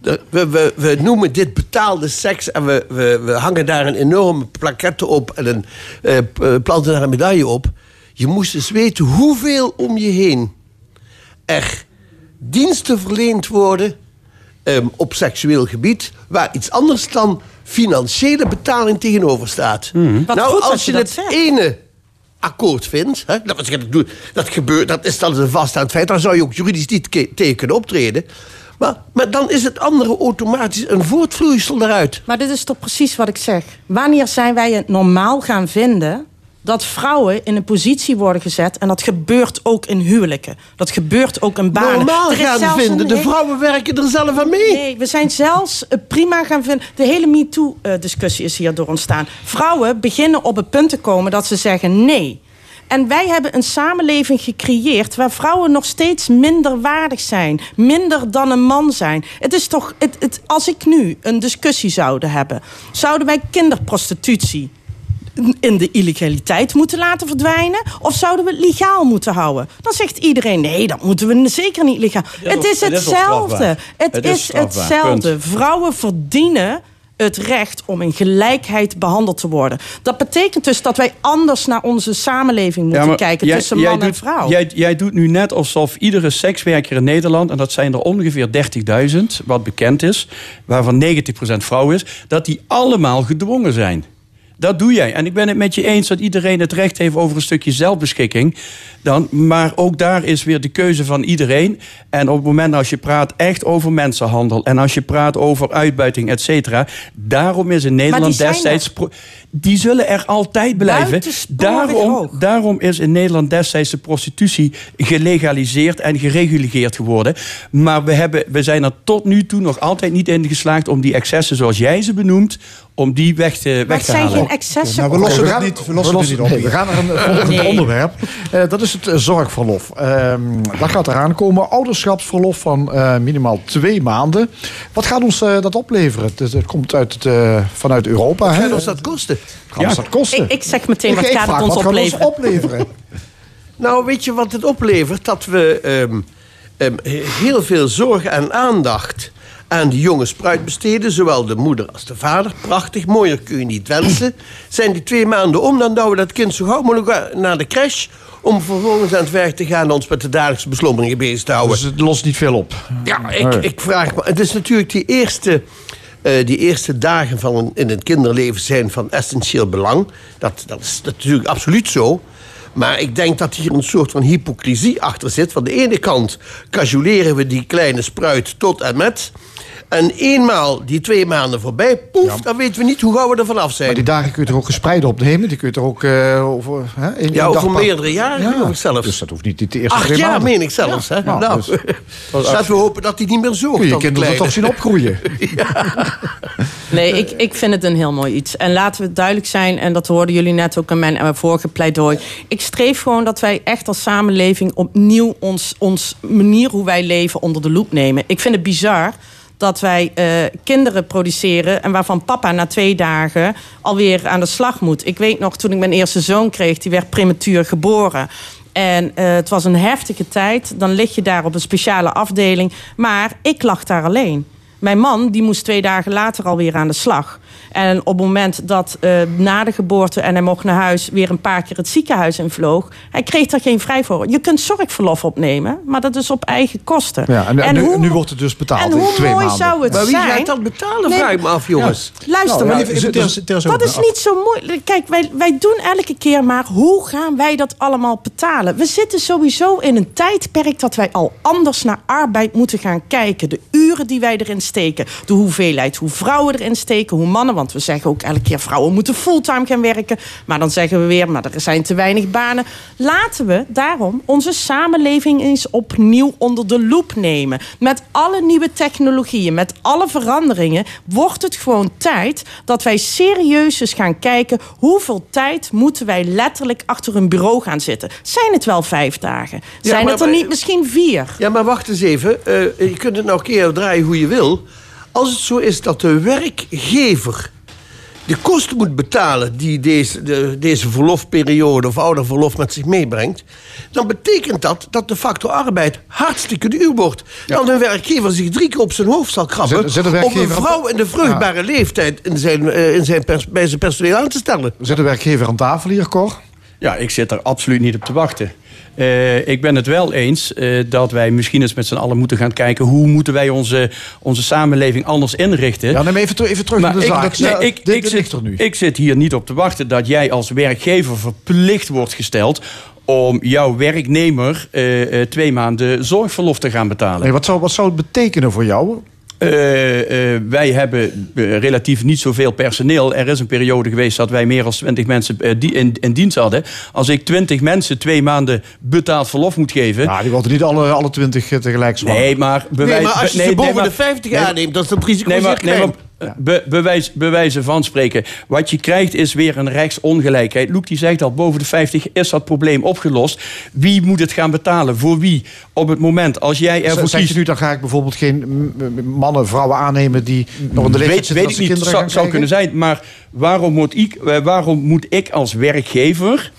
We, we, we noemen dit betaalde seks en we, we, we hangen daar een enorme plaquette op en een, eh, eh, planten daar een medaille op. Je moest eens weten hoeveel om je heen er diensten verleend worden ehm, op seksueel gebied, waar iets anders dan financiële betaling tegenover staat. Wat nou, als je het zegt. ene akkoord vindt, hè, dat, dat, gebeurt, dat is dan een vaststaand feit, dan zou je ook juridisch niet tegen kunnen optreden. Maar, maar dan is het andere automatisch een voortvloeisel daaruit. Maar dit is toch precies wat ik zeg. Wanneer zijn wij het normaal gaan vinden dat vrouwen in een positie worden gezet... en dat gebeurt ook in huwelijken. Dat gebeurt ook in banen. Normaal gaan vinden, de vrouwen werken er zelf aan mee. Nee, we zijn zelfs eh, prima gaan vinden. De hele MeToo-discussie is hierdoor ontstaan. Vrouwen beginnen op het punt te komen dat ze zeggen nee. En wij hebben een samenleving gecreëerd waar vrouwen nog steeds minder waardig zijn. Minder dan een man zijn. Het is toch, het, het, als ik nu een discussie zouden hebben, zouden wij kinderprostitutie in de illegaliteit moeten laten verdwijnen? Of zouden we het legaal moeten houden? Dan zegt iedereen, nee, dat moeten we zeker niet legaal. Het is het is ook hetzelfde. Het Het is hetzelfde. punt. Vrouwen verdienen het recht om in gelijkheid behandeld te worden. Dat betekent dus dat wij anders naar onze samenleving moeten kijken jij- tussen jij man en doet- vrouw. Jij, jij doet nu net alsof iedere sekswerker in Nederland... en dat zijn er ongeveer 30.000, wat bekend is... waarvan 90% vrouw is... dat die allemaal gedwongen zijn. Dat doe jij. En ik ben het met je eens dat iedereen het recht heeft... over een stukje zelfbeschikking. Dan, maar ook daar is weer de keuze van iedereen. En op het moment als je praat echt over mensenhandel... en als je praat over uitbuiting, et cetera... daarom is in Nederland er. destijds... Die zullen er altijd blijven. Daarom, hoog. daarom is in Nederland destijds de prostitutie gelegaliseerd en gereguleerd geworden. Maar we, hebben, we zijn er tot nu toe nog altijd niet in geslaagd om die excessen zoals jij ze benoemt, om die weg te, maar weg het zijn geen excessen. Nou, we lossen we het gaan- niet, we lossen we het niet op. nee, we gaan naar een volgend Nee. onderwerp. Eh, dat is het eh, zorgverlof. Ehm, dat gaat eraan komen. Ouderschapsverlof van eh, minimaal twee maanden. Wat gaat ons eh, dat opleveren? Het, het komt uit het, eh, vanuit Europa. Wat hè? gaat ons dat kosten? Gaat ons dat kosten? Ik, ik zeg meteen, wat Ik- ik gaat het ons wat gaat opleveren? opleveren? Nou, weet je wat het oplevert? Dat we ehm, ehm, heel veel zorg en aandacht aan de jonge spruit besteden. Zowel de moeder als de vader. Prachtig, mooier kun je niet wensen. Zijn die twee maanden om, dan douwen we dat kind zo gauw mogelijk naar de crash... om vervolgens aan het werk te gaan en ons met de dagelijkse beslommeringen bezig te houden. Dus het lost niet veel op. Ja, ik, ik vraag me. Het is natuurlijk die eerste, eh, die eerste dagen van een, in het kinderleven zijn van essentieel belang. Dat, dat is natuurlijk absoluut zo. Maar ik denk dat hier een soort van hypocrisie achter zit. Van de ene kant cajoleren we die kleine spruit tot en met. En eenmaal die twee maanden voorbij, poef, dan weten we niet hoe gauw we er vanaf zijn. Maar die dagen kun je er ook gespreid opnemen. Die kun je er ook eh, over... Hè, in Ja, over meerdere jaren geloof ik zelfs. Dus dat hoeft niet de eerste Acht jaar maanden. meen ik zelfs. Ja. Hè? Nou, Nou, dus- laten we hopen dat hij niet meer zo Kun je je kinderen toch zien opgroeien. Nee, ik, ik vind het een heel mooi iets. En laten we duidelijk zijn, en dat hoorden jullie net ook in mijn eh, vorige pleidooi. Ik streef gewoon dat wij echt als samenleving opnieuw ons, ons manier hoe wij leven onder de loep nemen. Ik vind het bizar dat wij eh, kinderen produceren en waarvan papa na twee dagen alweer aan de slag moet. Ik weet nog, toen ik mijn eerste zoon kreeg, die werd prematuur geboren. En eh, het was een heftige tijd. Dan lig je daar op een speciale afdeling. Maar ik lag daar alleen. Mijn man die moest twee dagen later alweer aan de slag. En op het moment dat eh, na de geboorte en hij mocht naar huis... weer een paar keer het ziekenhuis invloog... hij kreeg daar geen vrij voor. Je kunt zorgverlof opnemen, maar dat is op eigen kosten. Ja, en, en nu, hoe- nu wordt het dus betaald en in hoe twee mooi maanden. zou het Maar wie zijn... gaat dat betalen, Nee, vraag ik me af, jongens. Luister Nou, maar. ja, even- dat is af. niet zo moeilijk. Kijk, wij, wij doen elke keer maar hoe gaan wij dat allemaal betalen? We zitten sowieso in een tijdperk dat wij al anders naar arbeid moeten gaan kijken. De uren die wij erin steken. De hoeveelheid hoe vrouwen erin steken, hoe mannen. Want we zeggen ook elke keer vrouwen moeten fulltime gaan werken. Maar dan zeggen we weer, maar er zijn te weinig banen. Laten we daarom onze samenleving eens opnieuw onder de loep nemen. Met alle nieuwe technologieën, met alle veranderingen, wordt het gewoon tijd dat wij serieus eens gaan kijken hoeveel tijd moeten wij letterlijk achter een bureau gaan zitten. Zijn het wel vijf dagen? Ja, Zijn maar- het er niet misschien vier? Ja, maar wacht eens even. Eh, je kunt het nou keer draaien hoe je wil. Als het zo is dat de werkgever de kosten moet betalen die deze, de, deze verlofperiode of ouderverlof met zich meebrengt, dan betekent dat dat de factor arbeid hartstikke duur wordt. Dan een werkgever zich drie keer op zijn hoofd zal krabben Zet- zet de om een vrouw in de vruchtbare leeftijd in zijn, eh, in zijn pers- bij zijn personeel aan te stellen. Zet de werkgever aan tafel hier, Cor? Ja, ik zit er absoluut niet op te wachten. Eh, ik ben het wel eens eh, dat wij misschien eens met z'n allen moeten gaan kijken... hoe moeten wij onze, onze samenleving anders inrichten. Ja, neem even, even terug Maar naar de ik, zaak. dat- nee, Ja, ik, dit- ik dit zit, er nu. ik zit hier niet op te wachten dat jij als werkgever verplicht wordt gesteld... om jouw werknemer eh, twee maanden zorgverlof te gaan betalen. Nee, wat, zou, wat zou het betekenen voor jou? Eh, eh, wij hebben eh, relatief niet zoveel personeel. Er is een periode geweest dat wij meer dan 20 mensen die in, in dienst hadden. Als ik 20 mensen twee maanden betaald verlof moet geven. Ja, die worden niet alle, alle 20 tegelijk zwanger. Nee, maar bewijs, nee, maar als je nee, ze boven nee, maar- de 50 nee, aanneemt, dat is het risico Nee, zeer maar, nee, maar eh, be, bewijs, bewijzen van spreken. Wat je krijgt is weer een rechtsongelijkheid. Loek die zegt al, boven de 50 is dat probleem opgelost. Wie moet het gaan betalen? Voor wie? Op het moment als jij ervoor Zeg kiest... je nu, dan ga ik bijvoorbeeld geen mannen, vrouwen aannemen die nog in de leeftijd weet, zitten weet ik niet, zou, zou kunnen zijn. Maar waarom moet ik, eh, waarom moet ik als werkgever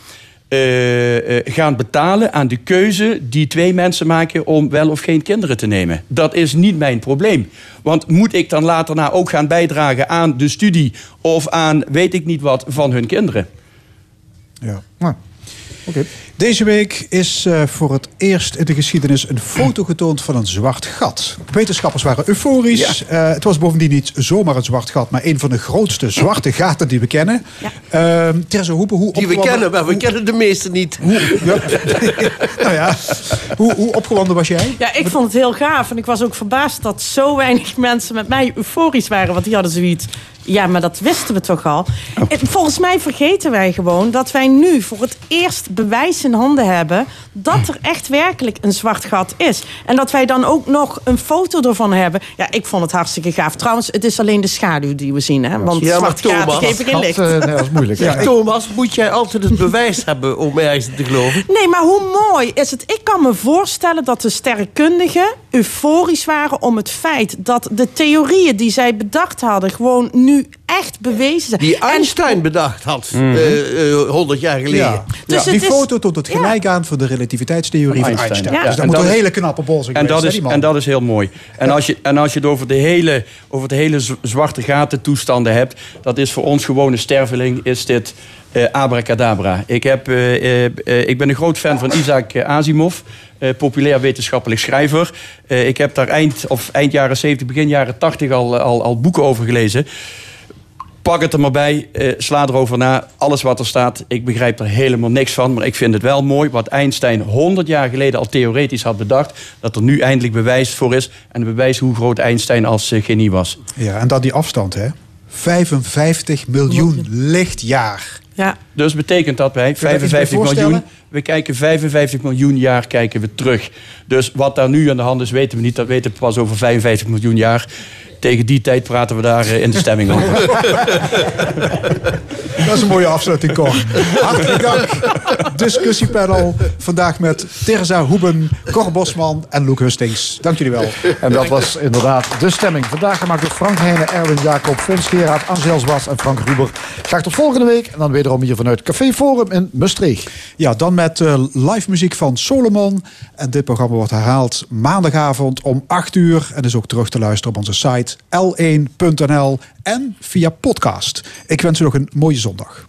eh, eh, gaan betalen aan de keuze die twee mensen maken om wel of geen kinderen te nemen? Dat is niet mijn probleem. Want moet ik dan later na ook gaan bijdragen aan de studie of aan weet ik niet wat van hun kinderen? Ja. Nou, oké. Deze week is eh, voor het eerst in de geschiedenis een foto getoond van een zwart gat. Wetenschappers waren euforisch. Eh, het was bovendien niet zomaar een zwart gat, maar een van de grootste zwarte gaten die we kennen. Ja. Hoepen, hoe Die we opgewonden- kennen, maar we kennen de meeste niet. Ja. nou ja, hoe, hoe opgewonden was jij? Ja, ik vond het heel gaaf. En ik was ook verbaasd dat zo weinig mensen met mij euforisch waren. Want die hadden zoiets. Ja, maar dat wisten we toch al. En Volgens mij vergeten wij gewoon dat wij nu voor het eerst bewijs in handen hebben. dat er echt werkelijk een zwart gat is. En dat wij dan ook nog een foto ervan hebben. Ja, ik vond het hartstikke gaaf. Trouwens, het is alleen de schaduw die we zien. Hè? Want Ja, maar zwart gaten Thomas, geven geen Gat, licht. eh, nee, dat is moeilijk. Ja, Thomas, moet jij altijd het bewijs hebben om ergens te geloven? Nee, maar hoe mooi is het? Ik kan me voorstellen dat de sterrenkundigen euforisch waren om het feit dat de theorieën die zij bedacht hadden gewoon nu echt bewezen zijn. Die En- Einstein bedacht had, Mhm. eh, eh, 100 jaar geleden. Ja. Dus die foto tot het gelijk aan voor de relativiteitstheorie van Van Einstein. Einstein. Ja. Dus dat En moet dat een is- hele knappe bol zijn En dat, is, en dat is heel mooi. En als je, en als je het over de hele, over de hele zwarte gaten toestanden hebt... dat is voor ons gewone sterveling, is dit eh, abracadabra. Ik, heb, eh, eh, eh, ik ben een groot fan van Isaac Asimov... eh, populair wetenschappelijk schrijver. Eh, ik heb daar eind, of eind jaren 70, begin jaren 80 al, al, al boeken over gelezen. Pak het er maar bij, eh, sla erover na. Alles wat er staat, ik begrijp er helemaal niks van. Maar ik vind het wel mooi wat Einstein 100 jaar geleden al theoretisch had bedacht. Dat er nu eindelijk bewijs voor is. En bewijs hoe groot Einstein als eh, genie was. Ja, en dan die afstand, hè. 55 miljoen lichtjaar. Ja. Dus betekent dat wij je daar iets bij 55 miljoen. We kijken 55 miljoen jaar kijken we terug. Dus wat daar nu aan de hand is, weten we niet. Dat weten we pas over 55 miljoen jaar. Tegen die tijd praten we daar eh, in de stemming over. Dat is een mooie afsluiting, Cor. Hartelijk dank. Discussiepanel. Vandaag met Terza Hoeben, Cor Bosman en Loek Hustings. Dank jullie wel. En dat was inderdaad de stemming. Vandaag gemaakt door Frank Heijnen, Erwin Jacob, Fons Gerard, Angel Zwas en Frank Ruber. Graag tot volgende week. En dan wederom hier vanuit Café Forum in Maastricht. Ja, dan met eh, live muziek van Solomon. En dit programma wordt herhaald maandagavond om 8 uur. En is ook terug te luisteren op onze site l1.nl en via podcast. Ik wens u nog een mooie zondag.